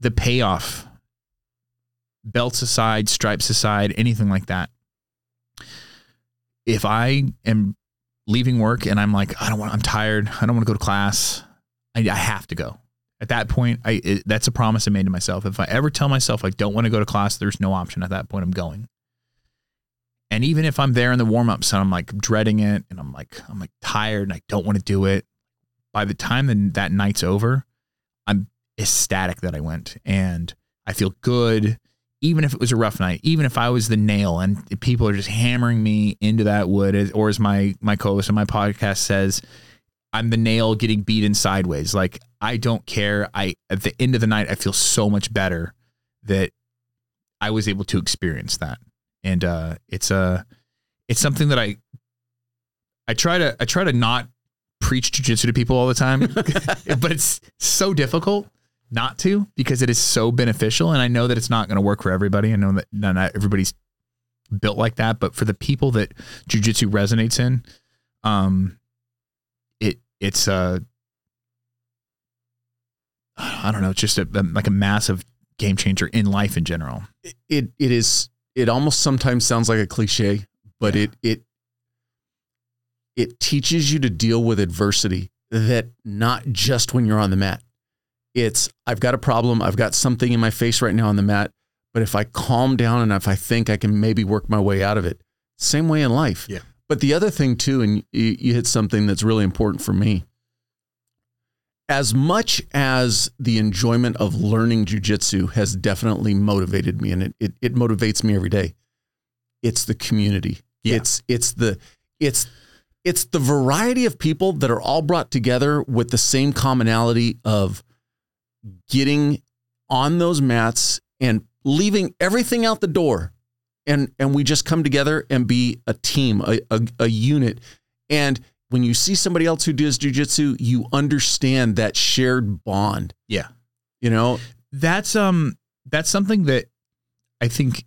the payoff belts aside stripes aside anything like that if i am leaving work and I'm like, I don't want, I'm tired. I don't want to go to class. I, I have to go. At that point, I it, that's a promise I made to myself. If I ever tell myself I don't want to go to class, there's no option. At that point, I'm going. And even if I'm there in the warm ups and I'm like dreading it and I'm like I'm like tired and I don't want to do it, by the time that that night's over, ecstatic that I went and I feel good. Even if it was a rough night, even if I was the nail and people are just hammering me into that wood, or as my my co-host on my podcast says, I'm the nail getting beaten sideways. Like I don't care. I at the end of the night, I feel so much better that I was able to experience that, and uh, it's a uh, it's something that I I try to I try to not preach jujitsu to people all the time, [LAUGHS] [LAUGHS] but it's so difficult not to because it is so beneficial, and I know that it's not going to work for everybody. I know that not everybody's built like that, but for the people that jujitsu resonates in, um, it it's a I don't know, it's just a, a, like a massive game changer in life in general. It it is it almost sometimes sounds like a cliche, but yeah. it it it teaches you to deal with adversity that not just when you're on the mat. It's I've got a problem, I've got something in my face right now on the mat, but if I calm down and if I think I can maybe work my way out of it. Same way in life. Yeah. But the other thing too, and you, you hit something that's really important for me. As much as the enjoyment of learning jujitsu has definitely motivated me, and it, it, it motivates me every day, it's the community. Yeah. It's it's the it's it's the variety of people that are all brought together with the same commonality of getting on those mats and leaving everything out the door. And and we just come together and be a team a, a, a unit. And when you see somebody else who does jujitsu you understand that shared bond. Yeah. You know? That's um that's something that i think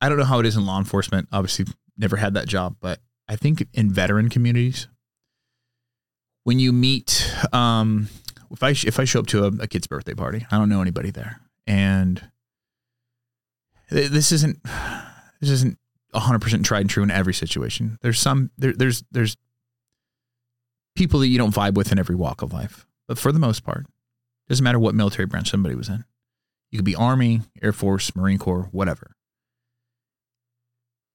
i don't know how it is in law enforcement obviously never had that job but I think in veteran communities, when you meet, um, if I if I show up to a, a kid's birthday party, I don't know anybody there, and this isn't this isn't hundred percent tried and true in every situation. There's some there, there's there's people that you don't vibe with in every walk of life, but for the most part, doesn't matter what military branch somebody was in. You could be Army, Air Force, Marine Corps, whatever.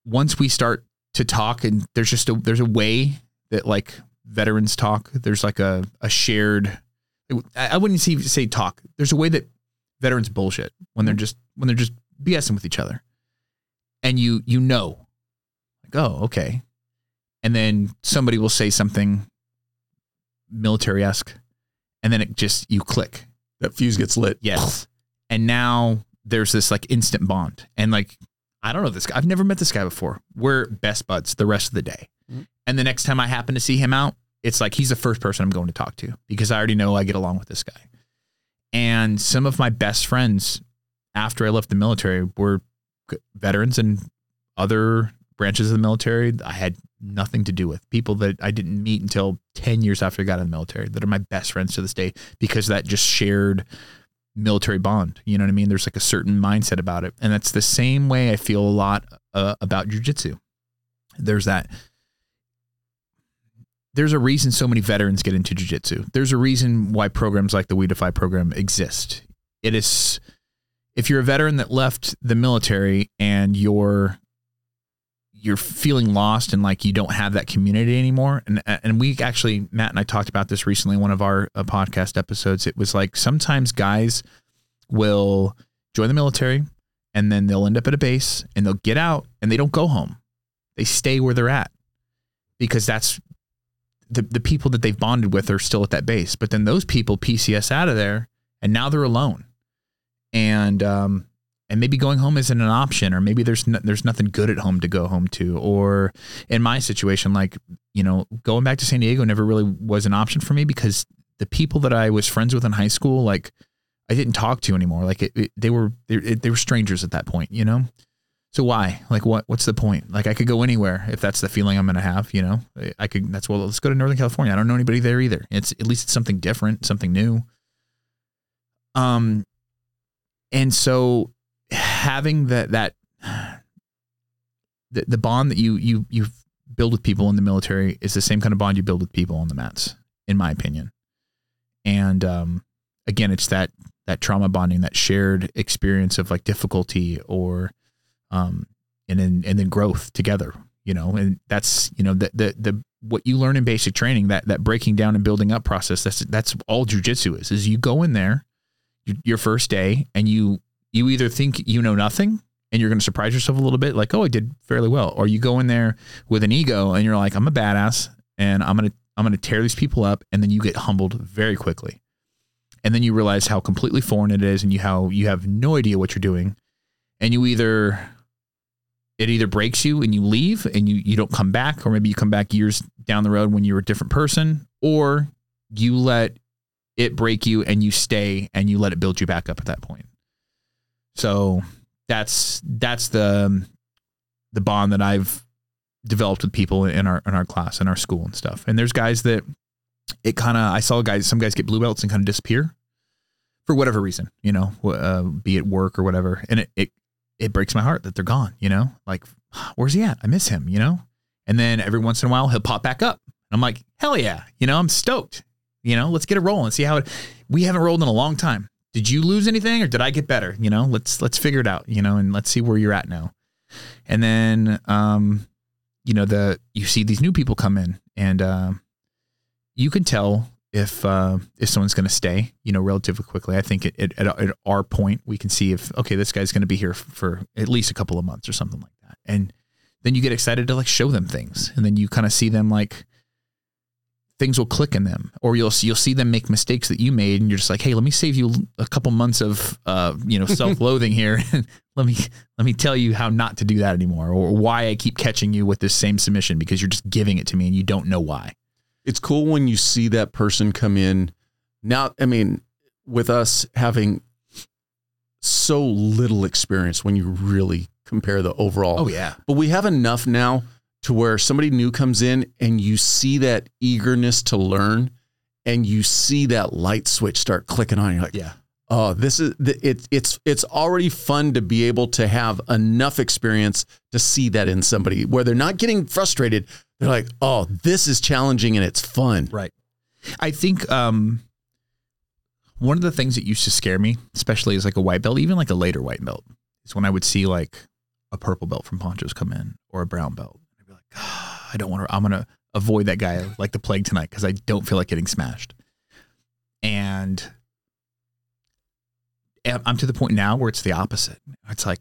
Once we start to talk and there's just a there's a way that like veterans talk there's like a, a shared i wouldn't say, say talk there's a way that veterans bullshit when they're mm-hmm. just when they're just bsing with each other and you you know like oh okay and then somebody will say something military-esque and then it just you click that fuse gets lit yes and now there's this like instant bond and like I don't know this guy. I've never met this guy before. We're best buds the rest of the day. Mm-hmm. And the next time I happen to see him out, it's like he's the first person I'm going to talk to because I already know I get along with this guy. And some of my best friends after I left the military were veterans and other branches of the military I had nothing to do with. People that I didn't meet until 10 years after I got in the military that are my best friends to this day because that just shared military bond. You know what I mean? There's like a certain mindset about it. And that's the same way I feel a lot uh, about jujitsu. There's that. There's a reason so many veterans get into jujitsu. There's a reason why programs like the We Defy program exist. It is, if you're a veteran that left the military and you're you're feeling lost and like you don't have that community anymore. And and we actually Matt and I talked about this recently in one of our uh, podcast episodes. It was like sometimes guys will join the military and then they'll end up at a base and they'll get out and they don't go home. They stay where they're at because that's the the people that they've bonded with are still at that base. But then those people PCS out of there and now they're alone. And um, and maybe going home isn't an option or maybe there's no, there's nothing good at home to go home to or in my situation like you know going back to San Diego never really was an option for me because the people that I was friends with in high school like I didn't talk to anymore like it, it, they were they, they were strangers at that point you know so why? Like what what's the point? Like I could go anywhere if that's the feeling I'm going to have you know? I could that's well let's go to Northern California. I don't know anybody there either. It's at least it's something different something new. Um and so having that that the, the bond that you you you build with people in the military is the same kind of bond you build with people on the mats, in my opinion. And um, again, it's that that trauma bonding, that shared experience of like difficulty or um, and then and then growth together. You know, and that's you know the the the what you learn in basic training that that breaking down and building up process. That's that's all jujitsu is. Is you go in there your first day and you you either think you know nothing and you're going to surprise yourself a little bit like oh i did fairly well or you go in there with an ego and you're like i'm a badass and i'm going to i'm going to tear these people up and then you get humbled very quickly and then you realize how completely foreign it is and you how you have no idea what you're doing and you either it either breaks you and you leave and you you don't come back or maybe you come back years down the road when you're a different person or you let it break you and you stay and you let it build you back up at that point so that's that's the the bond that I've developed with people in our in our class in our school and stuff. And there's guys that it kind of I saw guys some guys get blue belts and kind of disappear for whatever reason, you know, uh, be it work or whatever, and it, it it breaks my heart that they're gone. You know, like where's he at? I miss him. You know, and then every once in a while he'll pop back up. I'm like, hell yeah, you know, I'm stoked. You know, let's get a roll and see how it. We haven't rolled in a long time did you lose anything or did I get better? You know, let's let's figure it out, you know, and let's see where you're at now. And then um, you know, the you see these new people come in and uh, you can tell if uh, if someone's going to stay, you know, relatively quickly. I think it, it, at, at our point, we can see if okay, this guy's going to be here for at least a couple of months or something like that. And then you get excited to like show them things, and then you kind of see them like things will click in them. Or you'll see, you'll see them make mistakes that you made and you're just like hey let me save you a couple months of uh, you know [LAUGHS] self-loathing here. [LAUGHS] Let me let me tell you how not to do that anymore. Or why I keep catching you with this same submission because you're just giving it to me and you don't know why it's cool when you see that person come in now I mean with us having so little experience when you really compare the overall oh yeah but we have enough now to where somebody new comes in and you see that eagerness to learn and you see that light switch start clicking on. You're like, yeah. Oh, this is it, it's it's already fun to be able to have enough experience to see that in somebody where they're not getting frustrated. They're like, oh, this is challenging and it's fun. Right. I think um, one of the things that used to scare me, especially as like a white belt, even like a later white belt, is when I would see like a purple belt from Ponchos come in or a brown belt. I don't want to, I'm to avoid that guy like the plague tonight because I don't feel like getting smashed. And I'm to the point now where it's the opposite. It's like,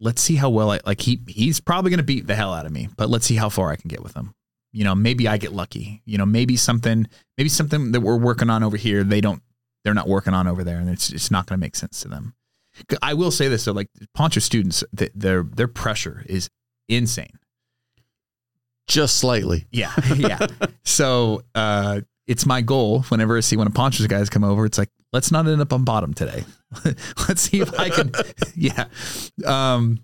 let's see how well I like he he's probably going to beat the hell out of me, but let's see how far I can get with him. You know, maybe I get lucky. You know, maybe something maybe something that we're working on over here they don't they're not working on over there and it's it's not going to make sense to them. I will say this so like Poncho students their their pressure is insane just slightly. Yeah, [LAUGHS] yeah. so uh, it's my goal whenever I see one of Poncho's guys come over, it's like let's not end up on bottom today. [LAUGHS] let's see if I can. [LAUGHS] yeah. Um,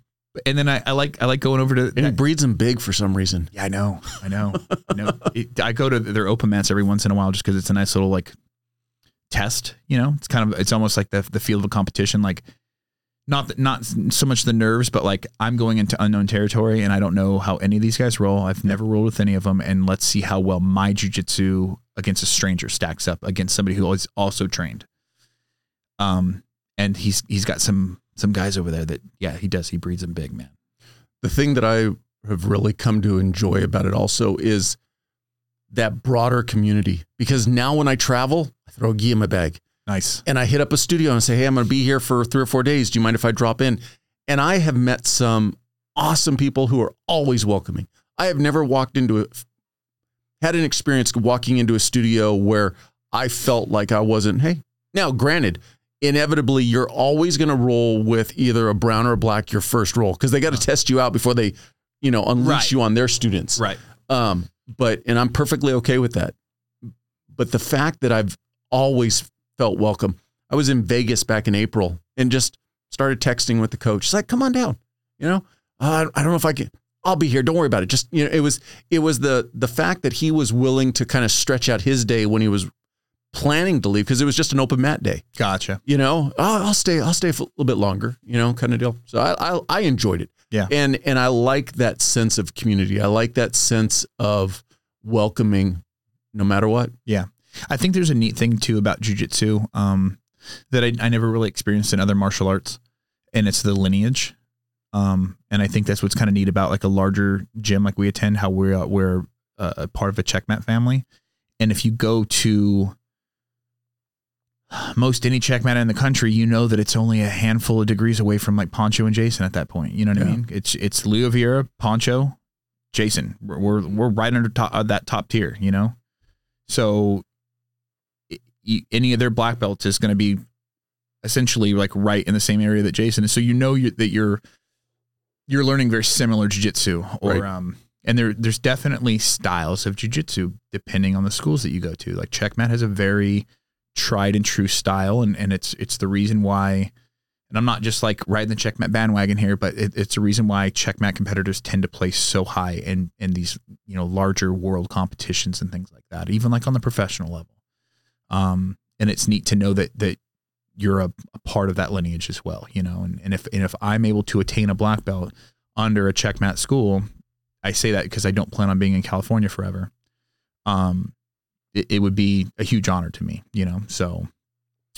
and then I, I, like I like going over to and he breeds them big for some reason. Yeah, I know, I know, I know. [LAUGHS] It, I go to their open mats every once in a while just because it's a nice little like test. You know, it's kind of it's almost like the the field of a competition. Like not not so much the nerves, but like I'm going into unknown territory and I don't know how any of these guys roll. I've never rolled with any of them, and let's see how well my jujitsu against a stranger stacks up against somebody who is also trained. Um, and he's he's got some some guys over there that yeah he does he breeds them big man. The thing that I have really come to enjoy about it also is that broader community because now when I travel, I throw a gi in my bag. Nice. And I hit up a studio and say, Hey, I'm going to be here for three or four days. Do you mind if I drop in? And I have met some awesome people who are always welcoming. I have never walked into it, had an experience walking into a studio where I felt like I wasn't, hey, now granted, inevitably you're always going to roll with either a brown or a black your first roll because they got to test you out before they, you know, unleash right. you on their students. Right. Um, but, and I'm perfectly okay with that. But the fact that I've always felt welcome. I was in Vegas back in April and just started texting with the coach. He's like, "Come on down," you know. Uh, I don't know if I can. I'll be here. Don't worry about it. Just you know, it was it was the the fact that he was willing to kind of stretch out his day when he was planning to leave because it was just an open mat day. Gotcha. You know, oh, I'll stay. I'll stay a little bit longer. You know, kind of deal. So I, I I enjoyed it. Yeah. And and I like that sense of community. I like that sense of welcoming, no matter what. Yeah. I think there's a neat thing too about jujitsu um, that I, I never really experienced in other martial arts, and it's the lineage. Um, and I think that's what's kind of neat about like a larger gym like we attend, how we're uh, we're uh, a part of a checkmat family, and if you go to most any checkmat in the country, you know that it's only a handful of degrees away from like Poncho and Jason at that point. You know what I mean? It's it's Leo Vieira, Poncho, Jason. We're we're, we're right under top, uh, that top tier. You know, so i- i- any of their black belts is going to be essentially like right in the same area that Jason is. So you know you, that you're you're learning very similar jujitsu, or Right. um, and there there's definitely styles of jujitsu depending on the schools that you go to. Like Checkmat has a very tried and true style, and and it's it's the reason why. And I'm not just like riding the Checkmat bandwagon here, but it, it's a reason why Checkmat competitors tend to place so high in in these you know larger world competitions and things like that, even like on the professional level. Um, and it's neat to know that that you're a, a part of that lineage as well, you know. And and if and if I'm able to attain a black belt under a Checkmat school, I say that because I don't plan on being in California forever. Um, it, it would be a huge honor to me, you know. So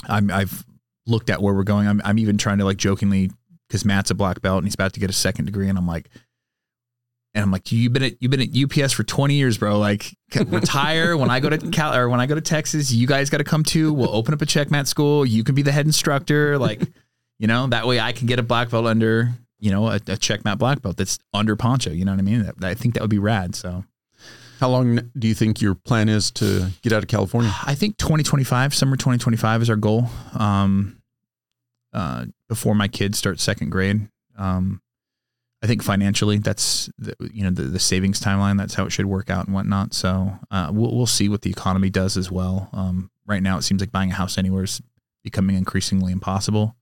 I'm I've looked at where we're going. I'm I'm even trying to like jokingly because Matt's a black belt and he's about to get a second degree, and I'm like, and I'm like, you've been at you've been at UPS for 20 years, bro. Like, retire [LAUGHS] when I go to Cal or when I go to Texas. You guys got to come too. We'll open up a checkmat school. You can be the head instructor. Like, [LAUGHS] you know, that way I can get a black belt under you know a, a checkmat black belt that's under Poncho. You know what I mean? That, I think that would be rad. So How long do you think your plan is to get out of California? I think 2025, summer 2025 is our goal. Um, uh, before my kids start second grade. Um, I think financially, that's the, you know the, the savings timeline. That's how it should work out and whatnot. So uh, we'll we'll see what the economy does as well. Um, right now, it seems like buying a house anywhere is becoming increasingly impossible.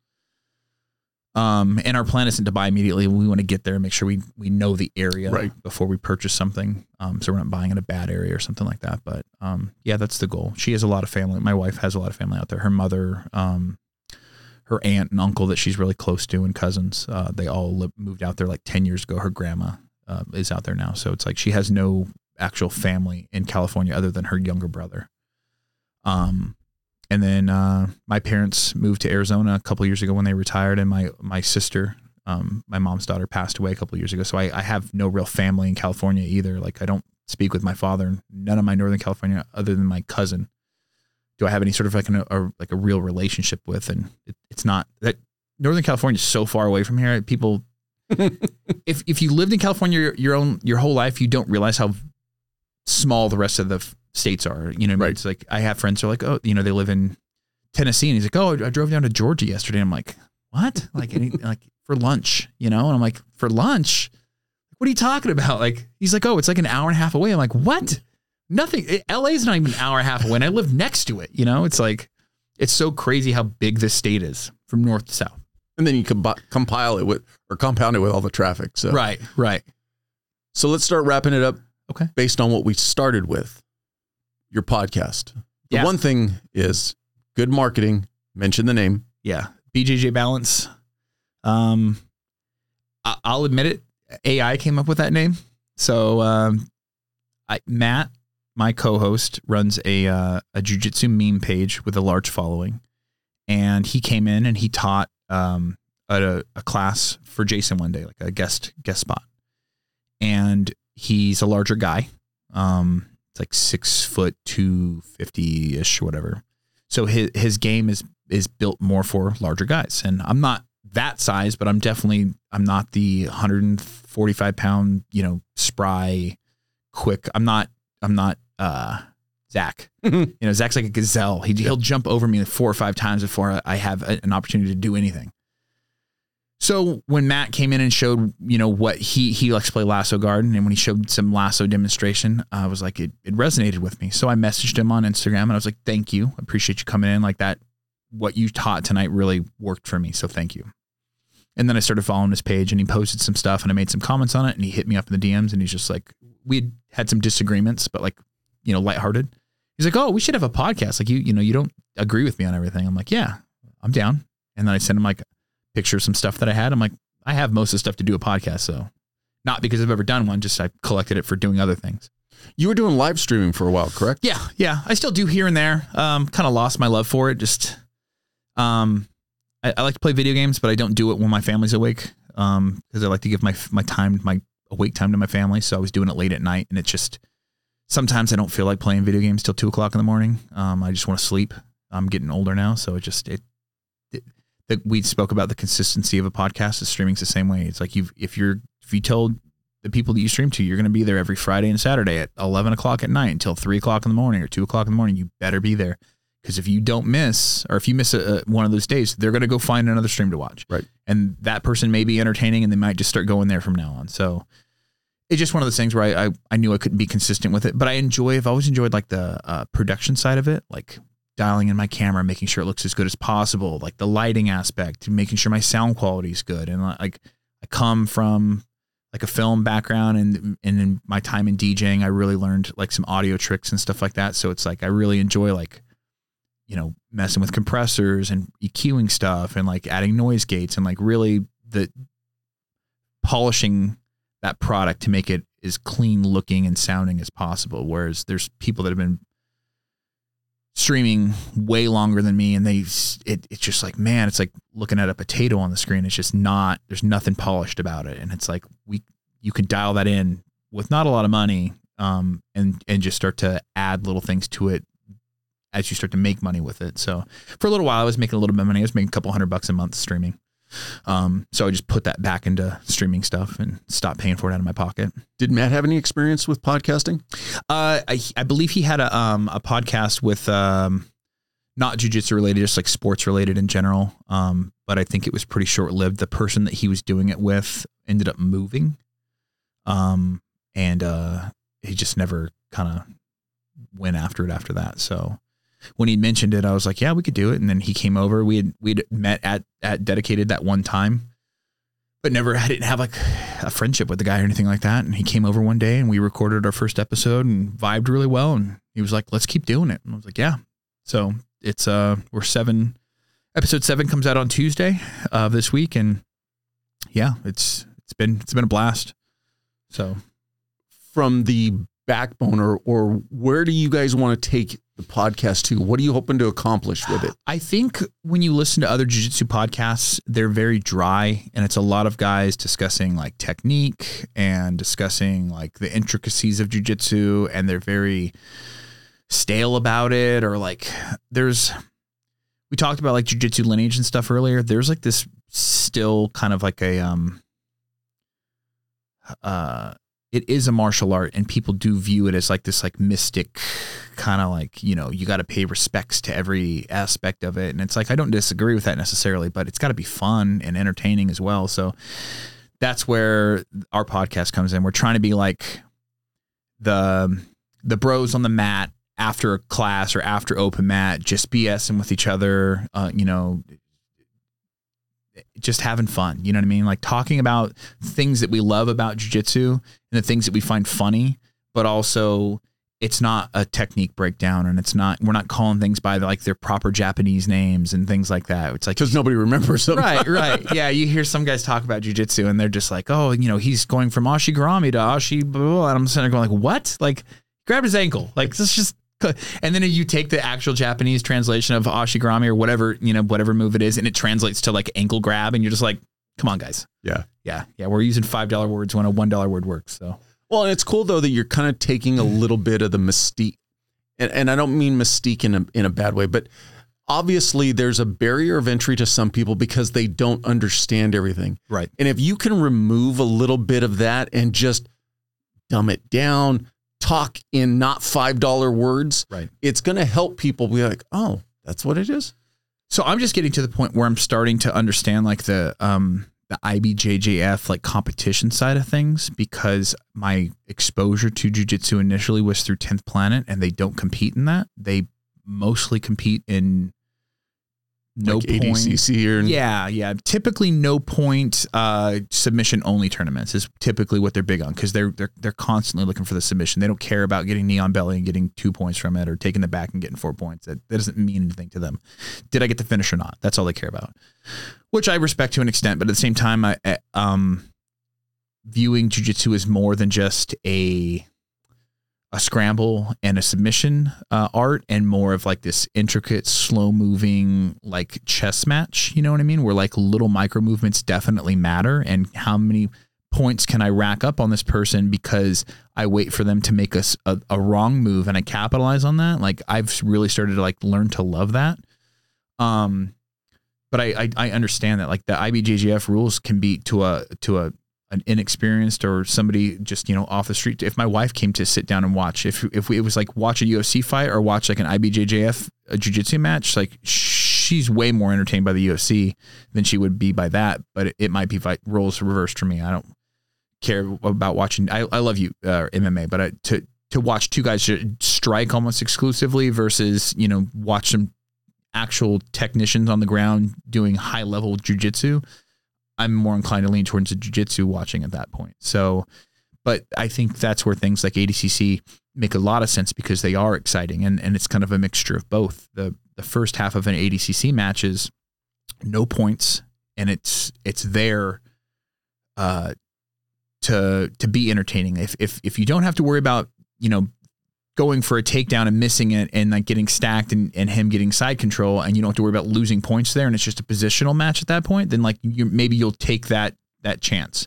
Um, and our plan isn't to buy immediately. We want to get there and make sure we we know the area Right. before we purchase something. Um, so we're not buying in a bad area or something like that. But um, yeah, that's the goal. She has a lot of family. My wife has a lot of family out there. Her mother, um, her aunt and uncle that she's really close to, and cousins. Uh, they all moved out there like ten years ago. Her grandma uh, is out there now, so it's like she has no actual family in California other than her younger brother. Um, and then uh, my parents moved to Arizona a couple years ago when they retired, and my my sister, um, my mom's daughter, passed away a couple years ago. So I, I have no real family in California either. Like I don't speak with my father. None of my Northern California other than my cousin. Do I have any sort of like an, a like a real relationship with? And it, it's not that Northern California is so far away from here. People, [LAUGHS] if if you lived in California your, your own your whole life, you don't realize how small the rest of the states are. You know, what I mean? Right. it's like I have friends who are like, oh, you know, they live in Tennessee, and he's like, oh, I drove down to Georgia yesterday. I'm like, what? Like, any, [LAUGHS] like for lunch, you know? And I'm like, for lunch? What are you talking about? Like, he's like, oh, it's like an hour and a half away. I'm like, what? Nothing. It, LA's not even an hour and a half away. And I live next to it. You know, it's like, it's so crazy how big this state is from north to south. And then you combi- compile it with or compound it with all the traffic. So Right, right. So let's start wrapping it up. Okay. Based on what we started with, your podcast. The Yeah. one thing is good marketing. Mention the name. Yeah. BJJ Balance. Um, I, I'll admit it. AI came up with that name. So, um, I, Matt, my co-host, runs a uh, a jujitsu meme page with a large following, and he came in and he taught um, a, a class for Jason one day, like a guest guest spot, and he's a larger guy. Um, it's like six foot two fifty ish, whatever. So his his game is is built more for larger guys, and I'm not that size, but I'm definitely I'm not the 145 pound you know spry, quick. I'm not I'm not uh Zach. [LAUGHS] you know Zach's like a gazelle. He he'll jump over me four or five times before I have a- an opportunity to do anything. So when Matt came in and showed, you know, what he he likes to play lasso guard, and when he showed some lasso demonstration, I was like, it, it resonated with me. So I messaged him on Instagram, and I was like, thank you, I appreciate you coming in. Like that, what you taught tonight really worked for me. So thank you. And then I started following his page, and he posted some stuff, and I made some comments on it, and he hit me up in the DMs, and he's just like, we had had some disagreements, but like, you know, lighthearted. He's like, "Oh, we should have a podcast. Like you, you know, you don't agree with me on everything." I'm like, "Yeah, I'm down." And then I sent him like picture of some stuff that I had. I'm like, "I have most of the stuff to do a podcast, so not because I've ever done one, just I collected it for doing other things." You were doing live streaming for a while, correct? Yeah, yeah, I still do here and there. Um, kind of lost my love for it. Just, um, I, I like to play video games, but I don't do it when my family's awake. Um, because I like to give my my time, my awake time to my family. So I was doing it late at night, and it's just sometimes I don't feel like playing video games till two o'clock in the morning. Um, I just want to sleep. I'm getting older now, so it just it, it that we spoke about the consistency of a podcast. The streaming's the same way. It's like you if you're if you told the people that you stream to, you're going to be there every Friday and Saturday at 11 o'clock at night until three o'clock in the morning or two o'clock in the morning. You better be there because if you don't miss or if you miss a, a, one of those days, they're going to go find another stream to watch. Right. And that person may be entertaining and they might just start going there from now on. So it's just one of those things where I, I, I knew I couldn't be consistent with it, but I enjoy, I've always enjoyed like the uh, production side of it, like dialing in my camera, making sure it looks as good as possible, like the lighting aspect, making sure my sound quality is good. And like I come from like a film background and and in my time in DJing, I really learned like some audio tricks and stuff like that. So it's like I really enjoy like you know messing with compressors and EQing stuff and like adding noise gates and like really the polishing that product to make it as clean looking and sounding as possible. Whereas there's people that have been streaming way longer than me and they it, it's just like man it's like looking at a potato on the screen. It's just not there's nothing polished about it. And it's like we you can dial that in with not a lot of money um and and just start to add little things to it as you start to make money with it. So for a little while i was making a little bit of money. I was making a couple hundred bucks a month streaming um, so I just put that back into streaming stuff and stopped paying for it out of my pocket. Did Matt have any experience with podcasting? Uh, I, I believe he had a um a podcast with um not jujitsu related, just like sports related in general. Um, but I think it was pretty short lived. The person that he was doing it with ended up moving. Um, and uh, he just never kind of went after it after that. So when he mentioned it, I was like, yeah, we could do it. And then he came over. We had we'd met at at dedicated that one time, but never [LAUGHS] I didn't have like a friendship with the guy or anything like that. And he came over one day and we recorded our first episode and vibed really well. And he was like, let's keep doing it. And I was like, yeah. So it's uh we're seven episode seven comes out on Tuesday of this week and yeah, it's it's been it's been a blast. So from the backbone or or where do you guys want to take the podcast to? What are you hoping to accomplish with it? I think when you listen to other jiu-jitsu podcasts, they're very dry and it's a lot of guys discussing like technique and discussing like the intricacies of jiu-jitsu and they're very stale about it or like there's we talked about like jiu-jitsu lineage and stuff earlier. There's like this still kind of like a um uh it is a martial art and people do view it as like this like mystic kind of like you know you got to pay respects to every aspect of it and it's like i don't disagree with that necessarily but it's got to be fun and entertaining as well so that's where our podcast comes in we're trying to be like the the bros on the mat after class or after open mat just bsing with each other uh, you know just having fun. You know what I mean? Like talking about things that we love about jujitsu and the things that we find funny, but also it's not a technique breakdown and it's not we're not calling things by like their proper Japanese names and things like that. It's like because nobody remembers them. Right, [LAUGHS] right. Yeah, you hear some guys talk about jujitsu and they're just like, oh, you know, he's going from ashigarami to ashi blah, blah, blah. and I'm sitting there going like, what? Like grab his ankle. Like this just and then you take the actual Japanese translation of ashigarami or whatever, you know, whatever move it is, and it translates to like ankle grab, and you're just like, come on, guys. Yeah. Yeah. Yeah. We're using $5 words when a $1 word works. So, well, it's cool though that you're kind of taking a little bit of the mystique, and, and I don't mean mystique in a, in a bad way, but obviously there's a barrier of entry to some people because they don't understand everything. Right. And if you can remove a little bit of that and just dumb it down, talk in not $5 words, right. it's going to help people be like, oh, that's what it is. So I'm just getting to the point where I'm starting to understand like the um the IBJJF like competition side of things because my exposure to jujitsu initially was through 10th Planet and they don't compete in that. They mostly compete in no like point. ADCC or Yeah, yeah. Typically, no point uh, submission only tournaments is typically what they're big on because they're they're they're constantly looking for the submission. They don't care about getting knee on belly and getting two points from it or taking the back and getting four points. That, that doesn't mean anything to them. Did I get the finish or not? That's all they care about, which I respect to an extent. But at the same time, I I, um viewing jujitsu as more than just a a scramble and a submission uh, art and more of like this intricate slow moving like chess match you know what i mean? Where like little micro movements definitely matter and how many points can i rack up on this person because i wait for them to make us a, a, wrong move and i capitalize on that? Like i've really started to like learn to love that. Um but i i, I understand that like the ibjjf rules can be to a to a an inexperienced or somebody just you know off the street. If my wife came to sit down and watch, if if we, it was like watch a UFC fight or watch like an IBJJF a jiu-jitsu match, like she's way more entertained by the UFC than she would be by that. But it, it might be like roles reversed for me. I don't care about watching. I, I love you uh, MMA, but I, to to watch two guys strike almost exclusively versus you know watch some actual technicians on the ground doing high level jujitsu I'm more inclined to lean towards the jiu-jitsu watching at that point. So, but I think that's where things like ADCC make a lot of sense because they are exciting and, and it's kind of a mixture of both. The the first half of an ADCC match is no points and it's it's there uh to to be entertaining. If if if you don't have to worry about, you know, going for a takedown and missing it and like getting stacked and, and him getting side control and you don't have to worry about losing points there and it's just a positional match at that point, then like you maybe you'll take that that chance.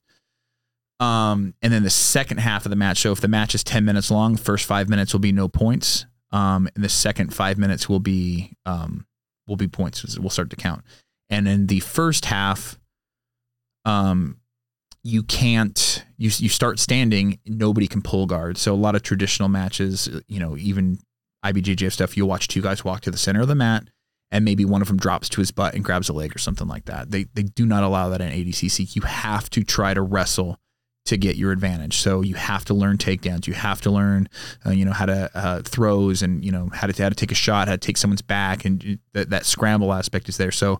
Um, and then the second half of the match. So if the match is 10 minutes long, first five minutes will be no points. Um, and the second five minutes will be um, will be points. We'll start to count. And in the first half, um, you can't you you start standing nobody can pull guard. So a lot of traditional matches you know even ibjjf stuff you'll watch two guys walk to the center of the mat and maybe one of them drops to his butt and grabs a leg or something like that. They they do not allow that in adcc you have to try to wrestle to get your advantage. So you have to learn takedowns. You have to learn uh, you know how to uh, throws and you know how to how to take a shot how to take someone's back and that, that scramble aspect is there. So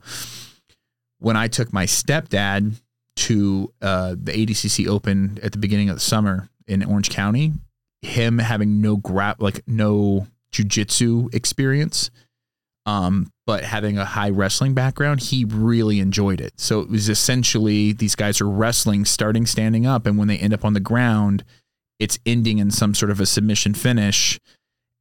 when i took my stepdad to uh, the ADCC Open at the beginning of the summer in Orange County, him having no grab like no jujitsu experience, um, but having a high wrestling background, he really enjoyed it. So it was essentially these guys are wrestling, starting standing up, and when they end up on the ground, it's ending in some sort of a submission finish.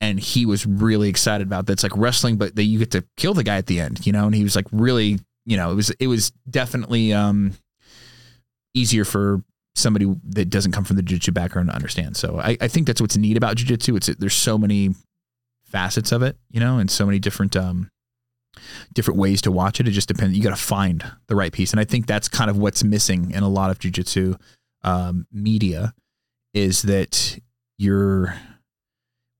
And he was really excited about that. It's like wrestling, but that you get to kill the guy at the end, you know. And he was like really, you know, it was it was definitely um, easier for somebody that doesn't come from the jiu-jitsu background to understand. So I, I think that's what's neat about jiu-jitsu. It's there's so many facets of it, you know, and so many different um different ways to watch it. It just depends. You got to find the right piece, and I think that's kind of what's missing in a lot of jiu-jitsu um, media is that you're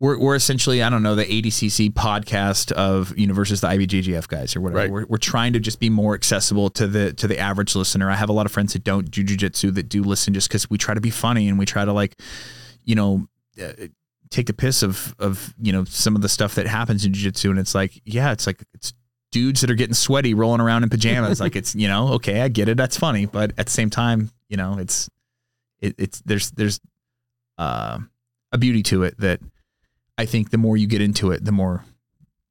we're, we're essentially, I don't know, the ADCC podcast of you know versus the IBJJF guys or whatever. Right. We're, we're trying to just be more accessible to the to the average listener. I have a lot of friends that don't do jujitsu that do listen just because we try to be funny and we try to like, you know, uh, take the piss of of you know some of the stuff that happens in jujitsu. And it's like, yeah, it's like it's dudes that are getting sweaty rolling around in pajamas. like it's you know, okay, I get it, that's funny, but at the same time, you know, it's it, it's there's there's uh, a beauty to it that I think the more you get into it, the more,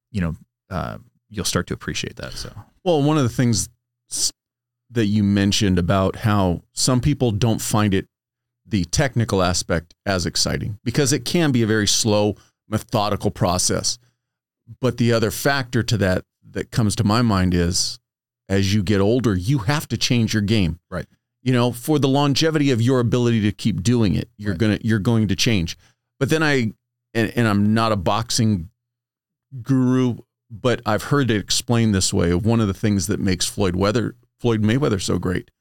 you know, uh, you'll start to appreciate that. So, well, one of the things that you mentioned about how some people don't find it the technical aspect as exciting because it can be a very slow, methodical process. But the other factor to that that comes to my mind is as you get older, you have to change your game. Right. You know, for the longevity of your ability to keep doing it, you're right. gonna you're going to change. But then I and, and I'm not a boxing guru, but I've heard it explained this way. Of one of the things that makes Floyd Weather Floyd Mayweather so great,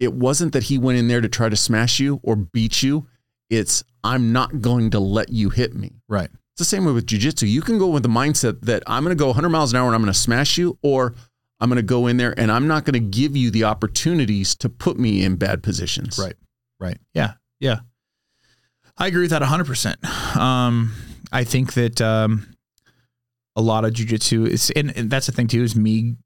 it wasn't that he went in there to try to smash you or beat you. It's I'm not going to let you hit me. Right. It's the same way with jiu-jitsu. You can go with the mindset that I'm going to go 100 miles an hour and I'm going to smash you, or I'm going to go in there and I'm not going to give you the opportunities to put me in bad positions. Right. Right. Yeah. Yeah. I agree with that 100%. Um, I think that um, a lot of jujitsu is, and, and that's the thing too, is me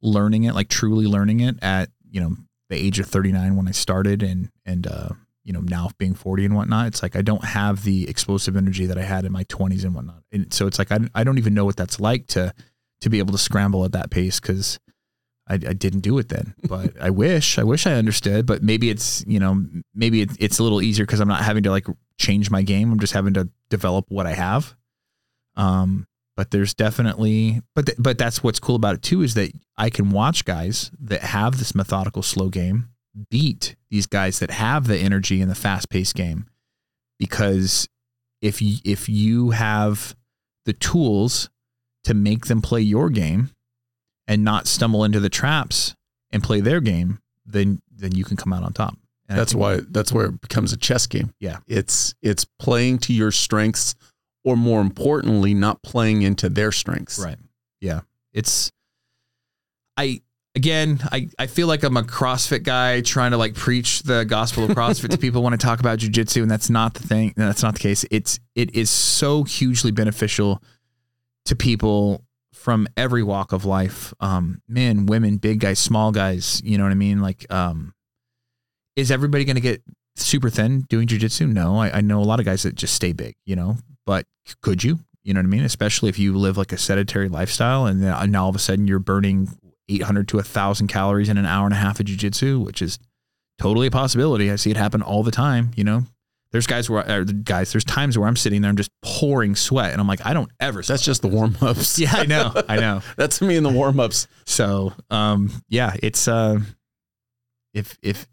learning it, like truly learning it at, you know, the age of 39 when I started and, and, uh, you know, now being 40 and whatnot, it's like I don't have the explosive energy that I had in my 20s and whatnot. And so it's like I, I don't even know what that's like to to be able to scramble at that pace because I, I didn't do it then. But I wish I wish I understood. But maybe it's you know maybe it, it's a little easier because I'm not having to like change my game. I'm just having to develop what I have. Um, but there's definitely but th- but that's what's cool about it too is that I can watch guys that have this methodical slow game beat these guys that have the energy and the fast paced game because if you, if you have the tools to make them play your game and not stumble into the traps and play their game then then you can come out on top. And that's why that's where it becomes a chess game. Yeah. It's it's playing to your strengths or more importantly not playing into their strengths. Right. Yeah. It's i again, I, I feel like I'm a CrossFit guy trying to like preach the gospel of CrossFit to [LAUGHS] people when I talk about jujitsu, and that's not the thing. That's not the case. It's it is so hugely beneficial to people from every walk of life, um, men, women, big guys, small guys. You know what I mean? Like, um, is everybody going to get super thin doing jujitsu? No, I, I know a lot of guys that just stay big. You know, but could you? You know what I mean? Especially if you live like a sedentary lifestyle, and then now all of a sudden you're burning 800 to 1,000 calories in an hour and a half of jujitsu, which is totally a possibility. I see it happen all the time. You know, there's guys where, guys, there's times where I'm sitting there I'm just pouring sweat, and I'm like, I don't ever. That's just the warm ups. [LAUGHS] yeah, I know, I know. [LAUGHS] That's me in the warm ups. So, um, yeah, it's uh, if if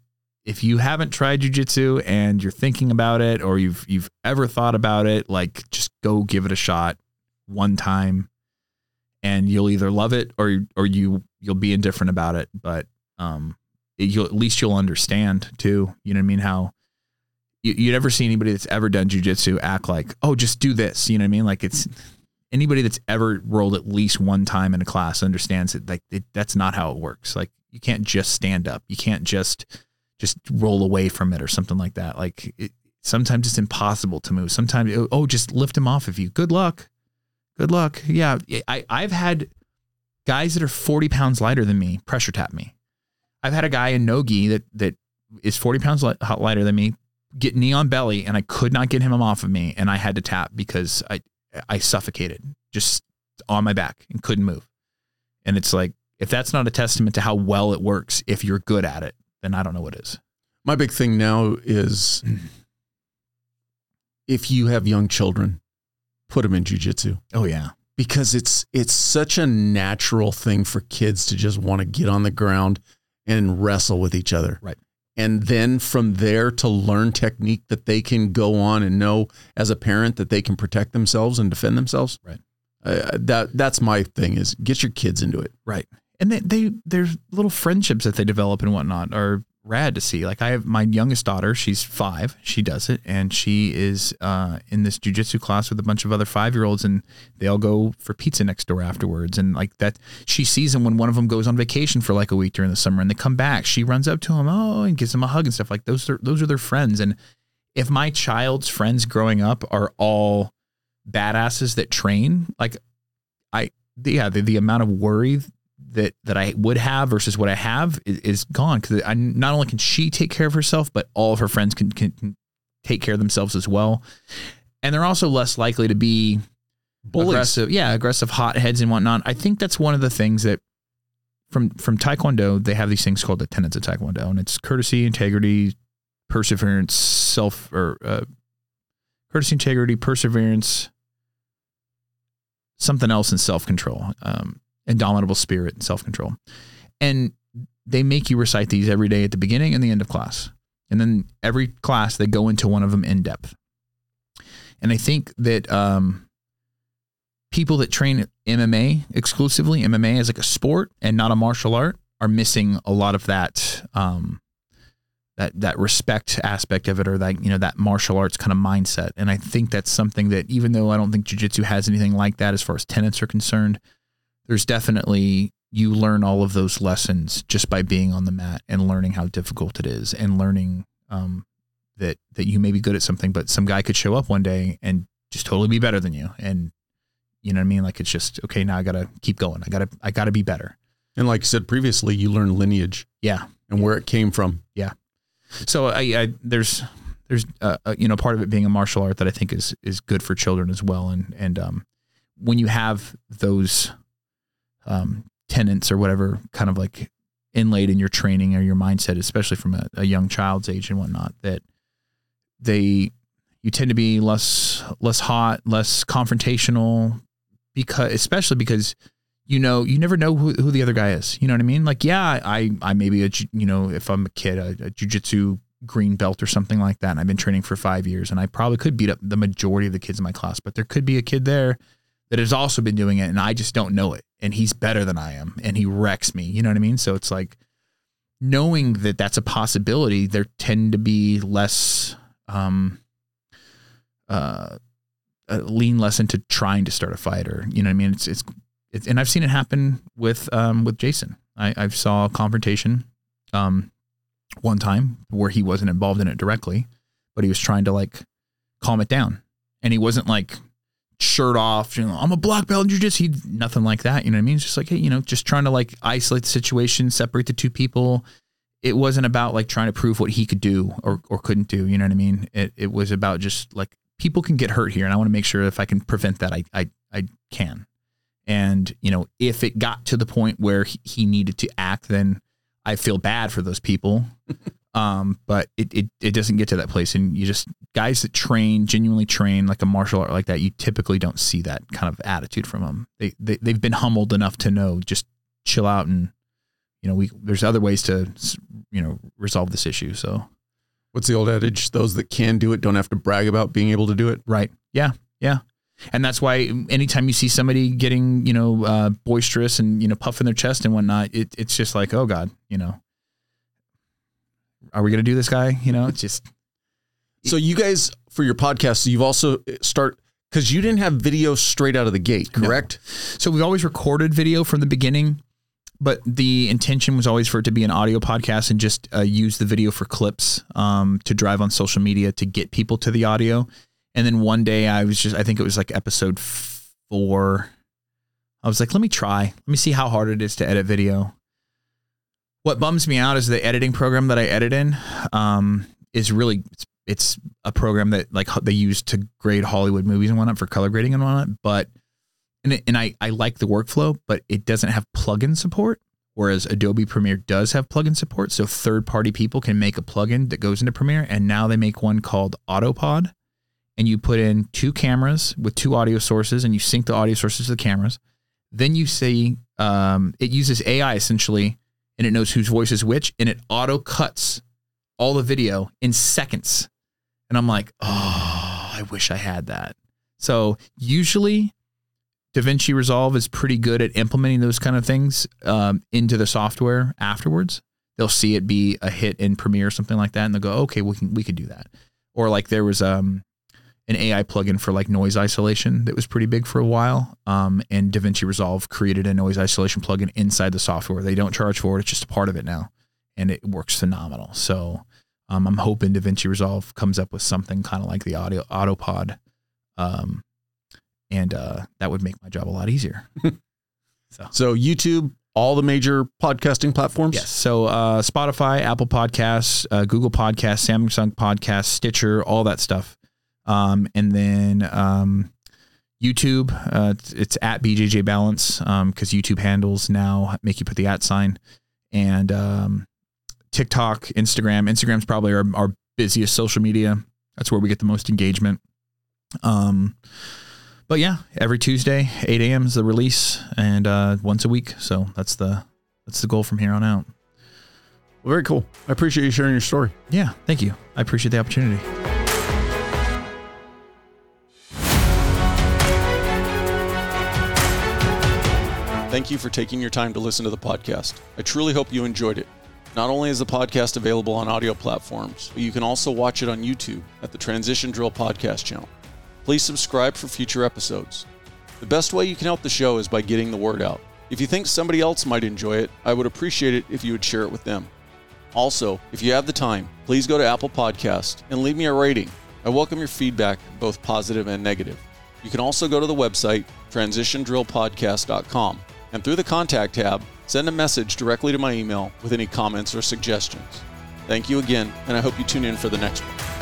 if you haven't tried jujitsu and you're thinking about it, or you've you've ever thought about it, like just go give it a shot one time and you'll either love it or or you you'll be indifferent about it but um you'll at least you'll understand too you know what i mean how you, you never see anybody that's ever done jujitsu act like oh just do this. You know what i mean? Like it's anybody that's ever rolled at least one time in a class understands that like it, that's not how it works. Like you can't just stand up. You can't just just roll away from it or something like that. Like it, sometimes it's impossible to move. Sometimes oh, oh just lift him off of you. Good luck. Good luck. Yeah, I, I've had guys that are 40 pounds lighter than me pressure tap me. I've had a guy in Nogi that that is 40 pounds lighter than me get knee on belly, and I could not get him off of me, and I had to tap because I I suffocated just on my back and couldn't move. And it's like if that's not a testament to how well it works, if you're good at it, then I don't know what is. My big thing now is [CLEARS THROAT] if you have young children put them in jujitsu. Oh yeah, because it's it's such a natural thing for kids to just want to get on the ground and wrestle with each other. Right. And then from there to learn technique that they can go on and know as a parent that they can protect themselves and defend themselves. Right. Uh, that that's my thing is get your kids into it. Right. And they, they there's little friendships that they develop and whatnot are rad to see. Like I have my youngest daughter, she's five, she does it, and she is uh, in this jujitsu class with a bunch of other five year olds, and they all go for pizza next door afterwards. And like that, she sees them when one of them goes on vacation for like a week during the summer, and they come back. She runs up to them, oh, and gives them a hug and stuff. Like those are those are their friends. And if my child's friends growing up are all badasses that train, like I yeah, the, the amount of worry that that I would have versus what I have is, is gone because I not only can she take care of herself, but all of her friends can, can, can take care of themselves as well, and they're also less likely to be Bullies. aggressive. Yeah, aggressive hotheads and whatnot. I think that's one of the things that from from Taekwondo they have these things called the tenets of Taekwondo, and it's courtesy, integrity, perseverance, self or uh, courtesy, integrity, perseverance, something else, and self control. Um, indomitable spirit and self control. And they make you recite these every day at the beginning and the end of class. And then every class, they go into one of them in depth. And I think that um, people that train MMA exclusively, MMA as like a sport and not a martial art, are missing a lot of that um, that that respect aspect of it, or that you know that martial arts kind of mindset. And I think that's something that even though I don't think jiu-jitsu has anything like that as far as tenets are concerned, there's definitely you learn all of those lessons just by being on the mat and learning how difficult it is and learning um, that that you may be good at something, but some guy could show up one day and just totally be better than you, and You know what I mean? Like it's just okay. Now I gotta keep going. I gotta I gotta be better. And like I said previously, you learn lineage Yeah. and where it came from. Yeah. So I, I there's there's uh, uh, you know part of it being a martial art that I think is is good for children as well. And and um, when you have those um, tenets or whatever kind of like inlaid in your training or your mindset, especially from a, a young child's age and whatnot, that they you tend to be less less hot, less confrontational, because especially because you know you never know who, who the other guy is. You know what I mean? Like yeah, I I maybe a you know if I'm a kid a, a jujitsu green belt or something like that, and I've been training for five years, and I probably could beat up the majority of the kids in my class, but there could be a kid there that has also been doing it, and I just don't know it, and he's better than I am, and he wrecks me. You know what I mean? So it's like knowing that that's a possibility. There tend to be less. Um, uh, uh, lean less into trying to start a fight or you know what I mean it's it's, it's and I've seen it happen with um with Jason I I've saw a confrontation um one time where he wasn't involved in it directly but he was trying to like calm it down and he wasn't like shirt off you know I'm a black belt in jiu-jitsu he nothing like that you know what I mean it's just like hey you know just trying to like isolate the situation separate the two people it wasn't about like trying to prove what he could do or, or couldn't do you know what I mean it, it was about just like people can get hurt here and I want to make sure if I can prevent that I I I can. And you know, if it got to the point where he, he needed to act then I feel bad for those people. Um but it, it it doesn't get to that place and you just guys that train genuinely train like a martial art like that you typically don't see that kind of attitude from them. They, they they've been humbled enough to know just chill out and you know we there's other ways to you know resolve this issue so What's the old adage? Those that can do it don't have to brag about being able to do it. Right. Yeah. Yeah. And that's why anytime you see somebody getting, you know, uh, boisterous and, you know, puffing their chest and whatnot, it, it's just like, oh God, you know, are we going to do this guy? You know, it's [LAUGHS] just, So you guys for your podcast, you've also start because you didn't have video straight out of the gate, No. correct? so we've always recorded video from the beginning, but the intention was always for it to be an audio podcast and just uh, use the video for clips um, to drive on social media to get people to the audio. And then one day I was just, I think it was like episode four. I was like, let me try. Let me see how hard it is to edit video. What bums me out is the editing program that I edit in um, is really, it's, it's a program that like they use to grade Hollywood movies and whatnot for color grading and whatnot. But and it, and I, I like the workflow, but it doesn't have plugin support. Whereas Adobe Premiere does have plugin support, so third party people can make a plugin that goes into Premiere, and now they make one called Autopod, and you put in two cameras with two audio sources, and you sync the audio sources to the cameras. Then you see um, it uses AI essentially, and it knows whose voice is which, and it auto cuts all the video in seconds. And I'm like, oh, I wish I had that. So usually DaVinci Resolve is pretty good at implementing those kind of things um, into the software afterwards. They'll see it be a hit in Premiere or something like that, and they'll go, "Okay, we can we could do that." Or like there was um, an AI plugin for like noise isolation that was pretty big for a while, um, and DaVinci Resolve created a noise isolation plugin inside the software. They don't charge for it; it's just a part of it now, and it works phenomenal. So um, I'm hoping DaVinci Resolve comes up with something kind of like the audio Autopod. Um, and uh, that would make my job a lot easier. [LAUGHS] So YouTube, all the major podcasting platforms. Yes. So uh, Spotify, Apple Podcasts, uh, Google Podcasts, Samsung Podcasts, Stitcher, all that stuff. Um, and then um, YouTube, uh, it's, it's at BJJ Balance because YouTube handles now make you put the at sign. And um, TikTok, Instagram. Instagram's probably our, our busiest social media. That's where we get the most engagement. Um, but yeah, every Tuesday, 8 a.m. is the release, and uh, once a week. So that's the that's the goal from here on out. Well, very cool. I appreciate you sharing your story. Yeah, thank you. I appreciate the opportunity. Thank you for taking your time to listen to the podcast. I truly hope you enjoyed it. Not only is the podcast available on audio platforms, but you can also watch it on YouTube at the Transition Drill Podcast channel. Please subscribe for future episodes. The best way you can help the show is by getting the word out. If you think somebody else might enjoy it, I would appreciate it if you would share it with them. Also, if you have the time, please go to Apple Podcast and leave me a rating. I welcome your feedback, both positive and negative. You can also go to the website, transitiondrillpodcast.com, and through the contact tab, send a message directly to my email with any comments or suggestions. Thank you again, and I hope you tune in for the next one.